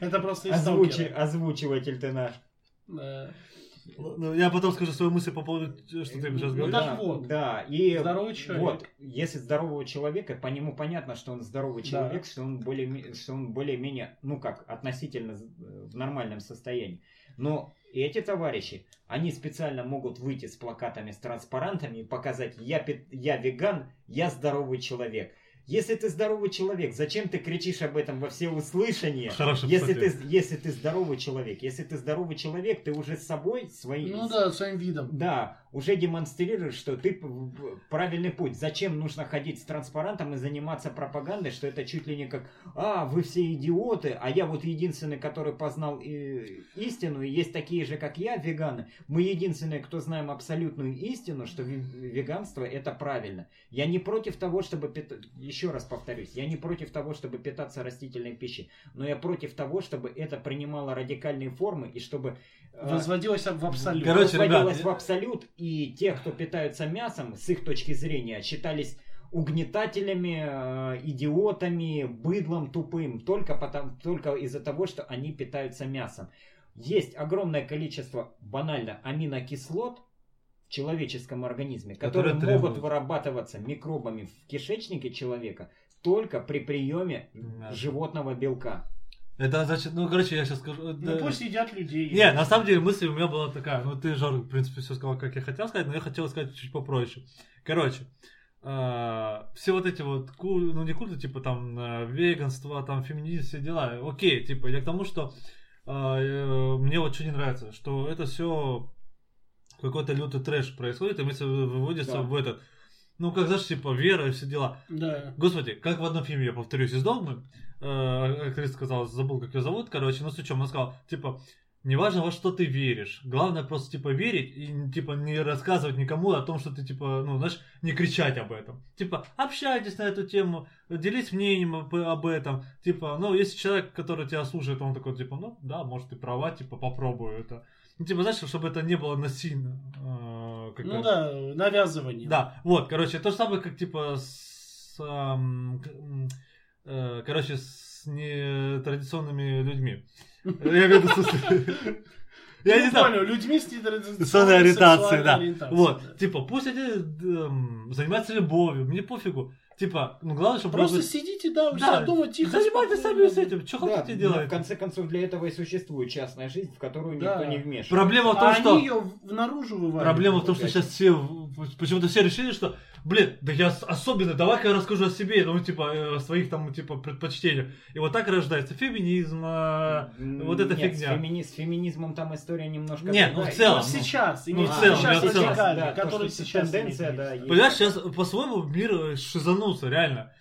[SPEAKER 1] Это просто из
[SPEAKER 2] Озвучи, озвучиватель ты наш.
[SPEAKER 1] Да.
[SPEAKER 3] Ну, Я потом скажу свою мысль по поводу, что ты сейчас
[SPEAKER 1] Ну,
[SPEAKER 3] говоришь.
[SPEAKER 1] так
[SPEAKER 2] да,
[SPEAKER 1] вот.
[SPEAKER 2] Да, и
[SPEAKER 1] Здоровый человек.
[SPEAKER 2] вот, если здорового человека, по нему понятно, что он здоровый
[SPEAKER 1] Да.
[SPEAKER 2] человек, что он более, что он более-менее, ну как, относительно э, в нормальном состоянии. Но эти товарищи, они специально могут выйти с плакатами, с транспарантами и показать, я, я веган, я здоровый человек. Если ты здоровый человек, зачем ты кричишь об этом во все услышания?
[SPEAKER 3] Хороший,
[SPEAKER 2] Если ты,
[SPEAKER 3] кстати.
[SPEAKER 2] если ты здоровый человек, если ты здоровый человек, ты уже с собой свои,
[SPEAKER 1] Ну да, своим видом.
[SPEAKER 2] да, уже демонстрируешь, что ты правильный путь. Зачем нужно ходить с транспарантом и заниматься пропагандой, что это чуть ли не как, а, вы все идиоты, а я вот единственный, который познал э, истину, и есть такие же, как я, веганы. Мы единственные, кто знаем абсолютную истину, что ве- веганство это правильно. Я не против того, чтобы, пита- еще раз повторюсь, я не против того, чтобы питаться растительной пищей, но я против того, чтобы это принимало радикальные формы и чтобы... э,
[SPEAKER 1] Возводилось в абсолют.
[SPEAKER 3] Короче,
[SPEAKER 2] возводилось
[SPEAKER 3] ребят,
[SPEAKER 2] в абсолют, и те, кто питаются мясом, с их точки зрения, считались угнетателями, э, идиотами, быдлом тупым, только, потому, только из-за того, что они питаются мясом. Есть огромное количество, банально, аминокислот в человеческом организме, которые,
[SPEAKER 3] Которые
[SPEAKER 2] могут
[SPEAKER 3] требуют.
[SPEAKER 2] вырабатываться микробами в кишечнике человека только при приеме
[SPEAKER 3] Мясо.
[SPEAKER 2] животного белка.
[SPEAKER 3] Это значит, ну, короче, я сейчас скажу.
[SPEAKER 1] Ну
[SPEAKER 3] да.
[SPEAKER 1] пусть едят людей.
[SPEAKER 3] Не, на самом деле мысль у меня была такая, ну ты, Жор, в принципе, все сказал, как я хотел сказать, но я хотел сказать чуть попроще. Короче, э, все вот эти вот, куль- ну не культы, типа там э, веганство, там феминизм, все дела, окей, типа я к тому, что э, э, мне вот что не нравится, что это все какой-то лютый трэш происходит, и мысль выводится
[SPEAKER 2] Да.
[SPEAKER 3] в этот, ну как знаешь, типа вера и все дела.
[SPEAKER 1] Да.
[SPEAKER 3] Господи, как в одном фильме, я повторюсь, из «Догмы», э, актриса сказала, забыл, как ее зовут, короче, ну с чем, она сказала, типа, неважно, во что ты веришь, главное просто, типа, верить и, типа, не рассказывать никому о том, что ты, типа, ну, знаешь, не кричать об этом. Типа, общайтесь на эту тему, делись мнением об, об этом, типа, ну, если человек, который тебя слушает, он такой, типа, ну, да, может, ты права, типа, попробую это. Ну, типа, знаешь, чтобы это не было насильно. э, как
[SPEAKER 1] Ну да, навязывание.
[SPEAKER 3] да, вот, короче, то же самое, как типа с, м, э, короче, с нетрадиционными людьми. Я имею в виду, Я не
[SPEAKER 1] Ну,
[SPEAKER 3] знаю.
[SPEAKER 1] понял, людьми с нетрадиционной
[SPEAKER 3] ориентацией, да.
[SPEAKER 1] ориентацией,
[SPEAKER 3] Вот,
[SPEAKER 1] да.
[SPEAKER 3] типа, пусть они эм, занимаются любовью, мне пофигу. Типа, ну главное, чтобы...
[SPEAKER 1] Просто
[SPEAKER 3] было-
[SPEAKER 1] сидите, да, у
[SPEAKER 3] Да,
[SPEAKER 1] себя дома тихо.
[SPEAKER 3] Занимайтесь сами с этим, что
[SPEAKER 2] Да,
[SPEAKER 3] хотите делать.
[SPEAKER 2] в конце концов для этого и существует частная жизнь, в которую никто
[SPEAKER 1] Да.
[SPEAKER 2] не вмешивается.
[SPEAKER 3] Проблема в том,
[SPEAKER 1] А
[SPEAKER 3] что...
[SPEAKER 1] они ее наружу вываливают.
[SPEAKER 3] Проблема в том, что сейчас все, почему-то все решили, что, блин, да я особенный, давай-ка я расскажу о себе, ну, типа, э, о своих там, типа, предпочтениях. И вот так рождается феминизм, э,
[SPEAKER 2] М,
[SPEAKER 3] вот эта
[SPEAKER 2] нет,
[SPEAKER 3] фигня.
[SPEAKER 2] С, фемини- с феминизмом там история немножко
[SPEAKER 3] Нет, ну, в целом,
[SPEAKER 1] Вот сейчас,
[SPEAKER 3] ну, в целом,
[SPEAKER 1] сейчас
[SPEAKER 2] Да, то,
[SPEAKER 1] который сейчас
[SPEAKER 2] тенденция, да.
[SPEAKER 3] Понимаешь, сейчас по-своему мир э, шизанулся, реально.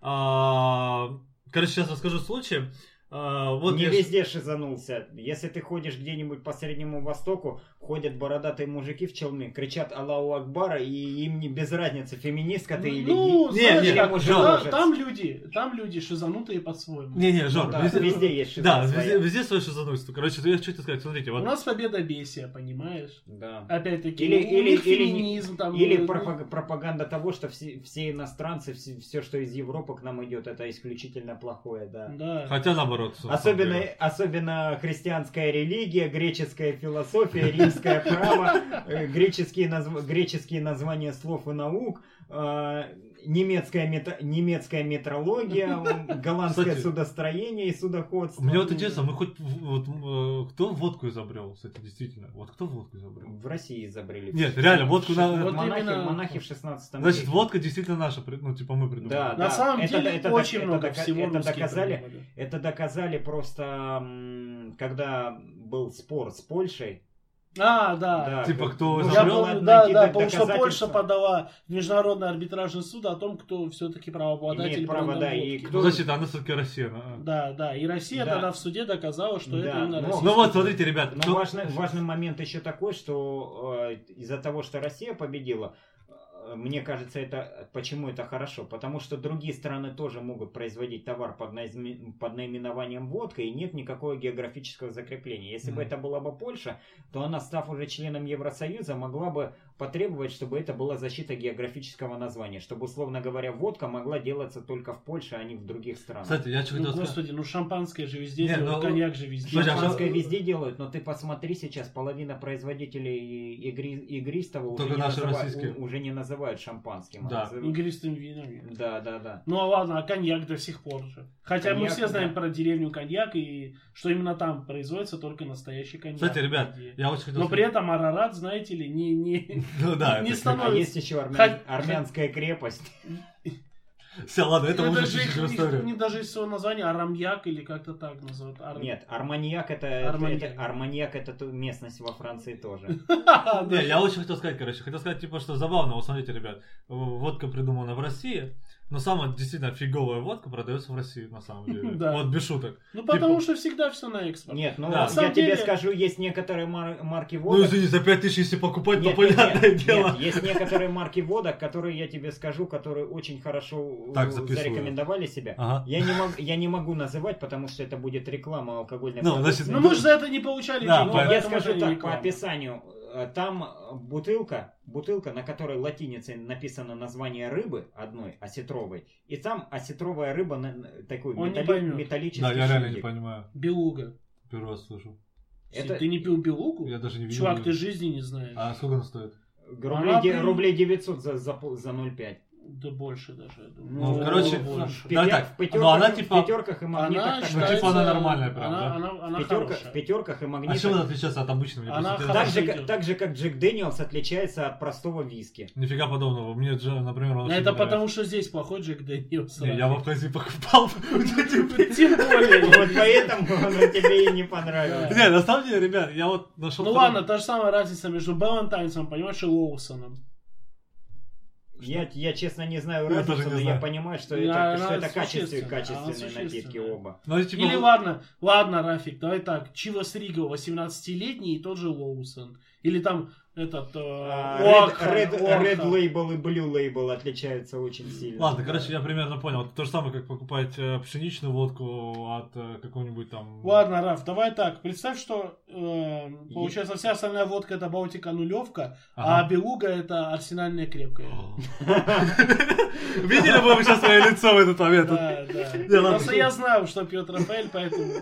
[SPEAKER 3] А, короче, сейчас расскажу случай. А, вот
[SPEAKER 2] не
[SPEAKER 3] я
[SPEAKER 2] везде шизанулся. Если ты ходишь где-нибудь по Среднему Востоку, ходят бородатые мужики в челме, кричат Аллаху Акбара, и им не без разницы, феминистка ты или
[SPEAKER 1] Ну.
[SPEAKER 3] Не,
[SPEAKER 1] знаешь
[SPEAKER 3] не,
[SPEAKER 1] как,
[SPEAKER 2] Жор,
[SPEAKER 1] там, люди, там люди шизанутые по-своему.
[SPEAKER 3] Не-не, Жор,
[SPEAKER 2] Ну да,
[SPEAKER 3] везде,
[SPEAKER 2] везде есть шиза
[SPEAKER 3] Да, везде, везде свое шизанульство. Короче, я что тебе сказать, смотрите,
[SPEAKER 1] У
[SPEAKER 3] вот
[SPEAKER 1] нас победобесие, понимаешь?
[SPEAKER 2] Да.
[SPEAKER 1] Опять-таки,
[SPEAKER 2] Или-
[SPEAKER 1] у
[SPEAKER 2] или-
[SPEAKER 1] них
[SPEAKER 2] или не-
[SPEAKER 1] феминизм там.
[SPEAKER 2] Или
[SPEAKER 1] ну,
[SPEAKER 2] пропаг- пропаганда того, что все, все иностранцы, все, что из Европы к нам идет, это исключительно плохое, да.
[SPEAKER 1] Да.
[SPEAKER 3] хотя наоборот. На самом
[SPEAKER 2] Особенно,
[SPEAKER 3] деле.
[SPEAKER 2] особенно христианская религия, греческая философия, римское право, э, греческие, греческие названия слов и наук, немецкая, мета- немецкая метрология, голландское
[SPEAKER 3] Кстати,
[SPEAKER 2] судостроение и судоходство.
[SPEAKER 3] Мне вот интересно, мы хоть вот, э, кто водку изобрел, кстати, действительно, вот кто водку изобрел?
[SPEAKER 2] В России изобрели.
[SPEAKER 3] Нет, реально, водку
[SPEAKER 1] Вот
[SPEAKER 3] на...
[SPEAKER 2] монахи,
[SPEAKER 1] именно-
[SPEAKER 2] монахи в 16
[SPEAKER 3] Значит,
[SPEAKER 2] веке.
[SPEAKER 3] водка действительно наша, ну, типа мы придумали.
[SPEAKER 2] Да,
[SPEAKER 1] На
[SPEAKER 2] да.
[SPEAKER 1] самом
[SPEAKER 2] это-
[SPEAKER 1] деле
[SPEAKER 2] это
[SPEAKER 1] очень
[SPEAKER 2] док-
[SPEAKER 1] много
[SPEAKER 2] это
[SPEAKER 1] всего
[SPEAKER 2] это доказали,
[SPEAKER 1] придумали.
[SPEAKER 2] это доказали просто, когда был спор с Польшей.
[SPEAKER 1] А, да.
[SPEAKER 2] Да,
[SPEAKER 3] Типа, кто
[SPEAKER 1] Я помню, да, да, потому что Польша подала в Международный арбитражный суд о том, кто все-таки правообладатель
[SPEAKER 2] Имеет право, да, и кто-
[SPEAKER 3] Значит, она все-таки Россия. а.
[SPEAKER 1] Да, да, и Россия
[SPEAKER 2] Да.
[SPEAKER 1] тогда в суде доказала, что
[SPEAKER 2] Да,
[SPEAKER 1] это именно
[SPEAKER 2] но-
[SPEAKER 1] российский
[SPEAKER 3] Ну вот, смотрите, ребят,
[SPEAKER 2] Но
[SPEAKER 3] кто-
[SPEAKER 2] важный, важный момент еще такой, что э, из-за того, что Россия победила, мне кажется, это почему это хорошо? Потому что другие страны тоже могут производить товар под, наизме- под наименованием водка, и нет никакого географического закрепления. Если бы
[SPEAKER 3] Мгм.
[SPEAKER 2] это была бы Польша, то она, став уже членом Евросоюза, могла бы потребовать, чтобы это была защита географического названия, чтобы, условно говоря, водка могла делаться только в Польше, а не в других странах.
[SPEAKER 3] Кстати, я что
[SPEAKER 1] Ну,
[SPEAKER 3] сказать.
[SPEAKER 1] господи, ну шампанское же везде
[SPEAKER 3] Не,
[SPEAKER 1] делают,
[SPEAKER 3] ну,
[SPEAKER 1] коньяк же везде.
[SPEAKER 3] А
[SPEAKER 2] Шампанское
[SPEAKER 3] что-
[SPEAKER 2] везде делают, но ты посмотри сейчас, половина производителей игри- игристого уже
[SPEAKER 3] Только
[SPEAKER 2] не,
[SPEAKER 3] наши
[SPEAKER 2] называют,
[SPEAKER 3] российские.
[SPEAKER 2] у- уже не называют шампанским. а
[SPEAKER 3] Да.
[SPEAKER 2] называют-
[SPEAKER 1] Игристым вином.
[SPEAKER 2] Да, да, да.
[SPEAKER 1] Ну а ладно, а коньяк до сих пор же. Хотя мы
[SPEAKER 2] Коньяк,
[SPEAKER 1] все знаем
[SPEAKER 2] да.
[SPEAKER 1] про деревню коньяк и что именно там производится только настоящий коньяк.
[SPEAKER 3] Кстати, ребят, я очень хотел
[SPEAKER 1] Но при этом Арарат, знаете ли, не, не...
[SPEAKER 3] Ну да,
[SPEAKER 1] не
[SPEAKER 3] это
[SPEAKER 1] становится-
[SPEAKER 2] А есть еще армян- армянская крепость.
[SPEAKER 3] Все, ладно, это уже
[SPEAKER 1] даже. У них даже есть свое название Арамьяк или как-то так называют. Ар-
[SPEAKER 2] Нет, арманьяк это,
[SPEAKER 1] Арманьяк.
[SPEAKER 2] это, арманьяк это ту- местность во Франции тоже.
[SPEAKER 3] Не, я очень хотел сказать, короче, хотел сказать, типа, что забавно, вот смотрите, ребят, водка придумана в России, но самая действительно фиговая водка продается в России, на самом деле.
[SPEAKER 1] Да.
[SPEAKER 3] Вот без шуток.
[SPEAKER 1] Ну потому
[SPEAKER 3] Типа-
[SPEAKER 1] что всегда все на экспорт.
[SPEAKER 2] Нет, ну
[SPEAKER 3] Да. На
[SPEAKER 2] я
[SPEAKER 1] самом
[SPEAKER 2] тебе
[SPEAKER 1] деле-
[SPEAKER 2] скажу, есть некоторые мар- марки
[SPEAKER 3] Ну,
[SPEAKER 2] водок.
[SPEAKER 3] извини, за 5000, если покупать, то
[SPEAKER 2] Нет, нет,
[SPEAKER 3] понятное
[SPEAKER 2] нет,
[SPEAKER 3] дело.
[SPEAKER 2] нет, есть некоторые марки водок, которые я тебе скажу, которые очень хорошо э,
[SPEAKER 3] Так, записываю.
[SPEAKER 2] зарекомендовали себя.
[SPEAKER 3] Ага.
[SPEAKER 2] Я не, мог, я не могу называть, потому что это будет реклама алкогольной
[SPEAKER 3] Ну,
[SPEAKER 2] продукции.
[SPEAKER 3] значит,
[SPEAKER 1] Ну мы же за это не получали
[SPEAKER 3] Да,
[SPEAKER 1] денег.
[SPEAKER 2] Ну, я скажу так, по описанию. Э, Там э, бутылка, бутылка, на которой латиницей написано название рыбы одной, осетровой. И там осетровая рыба, такой
[SPEAKER 1] Он не
[SPEAKER 2] металли-
[SPEAKER 1] поймет.
[SPEAKER 2] металлический
[SPEAKER 3] Да, я реально не
[SPEAKER 2] шильдик.
[SPEAKER 3] понимаю.
[SPEAKER 1] Белуга.
[SPEAKER 3] Первый раз слышу.
[SPEAKER 2] Это-
[SPEAKER 1] Ты не пил белугу?
[SPEAKER 3] Я даже не видел.
[SPEAKER 1] Чувак, ты жизни не знаешь.
[SPEAKER 3] А сколько она стоит?
[SPEAKER 2] Рублей,
[SPEAKER 1] Она
[SPEAKER 2] де-
[SPEAKER 1] при-
[SPEAKER 2] рублей 900 за, за, пол- за 0,5.
[SPEAKER 1] Да больше даже, я думаю.
[SPEAKER 3] Ну, короче,
[SPEAKER 1] больше.
[SPEAKER 2] в,
[SPEAKER 3] давай
[SPEAKER 2] пятер-
[SPEAKER 3] так,
[SPEAKER 2] в
[SPEAKER 3] ну,
[SPEAKER 2] пятерках,
[SPEAKER 3] она
[SPEAKER 2] в
[SPEAKER 3] типа-
[SPEAKER 2] пятерках и магнитах
[SPEAKER 1] Она
[SPEAKER 2] так-
[SPEAKER 3] Ну,
[SPEAKER 1] считается...
[SPEAKER 3] типа она нормальная прям,
[SPEAKER 1] она,
[SPEAKER 3] да?
[SPEAKER 1] она, она
[SPEAKER 2] пятерка-
[SPEAKER 1] хорошая.
[SPEAKER 2] в пятерках и
[SPEAKER 3] А
[SPEAKER 2] магнитах.
[SPEAKER 3] чем она отличается от обычного?
[SPEAKER 1] Она
[SPEAKER 2] так, же, как, так же, как Джек Дэниелс отличается от простого виски.
[SPEAKER 3] Нифига подобного. Мне, например, он
[SPEAKER 1] Ну, Это
[SPEAKER 3] нравится.
[SPEAKER 1] потому, что здесь плохой Jack Daniel's.
[SPEAKER 3] Не, я в Аптеке покупал.
[SPEAKER 1] Тем более.
[SPEAKER 2] Вот поэтому он тебе и не понравился.
[SPEAKER 3] Не, на самом деле, ребят, я вот нашел...
[SPEAKER 1] Ну ладно, та же самая разница между Баллантайнсом, понимаешь, и Лоусоном.
[SPEAKER 2] Я, я честно не знаю
[SPEAKER 3] Я
[SPEAKER 2] разницу,
[SPEAKER 3] не
[SPEAKER 2] но я
[SPEAKER 3] знаю.
[SPEAKER 2] понимаю, что это, что это
[SPEAKER 1] она
[SPEAKER 2] качественные напитки оба.
[SPEAKER 3] Ну, типа,
[SPEAKER 1] Или
[SPEAKER 3] вот-
[SPEAKER 1] ладно, ладно, Рафик, давай так, Chivas Regal 18-летний и тот же Лоусон. Или там этот... э,
[SPEAKER 2] А, Red, Red, Label и Blue Label отличаются очень сильно.
[SPEAKER 3] Ладно, короче, я примерно понял. То же самое, как покупать э, пшеничную водку от э, какого-нибудь там...
[SPEAKER 1] Ладно, Раф, давай так. Представь, что э, получается вся остальная водка это Балтика нулевка, а. Белуга это арсенальная крепкая.
[SPEAKER 3] Видели бы вы сейчас свое лицо в этот момент?
[SPEAKER 1] Да, да. Просто
[SPEAKER 3] что-
[SPEAKER 1] я знаю, что пьет Рафаэль, поэтому...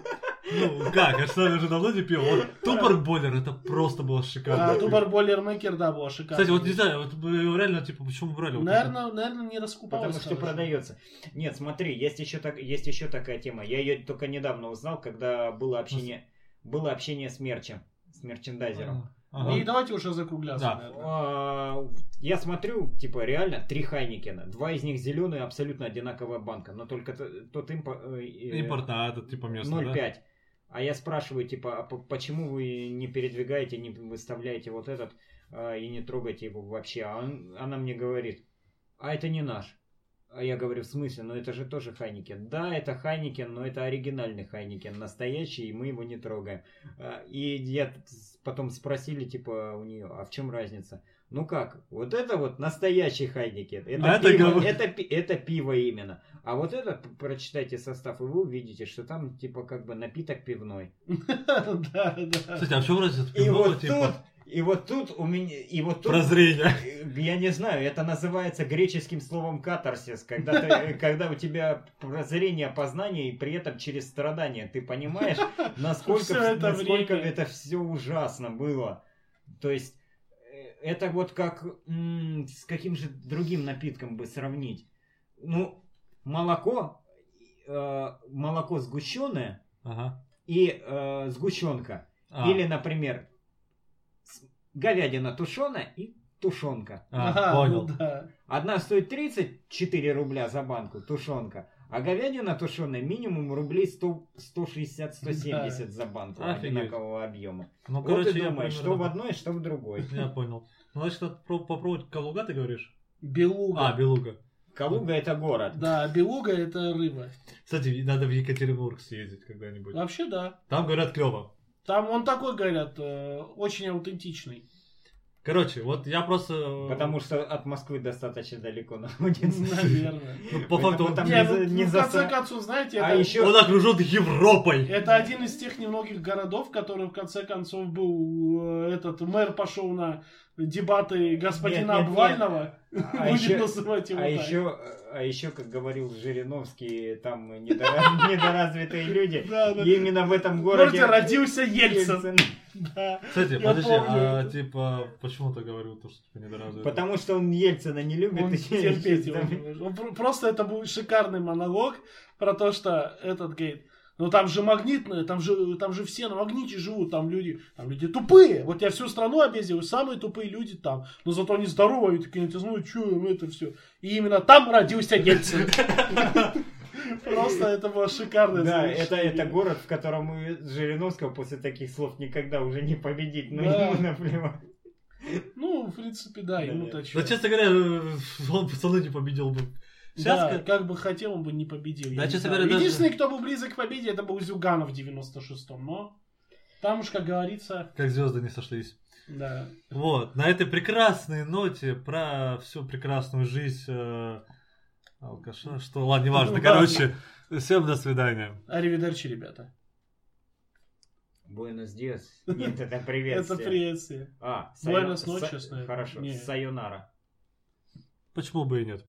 [SPEAKER 3] Ну, как? Я что, уже давно не пил. Вот Тупор Бойлер, это просто было шикарно.
[SPEAKER 1] А, Тубар Мейкер, да, была шикарная.
[SPEAKER 3] Кстати, вот не знаю, вот реально, типа, почему брали? Вот
[SPEAKER 1] Наверное, наверное, не раскупалась
[SPEAKER 2] Потому что
[SPEAKER 1] хорошо.
[SPEAKER 2] продается. Нет, смотри, есть еще, так, есть еще такая тема. Я ее только недавно узнал, когда было общение, было общение с мерчем, с мерчендайзером.
[SPEAKER 3] это. Ага.
[SPEAKER 1] И давайте уже закругляться.
[SPEAKER 3] Да.
[SPEAKER 1] наверное.
[SPEAKER 2] А, Я смотрю, типа, реально, три Хайникена. Два из них зеленые, абсолютно одинаковая банка, но только тот импо- э, э,
[SPEAKER 3] Импорт, а это типа местный,
[SPEAKER 2] 0,5. А я спрашиваю, типа, а по- почему вы не передвигаете, не выставляете вот этот а, и не трогаете его вообще? А он- она мне говорит, а это не наш. А я говорю, в смысле? Ну это же тоже Heineken. Да, это Heineken, но это оригинальный Heineken, настоящий, и мы его не трогаем. А, И я потом спросили, типа, у нее, а в чем разница? Ну как, вот это вот настоящий Heineken. Это,
[SPEAKER 3] А это
[SPEAKER 2] пиво, это, пи- это пиво именно. А вот этот, прочитайте состав, и вы увидите, что там, типа, как бы напиток пивной.
[SPEAKER 1] Да, да.
[SPEAKER 3] Кстати, а в чем разница?
[SPEAKER 2] И
[SPEAKER 3] Пивного, типа,
[SPEAKER 2] и вот тут у меня, и вот тут...
[SPEAKER 3] прозрение.
[SPEAKER 2] Я не знаю, это называется греческим словом катарсис, когда, ты, когда у тебя прозрение познания и при этом через страдания. Ты понимаешь, насколько,
[SPEAKER 1] Всё это
[SPEAKER 2] насколько
[SPEAKER 1] время.
[SPEAKER 2] это все ужасно было. То есть, э, это вот как м, с каким же другим напитком бы сравнить? Ну, молоко, э, молоко сгущенное
[SPEAKER 3] Ага.
[SPEAKER 2] и э, сгущенка.
[SPEAKER 3] А,
[SPEAKER 2] Или, например, говядина тушеная и тушенка.
[SPEAKER 3] а,
[SPEAKER 1] Ага,
[SPEAKER 3] понял.
[SPEAKER 1] ну да.
[SPEAKER 2] Одна стоит 34 рубля за банку, тушенка. А говядина тушеная минимум рублей 100 160-170 за банку
[SPEAKER 3] Офигеть.
[SPEAKER 2] одинакового объема.
[SPEAKER 3] Ну,
[SPEAKER 2] вот
[SPEAKER 3] короче,
[SPEAKER 2] ты
[SPEAKER 3] я
[SPEAKER 2] думаешь, что
[SPEAKER 3] примерно-
[SPEAKER 2] в одной, что в другой.
[SPEAKER 3] Я понял. Ну, значит, надо попробовать калуга, ты говоришь?
[SPEAKER 1] Белуга.
[SPEAKER 3] А, белуга.
[SPEAKER 2] Калуга это город.
[SPEAKER 1] Да, белуга это рыба.
[SPEAKER 3] Кстати, надо в Екатеринбург съездить когда-нибудь.
[SPEAKER 1] Вообще да.
[SPEAKER 3] Там говорят клево.
[SPEAKER 1] Там он такой, говорят, э, очень аутентичный.
[SPEAKER 3] Короче, вот я просто... э,
[SPEAKER 2] Потому что от Москвы достаточно далеко находится.
[SPEAKER 1] Наверное.
[SPEAKER 3] Ну, по факту он,
[SPEAKER 2] Там
[SPEAKER 1] Не,
[SPEAKER 2] не
[SPEAKER 1] ну,
[SPEAKER 2] за- не
[SPEAKER 1] в конце концов, знаете,
[SPEAKER 2] А
[SPEAKER 1] это,
[SPEAKER 2] еще-
[SPEAKER 3] он окружен Европой.
[SPEAKER 1] это один из тех немногих городов, который в конце концов был э, этот мэр пошел на дебаты господина
[SPEAKER 2] Нет, нет,
[SPEAKER 1] Обвального.
[SPEAKER 2] А
[SPEAKER 1] Будем
[SPEAKER 2] еще-
[SPEAKER 1] называть его
[SPEAKER 2] А
[SPEAKER 1] так.
[SPEAKER 2] еще, а еще, как говорил Жириновский, там недора- недоразвитые люди.
[SPEAKER 1] Да,
[SPEAKER 2] именно в этом городе...
[SPEAKER 1] городе родился Ельцин. Да.
[SPEAKER 3] Кстати, подожди,
[SPEAKER 1] помню
[SPEAKER 3] а типа, почему ты говорил то, что типа недоразвитый?
[SPEAKER 2] Потому что он Ельцина не любит.
[SPEAKER 1] Он
[SPEAKER 2] и
[SPEAKER 1] терпеть его
[SPEAKER 2] там-
[SPEAKER 1] не может. Он пр- Просто это был шикарный монолог про то, что этот говорит, ну там же магнитные, там же, там же все на магните живут, там люди, там люди тупые. Вот я всю страну объездил, самые тупые люди там. Но зато они здоровые, такие, ты знаешь, что это все. И именно там родился Ельцин. Просто это было шикарное
[SPEAKER 2] Да, это, это город, в котором мы Жириновского после таких слов никогда уже не победить. Ну,
[SPEAKER 1] Да.
[SPEAKER 2] ему наплевать.
[SPEAKER 1] Ну, в принципе, да, ему-то.
[SPEAKER 3] Да, честно говоря, он пацаны не победил бы. Сейчас,
[SPEAKER 1] Да,
[SPEAKER 3] как-
[SPEAKER 1] как бы хотел, он бы не победил.
[SPEAKER 3] Да,
[SPEAKER 1] не знаю.
[SPEAKER 3] говоря, даже-
[SPEAKER 1] Единственный, кто был близок к победе, это был Зюганов в 96-м. Но там уж, как говорится,
[SPEAKER 3] как звезды не сошлись.
[SPEAKER 1] да.
[SPEAKER 3] Вот, на этой прекрасной ноте про всю прекрасную жизнь э, алкаша, что, ладно, неважно,
[SPEAKER 1] Ну,
[SPEAKER 3] короче, всем до свидания.
[SPEAKER 1] Аривидерчи, ребята.
[SPEAKER 2] Буэнос диас. Нет, это
[SPEAKER 1] Это
[SPEAKER 2] приветствие.
[SPEAKER 1] приветствие.
[SPEAKER 2] А,
[SPEAKER 1] Буэнос наверное.
[SPEAKER 2] Хорошо, сайонара.
[SPEAKER 3] Почему бы и нет?